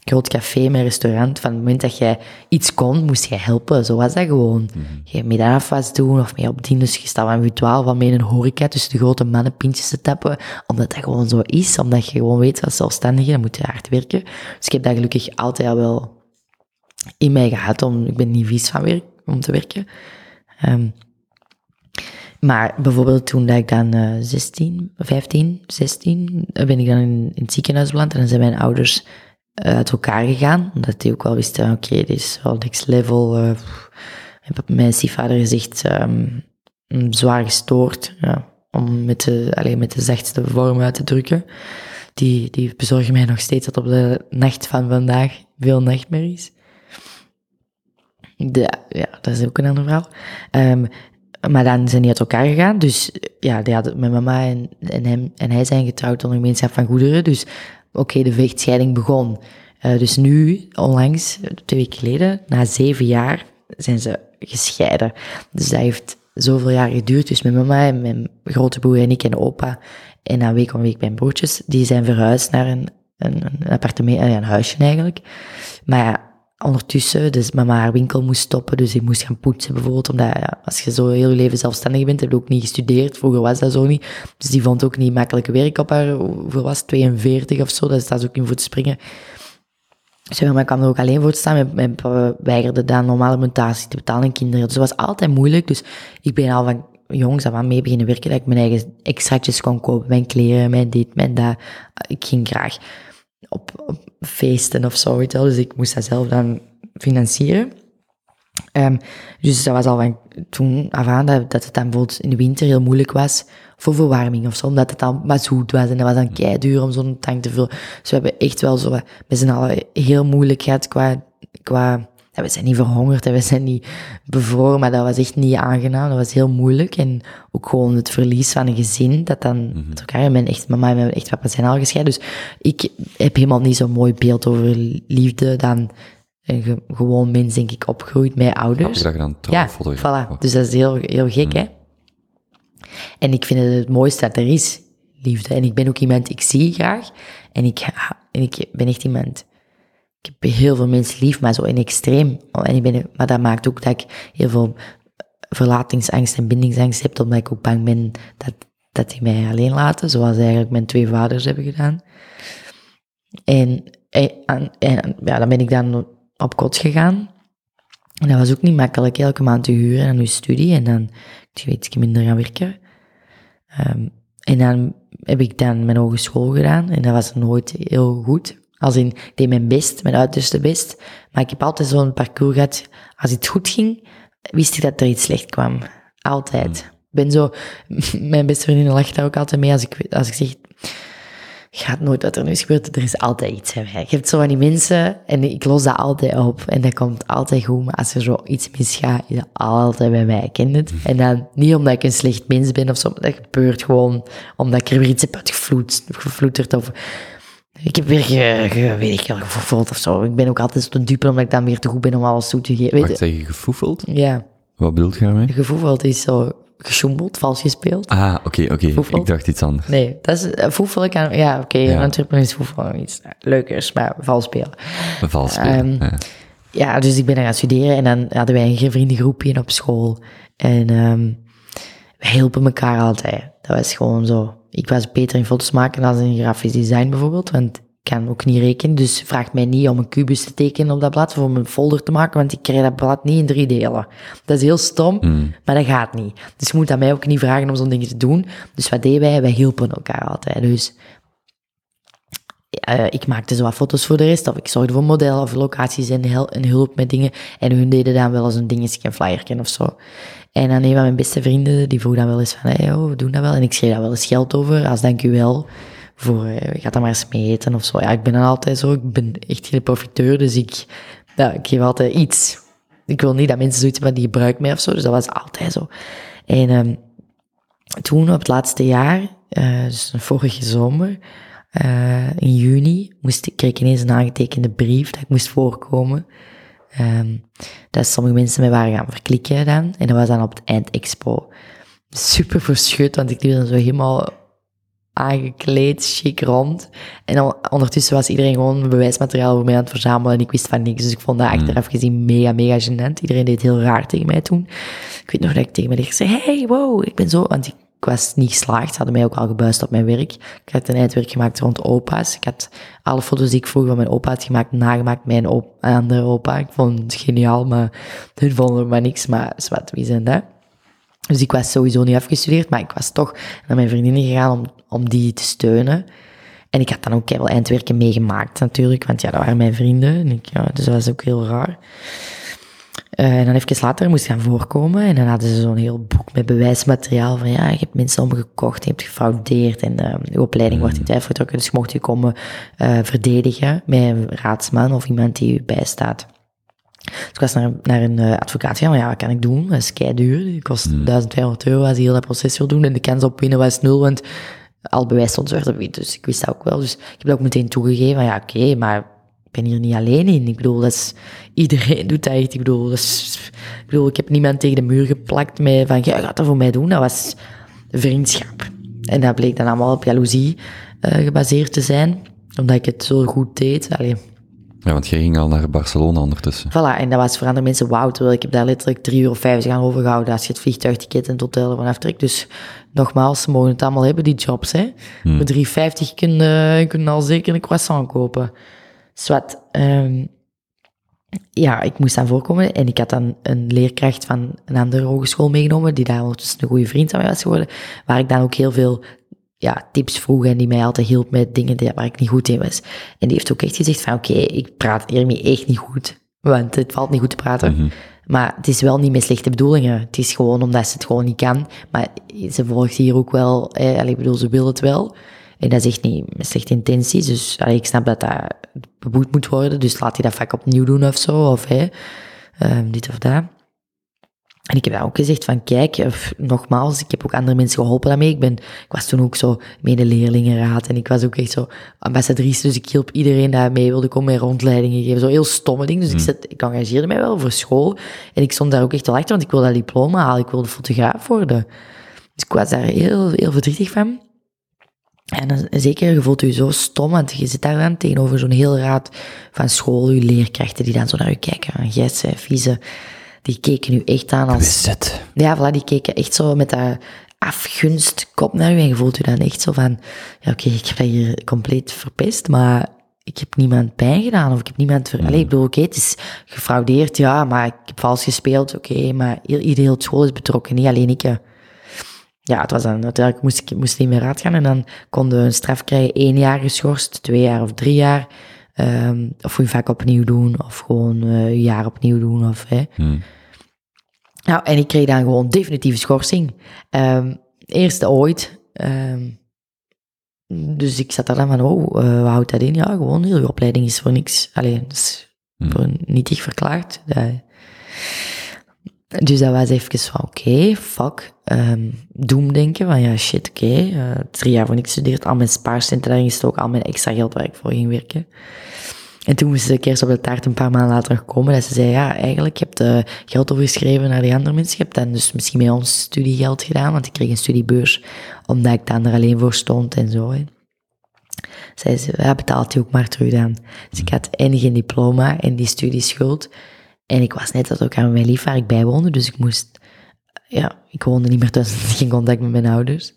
groot café met restaurant. Van het moment dat jij iets kon, moest jij helpen. Zo was dat gewoon. Je middagafwas doen of mee op dienst. Dus je staat aan je twaalf van mee in een horeca tussen de grote mannen pintjes te tappen. Omdat dat gewoon zo is. Omdat je gewoon weet, als zelfstandige, dan moet je hard werken. Dus ik heb dat gelukkig altijd al wel in mij gehad. Om, ik ben niet vies van werk, om te werken. Ehm, maar bijvoorbeeld toen dat ik dan eh 16, 15, 16, eh, ben ik dan in, het ziekenhuis beland. En dan zijn mijn ouders eh, uit elkaar gegaan. Omdat die ook wel wisten, oké, dit is wel next level. papa- mijn stiefvader gezegd, ehm, zwaar gestoord. Ja, om met de, alleen met de zachtste vorm uit te drukken. Die, die bezorgen mij nog steeds tot op de nacht van vandaag. veel nachtmerries. Ja, dat is ook een ander verhaal. Ehm, maar dan zijn die uit elkaar gegaan. Dus ja, die mijn mama en, en, hem, en hij zijn getrouwd onder gemeenschap van goederen. Dus oké, de vechtscheiding begon. Uh, dus nu, onlangs, twee weken geleden, na zeven jaar, zijn ze gescheiden. Dus dat heeft zoveel jaar geduurd. Dus mijn mama en mijn grote broer en ik en opa en een week om week mijn broertjes, die zijn verhuisd naar een, een, een appartement, een huisje eigenlijk. Maar ja, ondertussen, dus mama haar winkel moest stoppen, dus ik moest gaan poetsen bijvoorbeeld, omdat ja, als je zo heel je leven zelfstandig bent, heb je ook niet gestudeerd, vroeger was dat zo niet, dus die vond ook niet makkelijke werk op haar, hoeveel was 42 of zo, dat staat ook in voor te springen. Dus mama kwam er ook alleen voor te staan, mijn papa weigerde dan normale mutatie te betalen en kinderen, dus het was altijd moeilijk, dus ik ben al van jongens af aan mee beginnen werken, dat ik mijn eigen extraatjes kon kopen, mijn kleren, mijn dit, mijn dat, ik ging graag op, feesten of zo, weet. Dus ik moest dat zelf dan financieren. Um, dus dat was al van toen af aan dat, dat het dan bijvoorbeeld in de winter heel moeilijk was voor verwarming of zo, omdat het dan maar zoet was en dat was dan kei duur om zo'n tank te vullen. Dus we hebben echt wel zo met z'n allen heel moeilijk gehad qua, qua we zijn niet verhongerd en we zijn niet bevroren, maar dat was echt niet aangenaam. Dat was heel moeilijk. En ook gewoon het verlies van een gezin, dat dan mm -hmm. elkaar, mijn echt mama en mijn echt papa zijn al gescheiden. Dus ik heb helemaal niet zo'n mooi beeld over liefde dan een gewoon mens, denk ik, opgroeit met ouders. Ja, dan ja, voilà. Dus dat is heel, heel gek, hè. En ik vind het het mooiste dat er is, liefde. En ik ben ook iemand, ik zie graag. En ik, en ik ben echt iemand ik heb heel veel mensen lief, maar zo in extreem. En ik ben, maar dat maakt ook dat ik heel veel verlatingsangst en bindingsangst heb, omdat ik ook bang ben dat, dat die mij alleen laten, zoals eigenlijk mijn twee vaders hebben gedaan. En, ja, dan ben ik dan op kot gegaan. En dat was ook niet makkelijk, elke maand te huren aan uw studie en dan iets minder gaan werken. Um, en dan heb ik dan mijn hogeschool gedaan en dat was nooit heel goed. Als in, ik deed mijn best, mijn uiterste best. Maar ik heb altijd zo'n parcours gehad. Als het goed ging, wist ik dat er iets slecht kwam. Altijd. Ik ben zo, mijn beste vriendin lacht daar ook altijd mee als ik, als ik zeg, gaat nooit wat er nu is gebeurd, er is altijd iets. Hè. Je hebt zo van die mensen en ik los dat altijd op en dat komt altijd goed. Maar als er zo iets misgaat, is dat altijd bij mij. Ik ken het. En dan niet omdat ik een slecht mens ben of zo, maar dat gebeurt gewoon omdat ik er weer iets heb uitgevloeterd of ik heb weer, ge, weet ik wel, gevoefeld of zo. Ik ben ook altijd te dupe, omdat ik dan weer te goed ben om alles toe te geven. Wacht, zeg je gevoefeld? Ja. Wat bedoel je daarmee? Gevoefeld is zo gesjoemeld, vals gespeeld. Ah, oké, oké. Ik dacht iets anders. Nee, dat is uh, voefel. Kan, ja, oké, okay, ja. Antwerpen is voefel iets leukers, maar vals spelen. Vals spelen, um, ja. ja. dus ik ben gaan studeren en dan hadden wij een vriendengroepje op school. En um, we hielpen elkaar altijd. Dat was gewoon zo ik was beter in foto's maken dan in grafisch design bijvoorbeeld, want ik kan ook niet rekenen. Dus vraag mij niet om een kubus te tekenen op dat blad of om een folder te maken, want ik krijg dat blad niet in drie delen. Dat is heel stom, mm. maar dat gaat niet. Dus je moet aan mij ook niet vragen om zo'n dingen te doen. Dus wat deden wij? Wij hielpen elkaar altijd. Dus uh, ik maakte zo wat foto's voor de rest, of ik zorgde voor modellen of locaties en, hel en hulp met dingen. En hun deden dan wel eens een dingetje, een flyerken of zo. En dan een van mijn beste vrienden, die vroeg dan wel eens van, hey, oh, we doen dat wel. En ik schreef daar wel eens geld over, als dank u wel. Voor, uh, ga dan maar eens mee eten of zo. Ja, ik ben dan altijd zo, ik ben echt geen profiteur, dus ik, ja, ik geef altijd iets. Ik wil niet dat mensen zoiets van, die gebruikt mij of zo, dus dat was altijd zo. En um, toen, op het laatste jaar, uh, dus vorige zomer, uh, in juni, moest ik, kreeg ik ineens een aangetekende brief dat ik moest voorkomen. Um, dat sommige mensen mij waren gaan verklikken dan. En dat was dan op het eindexpo. Super verschut, want ik liep dan zo helemaal aangekleed, chic rond. En ondertussen was iedereen gewoon bewijsmateriaal voor mij aan het verzamelen en ik wist van niks. Dus ik vond dat hmm. achteraf gezien mega, mega gênant. Iedereen deed heel raar tegen mij toen. Ik weet nog dat ik tegen mij zei, hey, wow, ik ben zo... Want ik was niet geslaagd. Ze hadden mij ook al gebuist op mijn werk. Ik had een eindwerk gemaakt rond opa's. Ik had alle foto's die ik vroeger van mijn opa had gemaakt, nagemaakt mijn op andere opa. Ik vond het geniaal, maar hun vonden er maar niks. Maar zwart, wie zijn dat? Dus ik was sowieso niet afgestudeerd, maar ik was toch naar mijn vriendinnen gegaan om, om die te steunen. En ik had dan ook wel eindwerken meegemaakt natuurlijk, want ja, dat waren mijn vrienden. En ik, dus dat was ook heel raar. Eh, en dan even later moest gaan voorkomen. En dan hadden ze zo'n heel boek met bewijsmateriaal van ja, je hebt mensen omgekocht, je hebt gefraudeerd en uh, je opleiding wordt in twijfel getrokken. Dus je mocht je komen uh, verdedigen met een raadsman of iemand die je bijstaat. Dus ik was naar, naar een advocaat gegaan, maar ja, wat kan ik doen? Dat is kei duur. Het kost mm. 1200 euro als je heel dat proces wil doen. En de kans op winnen was nul, want al bewijs stond zwart Dus ik wist dat ook wel. Dus ik heb dat ook meteen toegegeven. Van, ja, oké, okay, maar ik ben hier niet alleen in. Ik bedoel, dat is, iedereen doet dat echt. Ik bedoel, is, ik bedoel, ik heb niemand tegen de muur geplakt met van, jij gaat dat voor mij doen. Dat was vriendschap. En dat bleek dan allemaal op jaloezie uh, gebaseerd te zijn, omdat ik het zo goed deed. Allee. Ja, want jij ging al naar Barcelona ondertussen. Voilà, en dat was voor andere mensen wauw, terwijl ik heb daar letterlijk drie uur of vijf gaan overgehouden als je het vliegtuigticket en het hotel ervan aftrekt. Dus nogmaals, ze mogen het allemaal hebben, die jobs. Hè. Hmm. Met 3,50 kunnen, kunnen al zeker een croissant kopen. Zwat. Um, ja, ik moest dan voorkomen en ik had dan een leerkracht van een andere hogeschool meegenomen, die daar ondertussen een goede vriend van mij was geworden, waar ik dan ook heel veel ja, tips vroeg en die mij altijd hielp met dingen waar ik niet goed in was. En die heeft ook echt gezegd van, oké, ik praat hiermee echt niet goed, want het valt niet goed te praten. Mhm. Maar het is wel niet met slechte bedoelingen. Het is gewoon omdat ze het gewoon niet kan. Maar ze volgt hier ook wel, eh, ik bedoel, ze wil het wel. En dat is echt niet met slechte intenties. Dus allee, ik snap dat dat beboet moet worden. Dus laat hij dat vaak opnieuw doen of zo. Of hè, um, dit of dat. En ik heb dan ook gezegd van, kijk, of, nogmaals, ik heb ook andere mensen geholpen daarmee. Ik, ben, ik was toen ook zo medeleerlingenraad en ik was ook echt zo ambassadrice. Dus ik hielp iedereen daar mee wilde komen met rondleidingen geven. Zo heel stomme dingen. Dus ik, hmm. zet, ik engageerde mij wel voor school. En ik stond daar ook echt wel achter, want ik wilde dat diploma halen. Ik wilde fotograaf worden. Dus ik was daar heel, heel verdrietig van. En dan, zeker, je voelt je zo stom, want je zit daar dan tegenover zo'n heel raad van school, je leerkrachten die dan zo naar je kijken. En jij, vieze, die keken nu echt aan als... Ja, voilà, die keken echt zo met dat afgunst kop naar je en je voelt je dan echt zo van, ja oké, ik heb dat hier compleet verpest, maar ik heb niemand pijn gedaan of ik heb niemand ver... Mm. ik bedoel, oké, het is gefraudeerd, ja, maar ik heb vals gespeeld, oké, maar iedereen op school is betrokken, niet alleen ik ja, het was dan, uiteindelijk moest ik moest niet meer raad gaan en dan konden we een straf krijgen, één jaar geschorst, twee jaar of drie jaar. Um, of je vaak opnieuw doen, of gewoon uh, een jaar opnieuw doen. Of, hè. Hmm. Nou, en ik kreeg dan gewoon definitieve schorsing. Um, eerste ooit. Um, dus ik zat daar dan van, oh, uh, wat houdt dat in? Ja, gewoon, heel je opleiding is voor niks. Alleen, is hmm. voor nietig verklaard. Dat, dus dat was even van, oké, fuck. Um, doemdenken, van ja, shit, oké. Uh, drie jaar voor niks gestudeerd, al mijn spaarcenten daarin gestoken, al mijn extra geld waar ik voor ging werken. En toen moest ze eerst op de taart een paar maanden later komen, dat ze zei, ja, eigenlijk, je uh, geld overgeschreven naar die andere mensen. Je hebt dan dus misschien met ons studiegeld gedaan, want ik kreeg een studiebeurs, omdat ik dan er alleen voor stond en zo. Hè. Zij ze, ja, betaalt hij ook maar terug dan. Dus ik had en diploma en die studieschuld. En ik was net dat ook aan mijn lief waar ik bij woonde, dus ik moest, ja, ik woonde niet meer thuis, geen contact met mijn ouders.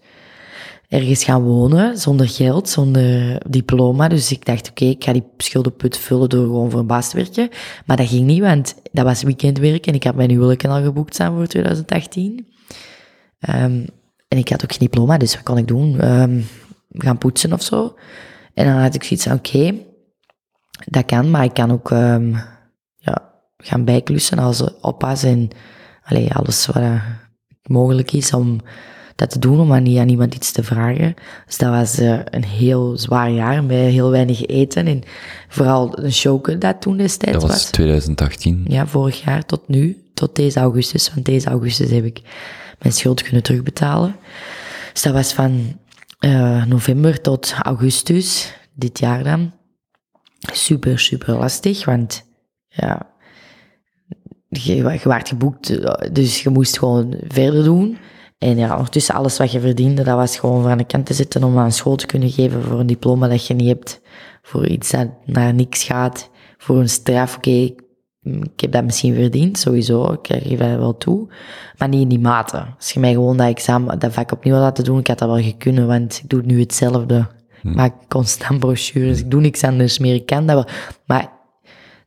Ergens gaan wonen, zonder geld, zonder diploma. Dus ik dacht, oké, ik ga die schuldenput vullen door gewoon voor een baas te werken. Maar dat ging niet, want dat was weekendwerk en ik had mijn huwelijk al geboekt staan voor 2018. Um, ehm, en ik had ook geen diploma, dus wat kon ik doen? Um, gaan poetsen of zo. En dan had ik zoiets van, oké, dat kan, maar ik kan ook ja, gaan bijklussen als oppas en allee, alles wat mogelijk is om dat te doen, om aan, niet aan iemand iets te vragen. Dus dat was uh, een heel zwaar jaar met heel weinig eten en vooral een choken dat toen destijds was. Dat was 2018? Ja, vorig jaar tot nu, tot deze augustus. Want deze augustus heb ik mijn schuld kunnen terugbetalen. Dus dat was van uh, november tot augustus, dit jaar dan. Super, super lastig, want ja, je, je werd geboekt, dus je moest gewoon verder doen. En ja, ondertussen alles wat je verdiende, dat was gewoon voor aan de kant te zetten om aan school te kunnen geven voor een diploma dat je niet hebt. Voor iets dat naar niks gaat. Voor een straf, oké, ik heb dat misschien verdiend, sowieso, ik geef dat wel toe. Maar niet in die mate. Als je mij gewoon dat examen, dat vak opnieuw had laten doen, ik had dat wel gekunnen, want ik doe nu hetzelfde. Ik hm. maak constant brochures, ik doe niks anders meer, ik kan dat wel. Maar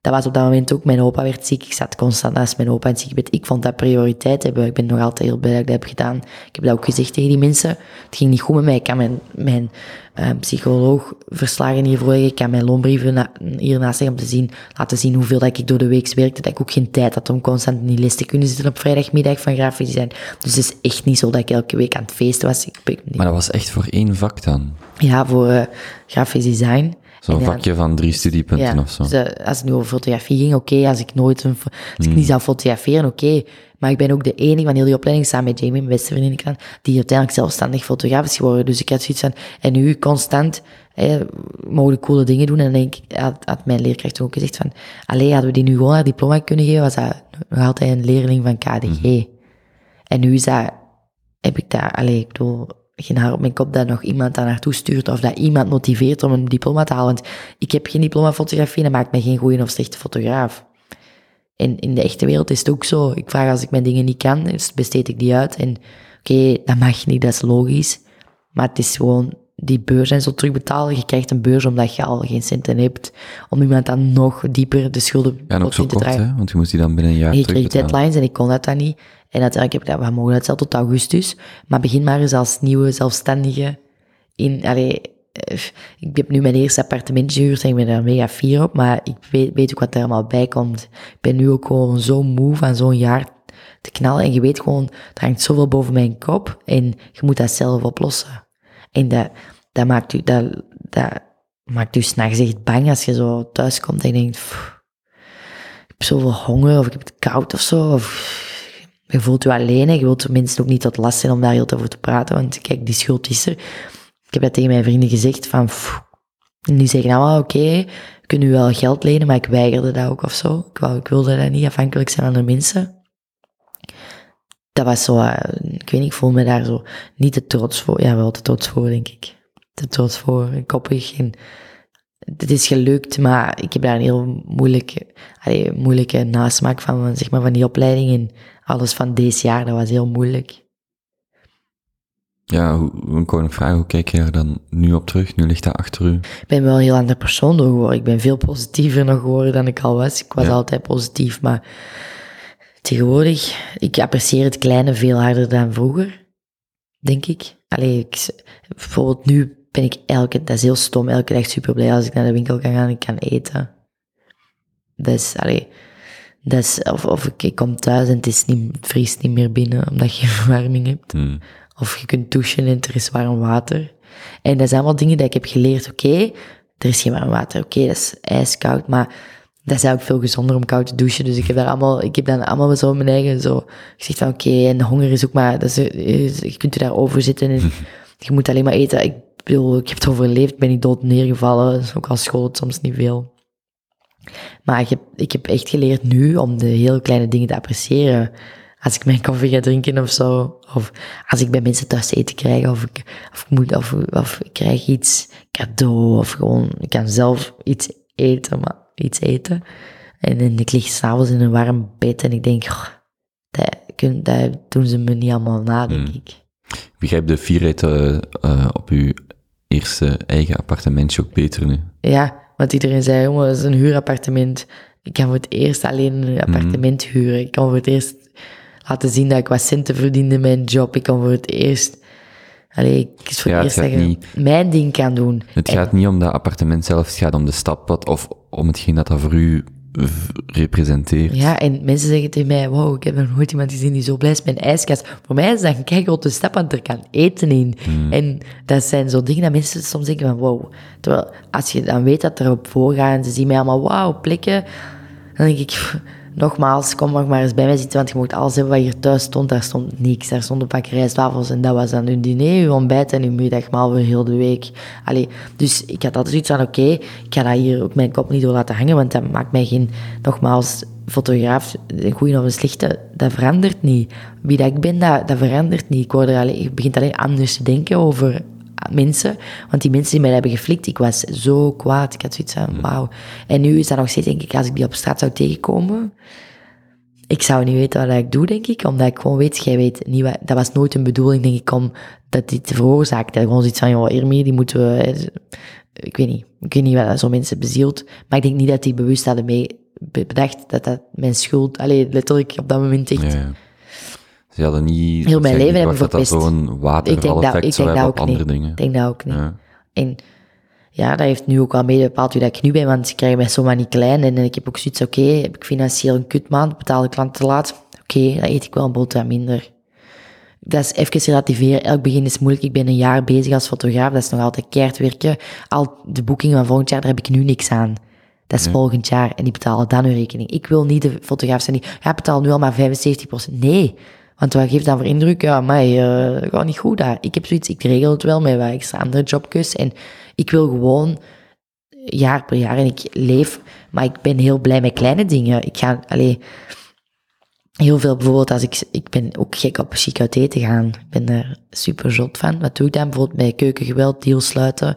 dat was op dat moment ook, mijn opa werd ziek. Ik zat constant naast mijn opa in het ziekenbed. Ik vond dat prioriteit hebben. Ik ben nog altijd heel blij dat ik dat heb gedaan. Ik heb dat ook gezegd tegen die mensen. Het ging niet goed met mij. Ik kan mijn, mijn uh, psycholoog verslagen hiervoor leggen. Ik kan mijn loonbrieven na, hiernaast leggen om te zien, laten zien hoeveel dat ik door de week werkte. Dat ik ook geen tijd had om constant in die les te kunnen zitten op vrijdagmiddag van grafisch design. Dus het is echt niet zo dat ik elke week aan het feesten was. Ik, maar dat was echt voor één vak dan? Ja, voor uh, grafisch design. Zo'n vakje van drie studiepunten ja, of zo. Dus, uh, als het nu over fotografie ging, oké. Okay, als ik nooit een, als ik niet zou fotograferen, oké. Okay. Maar ik ben ook de enige van heel die opleiding, samen met Jamie, mijn beste vriendin, kan, die uiteindelijk zelfstandig fotograaf is geworden. Dus ik had zoiets van, en nu constant, eh, mogen coole dingen doen. En denk ik, had, had mijn leerkracht ook gezegd van, allee, hadden we die nu gewoon haar diploma kunnen geven, was dat nog altijd een leerling van KDG. Mm. En nu is dat, heb ik dat, allee, ik bedoel, geen haar op mijn kop dat nog iemand daar naartoe stuurt of dat iemand motiveert om een diploma te halen. Want ik heb geen diploma fotografie en dat maakt mij geen goede of slechte fotograaf. En in de echte wereld is het ook zo. Ik vraag als ik mijn dingen niet kan, dus besteed ik die uit. En oké, okay, dat mag niet, dat is logisch. Maar het is gewoon die beurs en zo terugbetalen. Je krijgt een beurs omdat je al geen centen hebt. Om iemand dan nog dieper de schulden ja, en ook zo te kort, dragen. Hè? Want je moest die dan binnen een jaar en je kreeg terugbetalen. deadlines en ik kon dat dan niet. En uiteindelijk heb ik dat, we mogen uitstel tot augustus. Maar begin maar eens als nieuwe zelfstandige in, allee, ik heb nu mijn eerste appartement gehuurd en ik ben daar mega fier op, maar ik weet, weet ook wat er allemaal bij komt. Ik ben nu ook gewoon zo moe van zo'n jaar te knallen en je weet gewoon, er hangt zoveel boven mijn kop en je moet dat zelf oplossen. En dat, dat maakt u, dat, dat maakt u s'nachts echt bang als je zo thuis komt en denkt, ik heb zoveel honger of ik heb het koud of zo, of je voelt je alleen en je wilt mensen ook niet tot last zijn om daar heel te over te praten, want kijk, die schuld is er. Ik heb dat tegen mijn vrienden gezegd van, pff, en die zeggen allemaal, oké, okay, kunnen u wel geld lenen, maar ik weigerde dat ook of zo. Ik, wilde dat niet afhankelijk zijn van de mensen. Dat was zo, uh, ik weet niet, ik voel me daar zo niet te trots voor. Ja, wel te trots voor, denk ik. Te trots voor, koppig. En het is gelukt, maar ik heb daar een heel moeilijke, allee, moeilijke nasmaak van, zeg maar, van die opleiding. En alles van deze jaar, dat was heel moeilijk. Ja, hoe, ik nog vragen, hoe kijk je er dan nu op terug? Nu ligt dat achter u. Ik ben wel een heel andere persoon door geworden. Ik ben veel positiever nog geworden dan ik al was. Ik was ja. altijd positief, maar tegenwoordig, ik apprecieer het kleine veel harder dan vroeger, denk ik. Allee, ik, bijvoorbeeld nu ben ik elke, dat is heel stom, elke dag super blij als ik naar de winkel kan gaan en ik kan eten. Dat is, allee, dat is, of, of ik, ik kom thuis en het, is niet, het vriest niet meer binnen omdat je verwarming hebt. Hmm. Of je kunt douchen en er is warm water. En dat zijn allemaal dingen die ik heb geleerd. Oké, okay, er is geen warm water. Oké, okay, dat is ijskoud. Maar dat is eigenlijk veel gezonder om koud te douchen. Dus ik heb daar allemaal, ik heb dan allemaal zo mijn eigen zo. Ik zeg van oké, okay, en honger is ook maar, dat is, je kunt er daarover zitten en je moet alleen maar eten. Ik bedoel, ik heb het overleefd, ben ik dood neergevallen. Ook al school het soms niet veel. Maar ik heb, ik heb echt geleerd nu om de heel kleine dingen te appreciëren als ik mijn koffie ga drinken of zo. Of als ik bij mensen thuis eten krijg. Of ik, of ik moet, of, of ik krijg iets cadeau. Of gewoon, ik kan zelf iets eten, maar iets eten. En, en ik lig s'avonds in een warm bed en ik denk, oh, dat, dat doen ze me niet allemaal na, denk Hmm. ik. Ik begrijp de fierheid uh, uh, op uw eerste eigen appartementje ook beter nu. Ja, want iedereen zei, jongen, dat is een huurappartement. Ik kan voor het eerst alleen een appartement huren. Ik kan voor het eerst laten zien dat ik wat centen verdiende in mijn job. Ik kan voor het eerst, allee, ik is voor Ja, het eerst dat gaat je niet- mijn ding kan doen. Het gaat niet om dat appartement zelf, het gaat om de stap wat, of om hetgeen dat dat voor u representeert. Ja, en mensen zeggen tegen mij, wow, ik heb nog nooit iemand gezien die zo blij is met een ijskast. Voor mij is dat een keigrote stap, want er kan eten in. En dat zijn zo dingen dat mensen soms denken van, wow. Terwijl, als je dan weet dat er op voorgaan en ze zien mij allemaal, wauw, plekken. Dan denk ik, nogmaals, kom nog maar eens bij mij zitten, want je moet alles hebben wat hier thuis stond. Daar stond niks. Daar stond een pak rijstwafels en dat was dan hun diner, hun ontbijt en hun middagmaal voor heel de week. Allee, dus ik had altijd zoiets van, oké, ik ga dat hier op mijn kop niet door laten hangen, want dat maakt mij geen, nogmaals, fotograaf, een goede of een slechte, dat verandert niet. Wie dat ik ben, dat, dat verandert niet. Ik, word er alleen, ik begin alleen anders te denken over mensen, want die mensen die mij hebben geflikt, ik was zo kwaad. Ik had zoiets van, wauw. En nu is dat nog steeds, denk ik, als ik die op straat zou tegenkomen, ik zou niet weten wat ik doe, denk ik, omdat ik gewoon weet, jij weet niet wat, dat was nooit een bedoeling, denk ik, om dat dit te veroorzaken. Gewoon zoiets van, joh, Irmi, die moeten we, ik weet niet, ik weet niet wat dat zo mensen bezielt, maar ik denk niet dat die bewust hadden mee be- bedacht dat dat mijn schuld, allee, letterlijk op dat moment echt, Ja, ja. Ze hadden niet... Heel mijn leven hebben verwacht dat zo'n ik denk waterval-effect zou denk dat hebben ook op andere niet. dingen. Ik denk dat ook niet. Ja. En ja, dat heeft nu ook wel mede bepaald wie dat ik nu ben, want ze krijgen mij zomaar niet klein. En ik heb ook zoiets, oké, heb ik financieel een kutmaand, betaal de klant te laat. Oké, dan eet ik wel een boterham minder. Dat is even relativeren. Elk begin is moeilijk. Ik ben een jaar bezig als fotograaf. Dat is nog altijd keihard werken. Al de boekingen van volgend jaar, daar heb ik nu niks aan. Dat is volgend jaar en die betalen dan hun rekening. Ik wil niet de fotograaf zijn die, ja, betaal nu al maar 75%. Nee, want wat geeft dan voor indruk? Ja, maar uh, dat gaat niet goed daar. Ik heb zoiets, ik regel het wel met wat extra andere jobkus. En ik wil gewoon jaar per jaar en ik leef, maar ik ben heel blij met kleine dingen. Ik ga, alleen heel veel bijvoorbeeld als ik, ik ben ook gek op chic uit eten gaan. Ik ben er super zot van. Wat doe ik dan? Bijvoorbeeld bij keukengeweld, deal sluiten.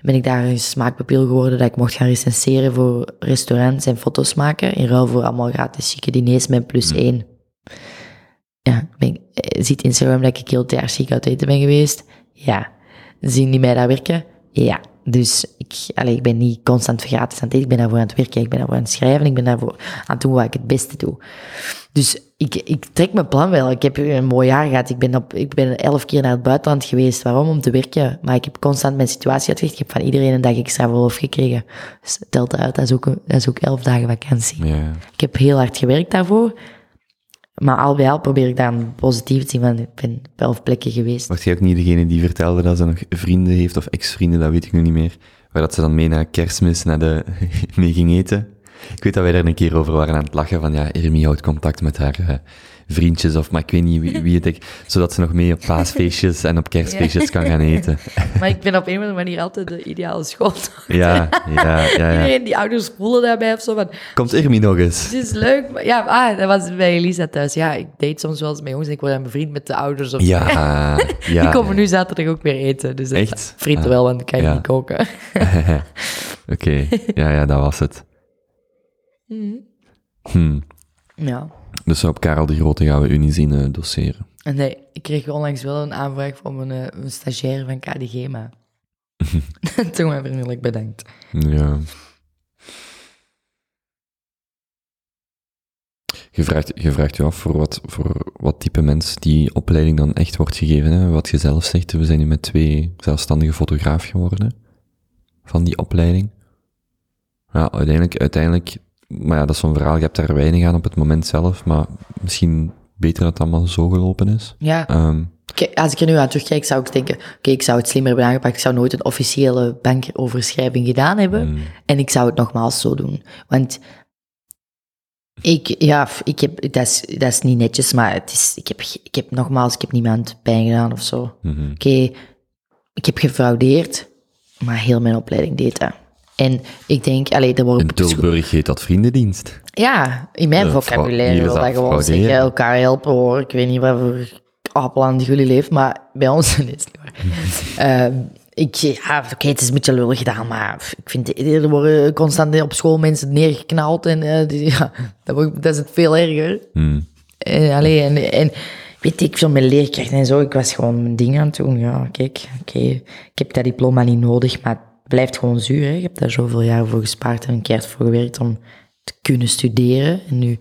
Ben ik daar een smaakpapier geworden dat ik mocht gaan recenseren voor restaurants en foto's maken. In ruil voor allemaal gratis chique diners met plus één. Ja, ben, ziet Instagram dat ik heel jaar chic uit eten ben geweest? Ja. Zien die mij daar werken? Ja. Dus ik, allez, ik ben niet constant gratis aan het eten. Ik ben daarvoor aan het werken. Ik ben daarvoor aan het schrijven. Ik ben daarvoor aan het doen wat ik het beste doe. Dus ik, ik trek mijn plan wel. Ik heb een mooi jaar gehad. Ik ben, op, ik ben elf keer naar het buitenland geweest. Waarom? Om te werken. Maar ik heb constant mijn situatie uitgelegd. Ik heb van iedereen een dag extra verlof gekregen. Dus telt uit. Dat is ook, dat is ook elf dagen vakantie. Ik heb heel hard gewerkt daarvoor. Maar al bij al probeer ik dan positief te zien, want ik ben op elf plekken geweest. Was jij ook niet degene die vertelde dat ze nog vrienden heeft, of ex-vrienden, dat weet ik nu niet meer, waar dat ze dan mee naar kerstmis naar de, mee ging eten? Ik weet dat wij daar een keer over waren aan het lachen, van ja, Irmi houdt contact met haar uh, vriendjes, of maar ik weet niet wie, wie het ik, zodat ze nog mee op paasfeestjes en op kerstfeestjes ja. kan gaan eten. Maar ik ben op een of andere manier altijd de ideale school. Ja, ja, ja. Iedereen, die ouders voelen daarbij of zo van... Komt Irmi nog eens? Het is leuk, maar ja, ah, dat was bij Elisa thuis. Ja, ik date soms wel eens met jongens en ik word dan bevriend met de ouders. Of ja, ja. Die komen nu zaterdag ook weer eten, dus Echt? vriend ah, wel, want ik kan ja. niet koken. Oké, okay. ja, ja, dat was het. Mm. Hmm. Ja. Dus op Karel de Grote gaan we u niet zien uh, doseren. Nee, ik kreeg onlangs wel een aanvraag van een, uh, een stagiair van KDG, maar toen maar vriendelijk bedankt. Ja. Je vraagt, je vraagt je af voor wat, voor wat type mens die opleiding dan echt wordt gegeven. Hè? Wat je zelf zegt, we zijn nu met twee zelfstandige fotograaf geworden van die opleiding. Ja, uiteindelijk, uiteindelijk maar ja, dat is zo'n verhaal. Je hebt daar weinig aan op het moment zelf, maar misschien beter dat het allemaal zo gelopen is. Ja. Um, als ik er nu aan terugkijk, zou ik denken, oké, okay, ik zou het slimmer hebben aangepakt. Ik zou nooit een officiële bankoverschrijving gedaan hebben. mm, En ik zou het nogmaals zo doen. Want ik, ja, ik heb, dat is, dat is niet netjes, maar het is, ik heb, ik heb nogmaals, ik heb niemand pijn gedaan of zo. mhm. Oké, ik heb gefraudeerd, maar heel mijn opleiding deed dat. En ik denk, allee, er wordt In Tilburg heet dat vriendendienst. Ja, in mijn Eh, vocabulaire wil dat dat gewoon zeggen, elkaar helpen hoor. Ik weet niet wat voor appelland jullie leeft, maar bij ons is het niet. Ehm, ik, ja, oké, het is een beetje lullig gedaan, maar ik vind, er worden constant op school mensen neergeknald en eh, die, ja, dat, wordt- dat is het veel erger. Hmm. En, allee, en, en weet ik veel met leerkrachten en zo, ik was gewoon mijn ding aan het doen. Ja, kijk, oké, ik heb dat diploma niet nodig, maar blijft gewoon zuur. Hè? Je hebt daar zoveel jaren voor gespaard en een keer voor gewerkt om te kunnen studeren. En nu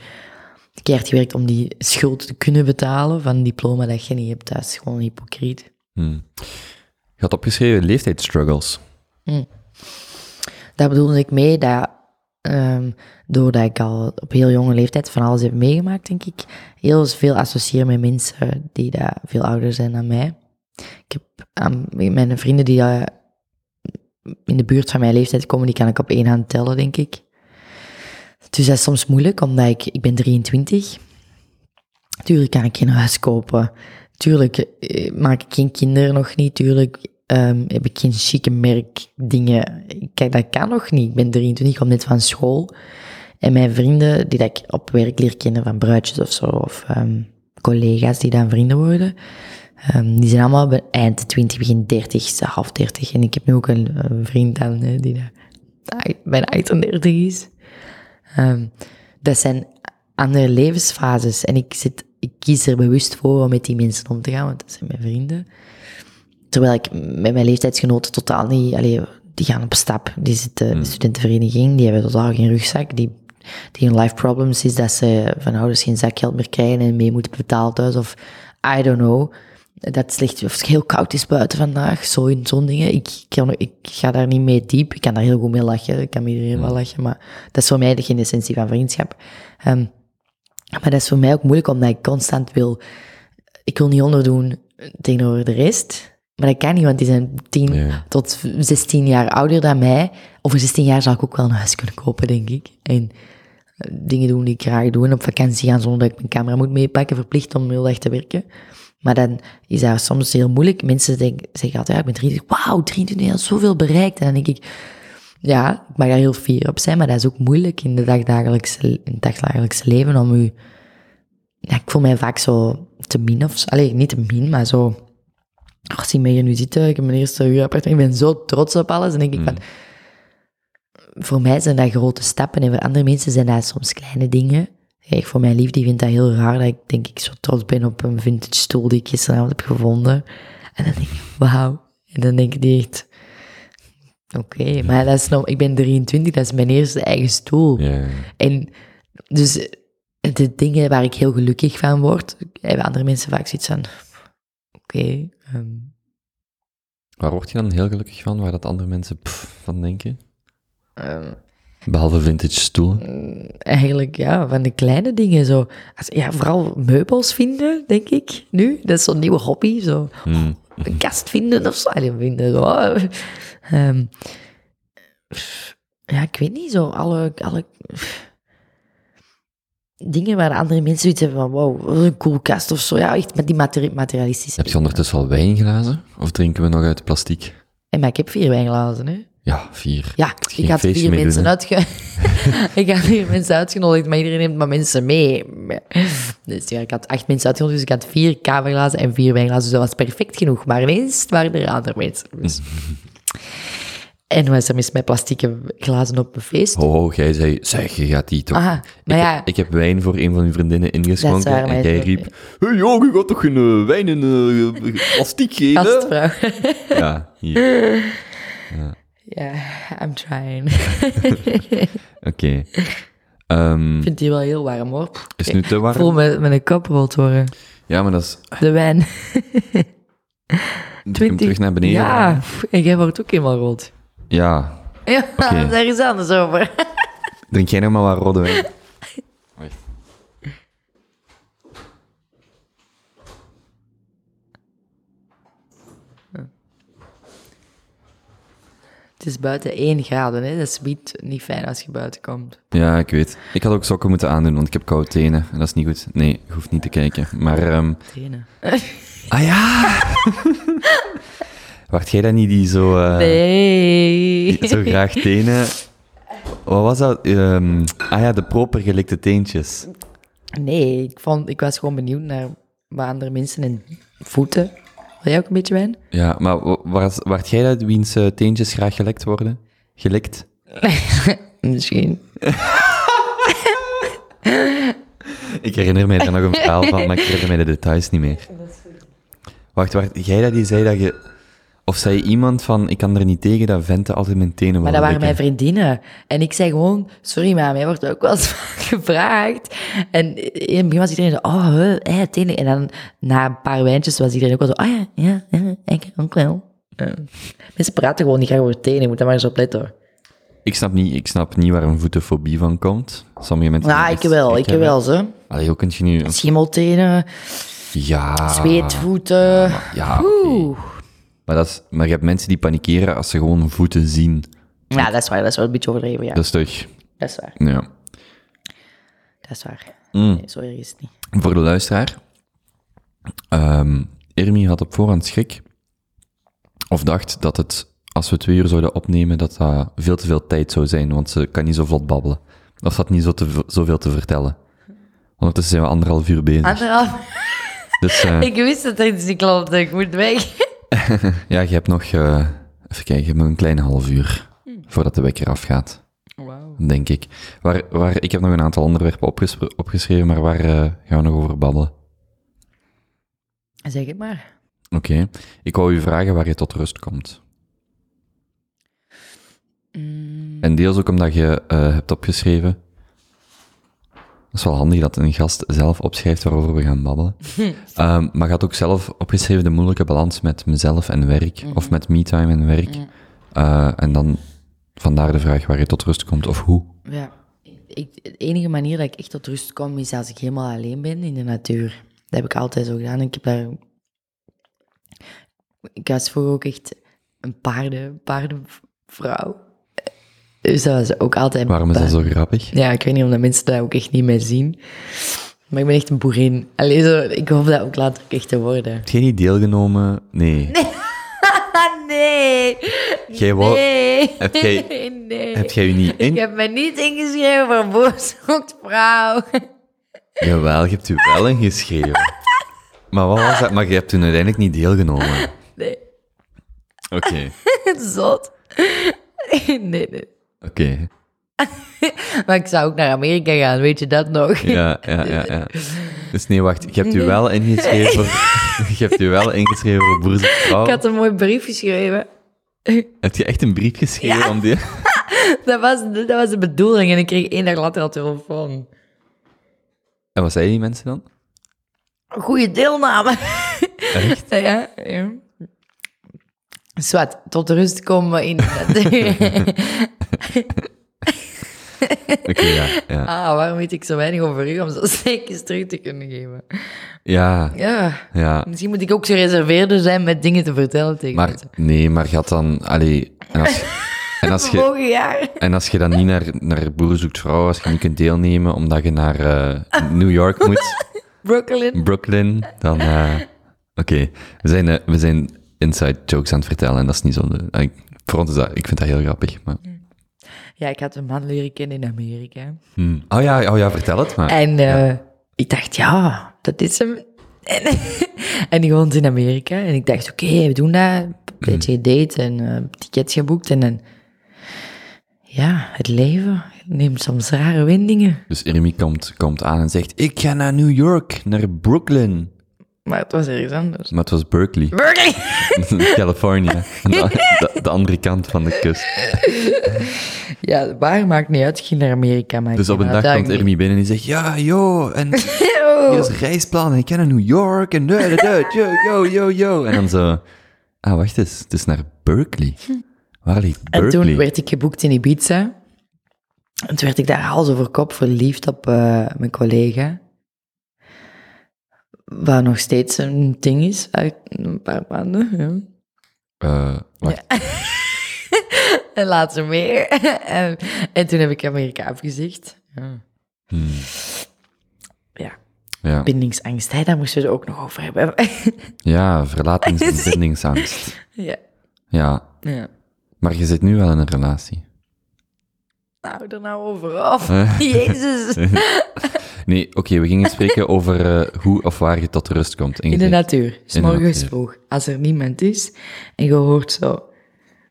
keihard gewerkt om die schuld te kunnen betalen van een diploma dat je niet hebt. Dat is gewoon hypocriet. Hmm. Je had opgeschreven leeftijdsstruggles. Daar bedoelde ik mee dat, ehm, doordat ik al op heel jonge leeftijd van alles heb meegemaakt, denk ik, heel veel associeer met mensen die daar veel ouder zijn dan mij. Ik heb aan mijn vrienden die eh, in de buurt van mijn leeftijd komen, die kan ik op één hand tellen, denk ik. Dus dat is soms moeilijk, omdat ik, ik ben 23. Tuurlijk kan ik geen huis kopen. Tuurlijk eh, maak ik geen kinderen nog niet. Tuurlijk ehm, heb ik geen chique merk dingen. Kijk, dat kan nog niet. Ik ben 23, ik kom net van school. En mijn vrienden, die dat ik op werk leer kennen van bruidjes of zo, of ehm, collega's die dan vrienden worden, ehm, die zijn allemaal bij eind de 20, begin 30, half 30. En ik heb nu ook een, een vriend dan, hè, die dat bijna 38 is. Ehm, dat zijn andere levensfases. En ik, zit, ik kies er bewust voor om met die mensen om te gaan, want dat zijn mijn vrienden. Terwijl ik met mijn leeftijdsgenoten totaal niet... Allee, die gaan op stap. Die zitten in de studentenvereniging, die hebben totaal geen rugzak. Die die hun life problems is dat ze van ouders geen zakgeld meer krijgen en mee moeten betalen thuis of I don't know. Dat het slecht of het heel koud is buiten vandaag, zo in zo'n dingen. Ik, kan, ik ga daar niet mee diep. Ik kan daar heel goed mee lachen. Ik kan met iedereen wel lachen, maar dat is voor mij geen essentie van vriendschap. Ehm, maar dat is voor mij ook moeilijk omdat ik constant wil, ik wil niet onderdoen tegenover de rest. Maar dat kan niet, want die zijn 10 Ja. tot 16 jaar ouder dan mij. Over 16 jaar zou ik ook wel een huis kunnen kopen, denk ik. En eh, dingen doen die ik graag doe. En op vakantie gaan zonder dat ik mijn camera moet meepakken, verplicht om heel erg te werken. Maar dan is dat soms heel moeilijk. Mensen denken, zeggen altijd, ja, ik ben 23. Wauw, 23 jaar, zoveel bereikt. En dan denk ik, ja, ik mag daar heel fier op zijn, maar dat is ook moeilijk in, de dagdagelijkse, in het dagdagelijkse leven om u... Ja, ik voel mij vaak zo te min of zo. Allee, niet te min, maar zo... Oh, zie mij hier nu zitten, ik heb mijn eerste huurappartement, ik ben zo trots op alles. En denk ik van... Voor mij zijn dat grote stappen en voor andere mensen zijn dat soms kleine dingen. Kijk, voor mijn lief, die vindt dat heel raar dat ik denk ik zo trots ben op een vintage stoel die ik gisteravond heb gevonden. En dan denk ik, wauw. En dan denk ik die echt... Oké, maar dat is nog, ik ben 23, dat is mijn eerste eigen stoel. Ja. En dus de dingen waar ik heel gelukkig van word, hebben andere mensen vaak zoiets van... Oké, ehm, Waar word je dan heel gelukkig van, waar dat andere mensen pff, van denken? ehm, Behalve vintage stoel. eigenlijk ja, van de kleine dingen zo. Ja, vooral meubels vinden, denk ik, nu. Dat is zo'n nieuwe hobby, zo. Hmm. Een kast vinden of zo. Vinden, zo. Ehm, ja, ik weet niet, zo alle... alle dingen waar andere mensen zoiets hebben van, wow, wat een cool kast of zo. Ja, echt met die materi materialistische... Heb je ondertussen al wijnglazen? Of drinken we nog uit plastic? En maar ik heb vier wijnglazen, hè. Ja, vier. Ja, Geen ik had vier mensen, doen, uitge... ik had vier mensen uitgenodigd, maar iedereen neemt maar mensen mee. Dus ja, ik had acht mensen uitgenodigd, dus ik had vier kamerglazen en vier wijnglazen. Dus dat was perfect genoeg. Maar ineens waren er andere mensen. Dus... en was er mis met plastieke glazen op een feest. Ho, jij zei, zeg, je gaat die toch... Maar ik, ja. ik heb wijn voor een van uw vriendinnen ingeschonken waar, en jij riep, hé hey, joh, je gaat toch geen eh, wijn in eh, plastic geven? Gastvrouw. Ja, hier. ja, I'm trying. Oké. Ehm, Ik vind die wel heel warm, hoor. is het nu te Ik voel warm? me met een kop rood worden. Ja, maar dat is... De wijn. Hem terug naar beneden Ja, en jij wordt ook helemaal rood. Ja. Ja, Oké. daar is anders over. Drink jij nog maar wat rode wijn? Het is buiten 1 graden, hè. Dat is niet, niet fijn als je buiten komt. Ja, ik weet. Ik had ook sokken moeten aandoen, want ik heb koude tenen. En dat is niet goed. Nee, je hoeft niet te kijken. Maar, ehm Tenen. ah ja! Wacht, jij dat niet die zo, eh, Nee. die zo graag tenen... Wat was dat? Ehm, ah ja, de proper gelikte teentjes. Nee, ik, vond, ik was gewoon benieuwd naar wat andere mensen en voeten. Wil jij ook een beetje wijn? Ja, maar wa- was, wacht jij dat wiens eh, teentjes graag gelekt worden? Gelikt? Misschien. Ik herinner mij daar nog een verhaal van, maar ik herinner mij de details niet meer. Wacht, wacht. Jij dat die zei dat je... Of zei iemand van, ik kan er niet tegen dat venten altijd mijn tenen Maar dat waren mijn vriendinnen. En ik zei gewoon, sorry, maar mij wordt ook wel eens gevraagd. En in het begin was iedereen zo, oh, hè, hè, tenen. En dan na een paar wijntjes was iedereen ook wel zo, oh ja, ja, ja, ik ook wel. Ja. Mensen praten gewoon niet graag over tenen, je moet daar maar eens op letten hoor. Ik snap niet, ik snap niet waar een voetenfobie van komt. Sommige mensen... Ja, die ik wel, ik wel, zo. Allee, hoe kun je nu... Schimmeltenen, Ja... zweetvoeten. Ja. Oeh. Maar, dat is, maar je hebt mensen die panikeren als ze gewoon voeten zien. Ja, dat is waar, dat is wel een beetje overdreven, ja. Dat is toch... Dat is waar, Ja. dat is waar. Mm. Nee, zo erg is het niet. Voor de luisteraar. ehm Irmi had op voorhand schrik. Of dacht dat het, als we twee uur zouden opnemen, dat dat veel te veel tijd zou zijn, want ze kan niet zo vlot babbelen. Of ze had niet zo te, zoveel te vertellen. Ondertussen zijn we anderhalf uur bezig. Anderhalf. Dus eh, Ik wist dat iets niet klopte, ik moet weg. ja, je hebt nog, eh, even kijken, je hebt nog een kleine half uur voordat de wekker afgaat, Wauw. denk ik. Waar, waar, ik heb nog een aantal onderwerpen opgeschreven, maar waar eh, gaan we nog over babbelen? Zeg het maar. Oké. Ik wou u vragen waar je tot rust komt. Mm, En deels ook omdat je eh, hebt opgeschreven is wel handig dat een gast zelf opschrijft waarover we gaan babbelen. Ehm, maar gaat ook zelf opgeschreven de moeilijke balans met mezelf en werk, of met me-time en werk. Eh, en dan vandaar de vraag waar je tot rust komt, of hoe. Ja. Ik, de enige manier dat ik echt tot rust kom, is als ik helemaal alleen ben in de natuur. Dat heb ik altijd zo gedaan. Ik heb daar... Ik was vroeger ook echt een paarden, paardenvrouw. Dus dat was ook altijd... Waarom is dat zo grappig? Ja, ik weet niet, omdat mensen dat ook echt niet meer zien. Maar ik ben echt een boerin. Allee, zo, ik hoop dat ook later echt te worden. Heb jij niet deelgenomen? Nee. Nee. Jij wou- nee. heb jij- nee. Heb jij je niet in? Ik heb me niet ingeschreven voor boerzoekt vrouw. Jawel, je hebt u wel ingeschreven. Maar wat was dat? Maar je hebt toen uiteindelijk niet deelgenomen. Nee, Oké, zot. Nee, nee. Oké. Maar ik zou ook naar Amerika gaan, weet je dat nog? Ja, ja, ja, ja. Dus nee, wacht. Je hebt u wel ingeschreven voor... Je hebt u wel ingeschreven voor Boerse Vrouw. Ik had een mooi brief geschreven. Heb je echt een brief geschreven Ja. om die... Dat was, dat was de bedoeling en ik kreeg één dag later al telefoon. En wat zeiden die mensen dan? Goeie deelname. Echt? Ja, ja. Zwat, tot rust komen in Oké, ja, ja. Ah, waarom weet ik zo weinig over u om zo steekjes terug te kunnen geven? Ja, Ja, ja. misschien moet ik ook gereserveerder zijn met dingen te vertellen tegen Maar mensen. nee, maar gaat dan... Allee, en als, en als je... Vorig jaar. En als je dan niet naar, naar Boer zoekt vrouw, als je niet kunt deelnemen omdat je naar eh, New York moet, Brooklyn. Brooklyn, dan... eh, Oké, we, zijn, eh, we zijn inside jokes aan het vertellen en dat is niet zo... ik, voor ons is dat... Ik vind dat heel grappig, maar... Ja, ik had een man leren kennen in Amerika. Hmm. Oh, ja, oh ja, vertel het maar. En eh, ik dacht, ja, dat is hem. En, en die woont in Amerika. En ik dacht, oké, we doen dat. Een beetje gedate en eh, tickets geboekt. En dan... Ja, het leven neemt soms rare wendingen. Dus Remy komt, komt aan en zegt, ik ga naar New York, naar Brooklyn. Maar het was ergens anders. Maar het was Berkeley, Berkeley! California. Aan De, de, de andere kant van de kust. Ja, waar maakt niet uit. Ik ging naar Amerika. Maar Dus op een dag komt Remy binnen en die zegt, ja, yo, en hier is een reisplan en ik ga naar New York en da, yo, yo, yo, yo. En dan zo, ah, wacht eens, het is naar Berkeley. Waar ligt En Berkeley? toen werd ik geboekt in Ibiza. En toen werd ik daar hals over kop verliefd op eh, mijn collega. Wat nog steeds een ding is, uit een paar maanden. Ja. Wacht, En later meer. en, en toen heb ik Amerika afgezegd. Ja. hmm, ja, ja. bindingsangst, hè, daar moesten we het ook nog over hebben. ja, verlatings- en bindingsangst. ja. Ja, ja. maar je zit nu wel in een relatie. Nou, er nou over af. Jezus. Nee, oké, we gingen spreken over eh, hoe of waar je tot rust komt. In de natuur, s morgens vroeg, als er niemand is en je hoort zo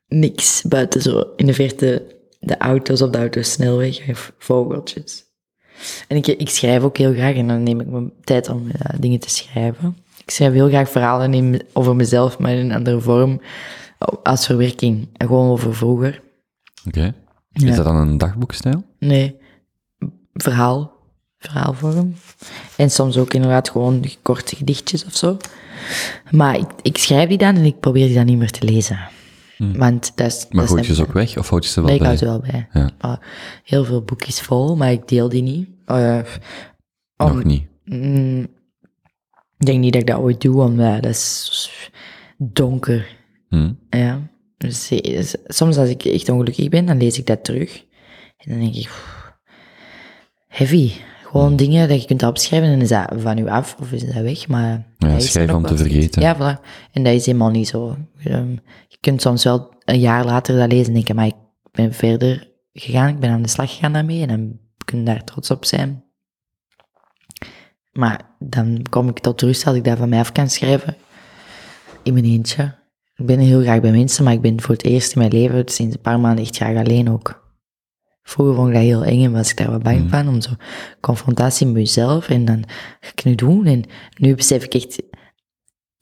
niks buiten zo in de verte de auto's op de autosnelweg of vogeltjes. En ik, ik schrijf ook heel graag en dan neem ik mijn tijd om eh, dingen te schrijven. Ik schrijf heel graag verhalen in, over mezelf, maar in een andere vorm, als verwerking. En gewoon over vroeger. Oké. Is dat dan een dagboekstijl? Nee, verhaal. Verhaalvorm. En soms ook inderdaad gewoon korte gedichtjes of zo. Maar ik, ik schrijf die dan en ik probeer die dan niet meer te lezen. Want dat is... Hmm. Maar houd je ze ook weg of houd je ze wel Nee, ik bij? hou ze wel bij. Ja. Heel veel boekjes vol, maar ik deel die niet. Om- Nog niet. Mm, ik denk niet dat ik dat ooit doe, omdat dat is donker. Hm. Ja. Dus, eh, soms als ik echt ongelukkig ben, dan lees ik dat terug. En dan denk ik, pff, heavy. Gewoon dingen dat je kunt opschrijven en is dat van u af of is dat weg. Maar Ja, dat schrijven om te vergeten. Ja, voilà. En dat is helemaal niet zo. Ehm, Je kunt soms wel een jaar later dat lezen en denken, maar ik ben verder gegaan, ik ben aan de slag gegaan daarmee en dan kun je daar trots op zijn. Maar dan kom ik tot rust als ik dat van mij af kan schrijven. In mijn eentje. Ik ben heel graag bij mensen, maar ik ben voor het eerst in mijn leven sinds een paar maanden echt graag alleen ook. Vroeger vond ik dat heel eng en was ik daar wat bang Mm. van, om zo confrontatie met jezelf en dan ga ik nu doen. En nu besef ik echt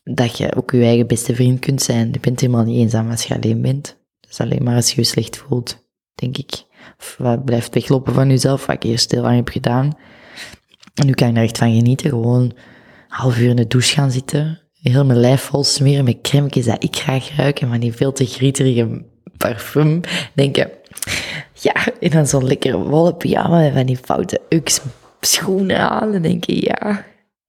dat je ook je eigen beste vriend kunt zijn. Je bent helemaal niet eenzaam als je alleen bent. Dat is alleen maar als je je slecht voelt, denk ik. Of wat blijft weglopen van jezelf, wat ik eerst heel lang heb gedaan. En nu kan ik daar echt van genieten. Gewoon een half uur in de douche gaan zitten. Heel mijn lijf vol smeren met crèmetjes dat ik graag ruik. En van die veel te grieterige parfum. Denken, ja, en dan zo'n lekkere wollen pyjama en van die foute ux schoenen aan. En denk je, ja,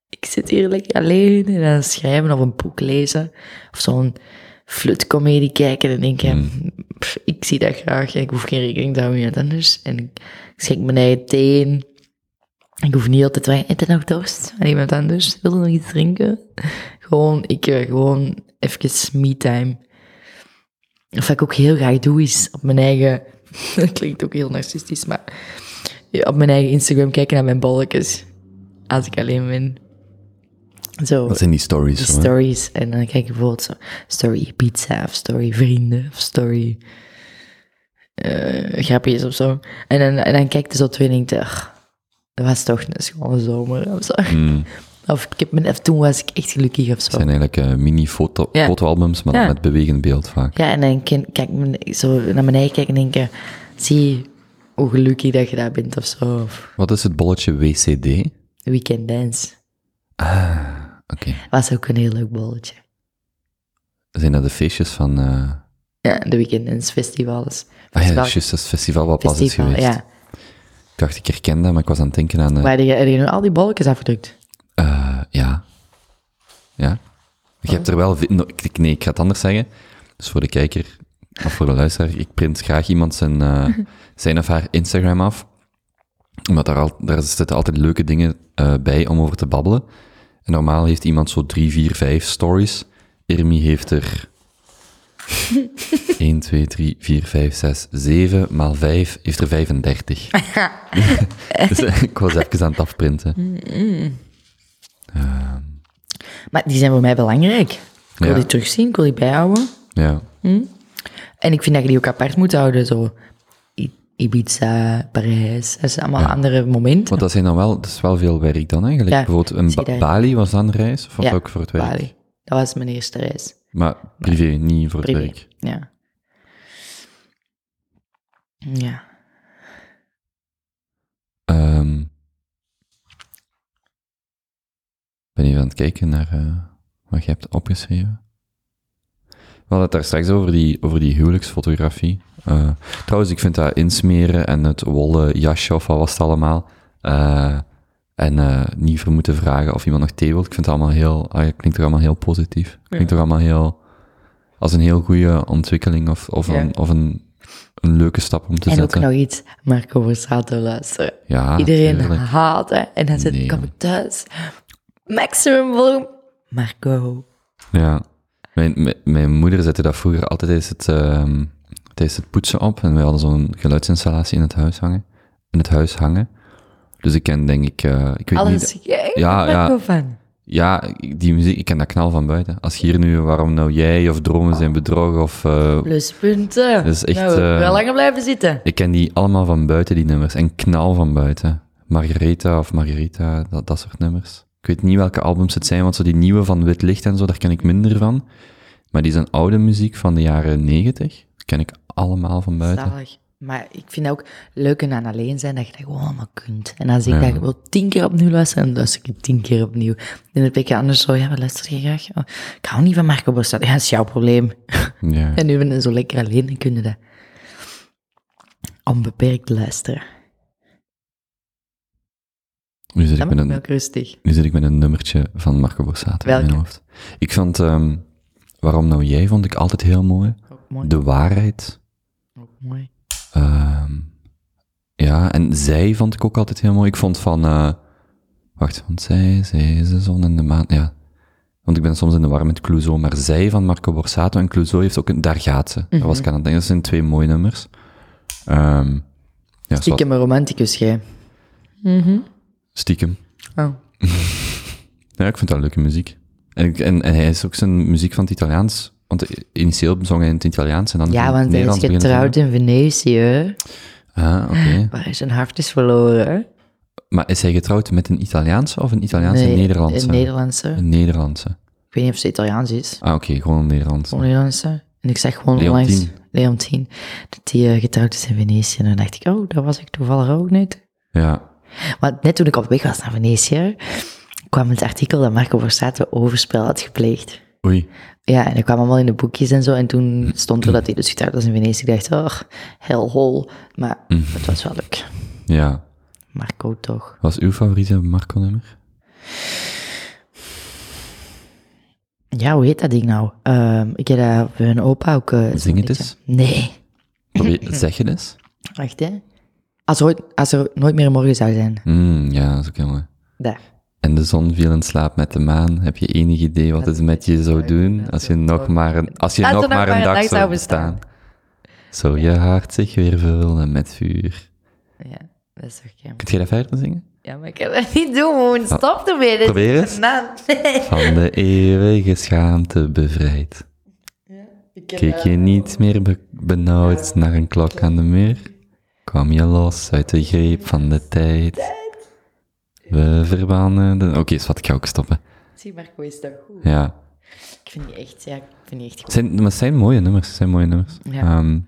ik zit hier lekker alleen. En dan schrijven of een boek lezen. Of zo'n flutcomedie kijken. En denk je, pff, ik zie dat graag. En ik hoef geen rekening te houden met anders. En ik schenk mijn eigen thee in. Ik hoef niet altijd te vragen, heb je nog dorst? iemand anders? Wil je nog iets drinken? Gewoon, ik wil gewoon even me-time. Of wat ik ook heel graag doe, is op mijn eigen... Dat klinkt ook heel narcistisch, maar... ja, op mijn eigen Instagram kijken naar mijn bolletjes. Als ik alleen ben. Zo, Dat zijn die stories. die zo, hè? stories. En dan kijk ik bijvoorbeeld zo... Story pizza, of story vrienden, of story... eh grapjes of zo. En dan, en dan kijk je zo twee en denk je... "Ach, Dat was toch een schone zomer of zo. Mm. Of, ik heb of toen was ik echt gelukkig of Het zo. zijn eigenlijk eh, mini-foto Ja. fotoalbums, maar dan met bewegend beeld vaak. Ja, en dan kijk ik zo naar beneden kijken en denken... Zie hoe gelukkig dat je daar bent of zo. Of Wat is het bolletje WCD? weekend dance. Oké. Was ook een heel leuk bolletje. Zijn dat de feestjes van... eh Ja, de weekend dance festivals. Ah ja, Festival- dat is juist dat festival wat pas is geweest. ja. Ik dacht, ik herken dat, maar ik was aan het denken aan... eh, Maar heb je, heb je nu al die bolletjes afgedrukt? Eh, ja. Ja. Je hebt er wel... nee, ik ga het anders zeggen. Dus voor de kijker, of voor de luisteraar, ik print graag iemand zijn, eh, zijn of haar Instagram af. Omdat daar, al, daar zitten altijd leuke dingen eh, bij om over te babbelen. En normaal heeft iemand zo drie, vier, vijf stories. Irmi heeft er 1, 2, 3, 4, 5, 6, 7 maal 5 heeft er 35. dus ik was even aan het afprinten. Maar die zijn voor mij belangrijk. Ik wil Ja. die terugzien, ik wil die bijhouden. Ja, En ik vind dat je die ook apart moet houden. Zo Ibiza, Parijs, dat zijn allemaal andere momenten. want dat zijn dan wel, dat is wel veel werk dan eigenlijk. Ja, Bijvoorbeeld een Ba-. Bali was dan een reis, of was ook voor het werk? Bali. Dat was mijn eerste reis. Maar privé, niet voor het werk. Ja. Ja. Ben even aan het kijken naar eh, wat je hebt opgeschreven. We hadden het daar straks over die, over die huwelijksfotografie. Eh, trouwens, ik vind dat insmeren en het wollen jasje of wat was het allemaal. eh, en niet voor moeten vragen of iemand nog thee wil. Ik vind het allemaal heel, ah, het klinkt toch allemaal heel positief. Klinkt toch allemaal heel, als een heel goede ontwikkeling of, of, Ja. een, of een, een leuke stap om te En ook zetten. nog iets, Marco Borsato luisteren. ja, Iedereen haat, hè. En dan zit Nee. kom ik thuis. Maximum volume. Marco. Ja. Mijn, mijn, mijn moeder zette dat vroeger altijd tijdens het, ehm, tijdens het poetsen op. En we hadden zo'n geluidsinstallatie in het huis hangen. In het huis hangen. Dus ik ken denk ik, eh, ik weet Alles. niet... Jij Ja, ja. Marco van. Ja, die muziek, ik ken dat knal van buiten. Als je hier nu, waarom nou jij, of dromen zijn bedrog, of... eh, Pluspunten. Dat is echt, Nou, eh, wel langer blijven zitten. ik ken die allemaal van buiten, die nummers. En knal van buiten. Margaretha of Margarita, dat, dat soort nummers. Ik weet niet welke albums het zijn, want zo die nieuwe van Wit Licht en zo, daar ken ik minder van. Maar die zijn oude muziek van de jaren negentig. ken ik allemaal van buiten. Zalig. Maar ik vind het ook leuk aan alleen zijn dat je dat gewoon allemaal kunt. En als ik Ja. dat wil tien keer opnieuw luisteren, dan luister ik tien keer opnieuw. En dan heb ik anders zo, ja, wat luister je graag? Oh, ik hou niet van Marco Borsato. Ja, dat is jouw probleem. Ja. En nu ben je zo lekker alleen en kun je dat onbeperkt luisteren. Nu zit, ik Dat met een, ook rustig. nu zit ik met een nummertje van Marco Borsato in mijn hoofd. Ik vond, ehm, waarom nou jij, vond ik altijd heel mooi. Ook mooi. De waarheid. Ook mooi. Ehm, ja, en zij vond ik ook altijd heel mooi. Ik vond van, eh, wacht, want zij, zij is de zon en de maan, ja. Want ik ben soms in de war met Clouseau, maar zij van Marco Borsato en Clouseau heeft ook een, daar gaat ze. Dat was ik aan het denken, dat zijn twee mooie nummers. Ehm ja, heb een romanticus, jij. Stiekem. Oh. Ja, ik vind dat leuke muziek. En, en, en hij is ook zijn muziek van het Italiaans, want initieel zong hij in het Italiaans en dan Ja, want hij is getrouwd in Venetië. Ah, oké. waar hij zijn hart is verloren. Maar is hij getrouwd met een Italiaanse of een Italiaanse Nee, Nederlandse? Een Nederlandse. Een Nederlandse. Ik weet niet of ze Italiaans is. Ah, oké, gewoon een Nederlandse. Gewoon Nederlandse. En ik zeg gewoon Leontien. onlangs, Leontien, dat die eh, getrouwd is in Venetië. En dan dacht ik, oh, daar was ik toevallig ook niet. Ja. Maar net toen ik op weg was naar Venetië, kwam het artikel dat Marco Borsato overspel had gepleegd. Oei. Ja, en dat kwam allemaal in de boekjes en zo. En toen stond er dat hij dus getrouwd was in Venetië. Ik dacht, oh, hellhole. Maar het was wel leuk. Ja. Marco toch. Wat is uw favoriete Marco-nummer? Ja, hoe heet dat ding nou? Ehm, ik heb dat voor hun opa ook... zo'n Zing het eens. Nee. Probeer, zeg je eens? Wacht, hè. Als er, ooit- als er nooit meer een morgen zou zijn. Mm, ja, dat is ook heel mooi. Daar. En de zon viel in slaap met de maan. Heb je enig idee wat het met je zou doen als je nog maar een, als je Als er nog maar een dag zou bestaan? Zo je hart zich weer vullen met vuur. Ja, dat is toch jammer. Kunt je dat verder zingen? Ja, maar ik kan dat niet doen. Stop ermee. Dit Probeer eens. Van de eeuwige schaamte bevrijd. Keek je niet meer be- benauwd naar een klok aan de muur? Kwam je los uit de greep van de tijd? We verbannen de... Oké, is wat ik ga ook stoppen. Zie, Marco is toch goed. Ja. Ik vind die echt, ja, ik vind die echt goed. Het zijn, maar het zijn mooie nummers, het zijn mooie nummers. Ja. Ehm,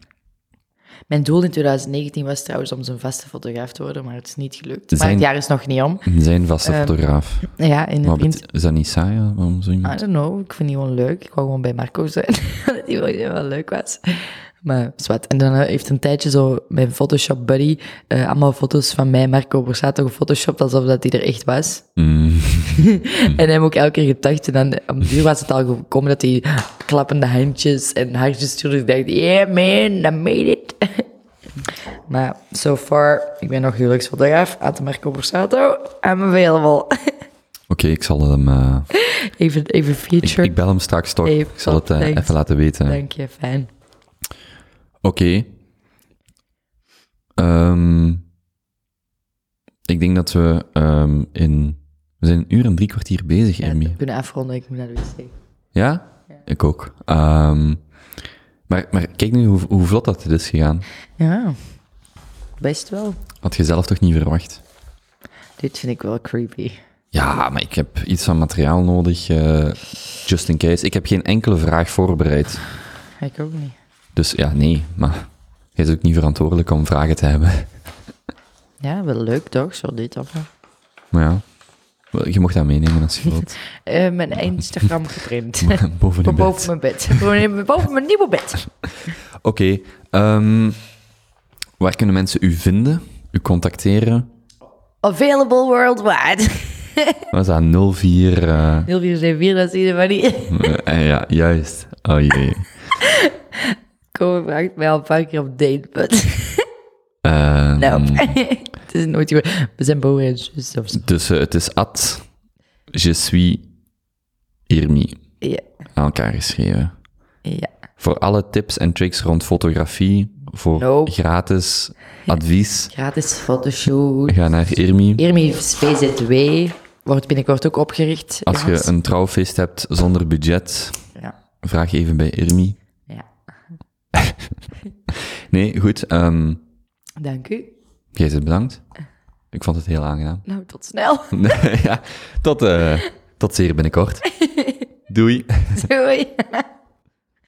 Mijn doel in 2019 was trouwens om zo'n vaste fotograaf te worden, maar het is niet gelukt. Maar Zijn- het jaar is nog niet om. zijn vaste Ehm, fotograaf. Ja, in vriend... bet- is dat niet saai, waarom zo I iemand? don't know, ik vind die gewoon leuk. Ik wou gewoon bij Marco zijn, dat die wel leuk was. Maar zwart. En dan eh, heeft een tijdje zo mijn Photoshop buddy eh, allemaal foto's van mij, Marco Borsato, gefotoshopt alsof dat hij er echt was. Mm, En hem ook elke keer gedacht. En dan om duur was het al gekomen dat hij klappende handjes en hartjes stuurde. Ik dacht, yeah man, I made it. maar so far, ik ben nog huwelijksfotograaf. At Marco Borsato. I'm available. Oké, ik zal hem... eh, even, even feature. ik bel hem straks toch. Ik zal het even laten weten. Dank je, fijn. Oké. Ehm, ik denk dat we ehm, in... We zijn een uur en drie kwartier bezig, Ja, Ermi. we kunnen afronden, ik moet naar de wc. Ja? Ik ook. Ehm, maar, maar kijk nu hoe, hoe vlot dat is gegaan. Ja, best wel. Had je zelf toch niet verwacht? Dit vind ik wel creepy. Ja, maar ik heb iets van materiaal nodig, eh, just in case. Ik heb geen enkele vraag voorbereid. Ik ook niet. Dus ja, nee, maar jij is ook niet verantwoordelijk om vragen te hebben. Ja, wel leuk toch? Zo dit of Maar ja, je mocht dat meenemen als je wilt. Eh, Mijn Instagram geprint. Boven je boven mijn bed. Boven boven mijn nieuwe bed. Oké, ehm, waar kunnen mensen u vinden, u contacteren? Available worldwide. Wat is dat, 04... eh, 0474, dat zie je maar niet. eh, ja, juist. Oh jee. Kom, vraagt mij al een paar keer op date, but... Ehm, Nope. het is nooit goed. We zijn broer en zus of zo. Dus eh, het is at je suis Irmi Ja, aan elkaar geschreven. ja. Voor alle tips en tricks rond fotografie, voor Nope. gratis advies, Gratis fotoshoot. ga naar Irmi. Irmi's VZW wordt binnenkort ook opgericht. Als je jongens. een trouwfeest hebt zonder budget, Ja. vraag even bij Irmi. Nee, goed. ehm Dank u. jij zit bedankt. Ik vond het heel aangenaam. Nou, tot snel. ja, tot, eh, tot zeer binnenkort. Doei. Doei.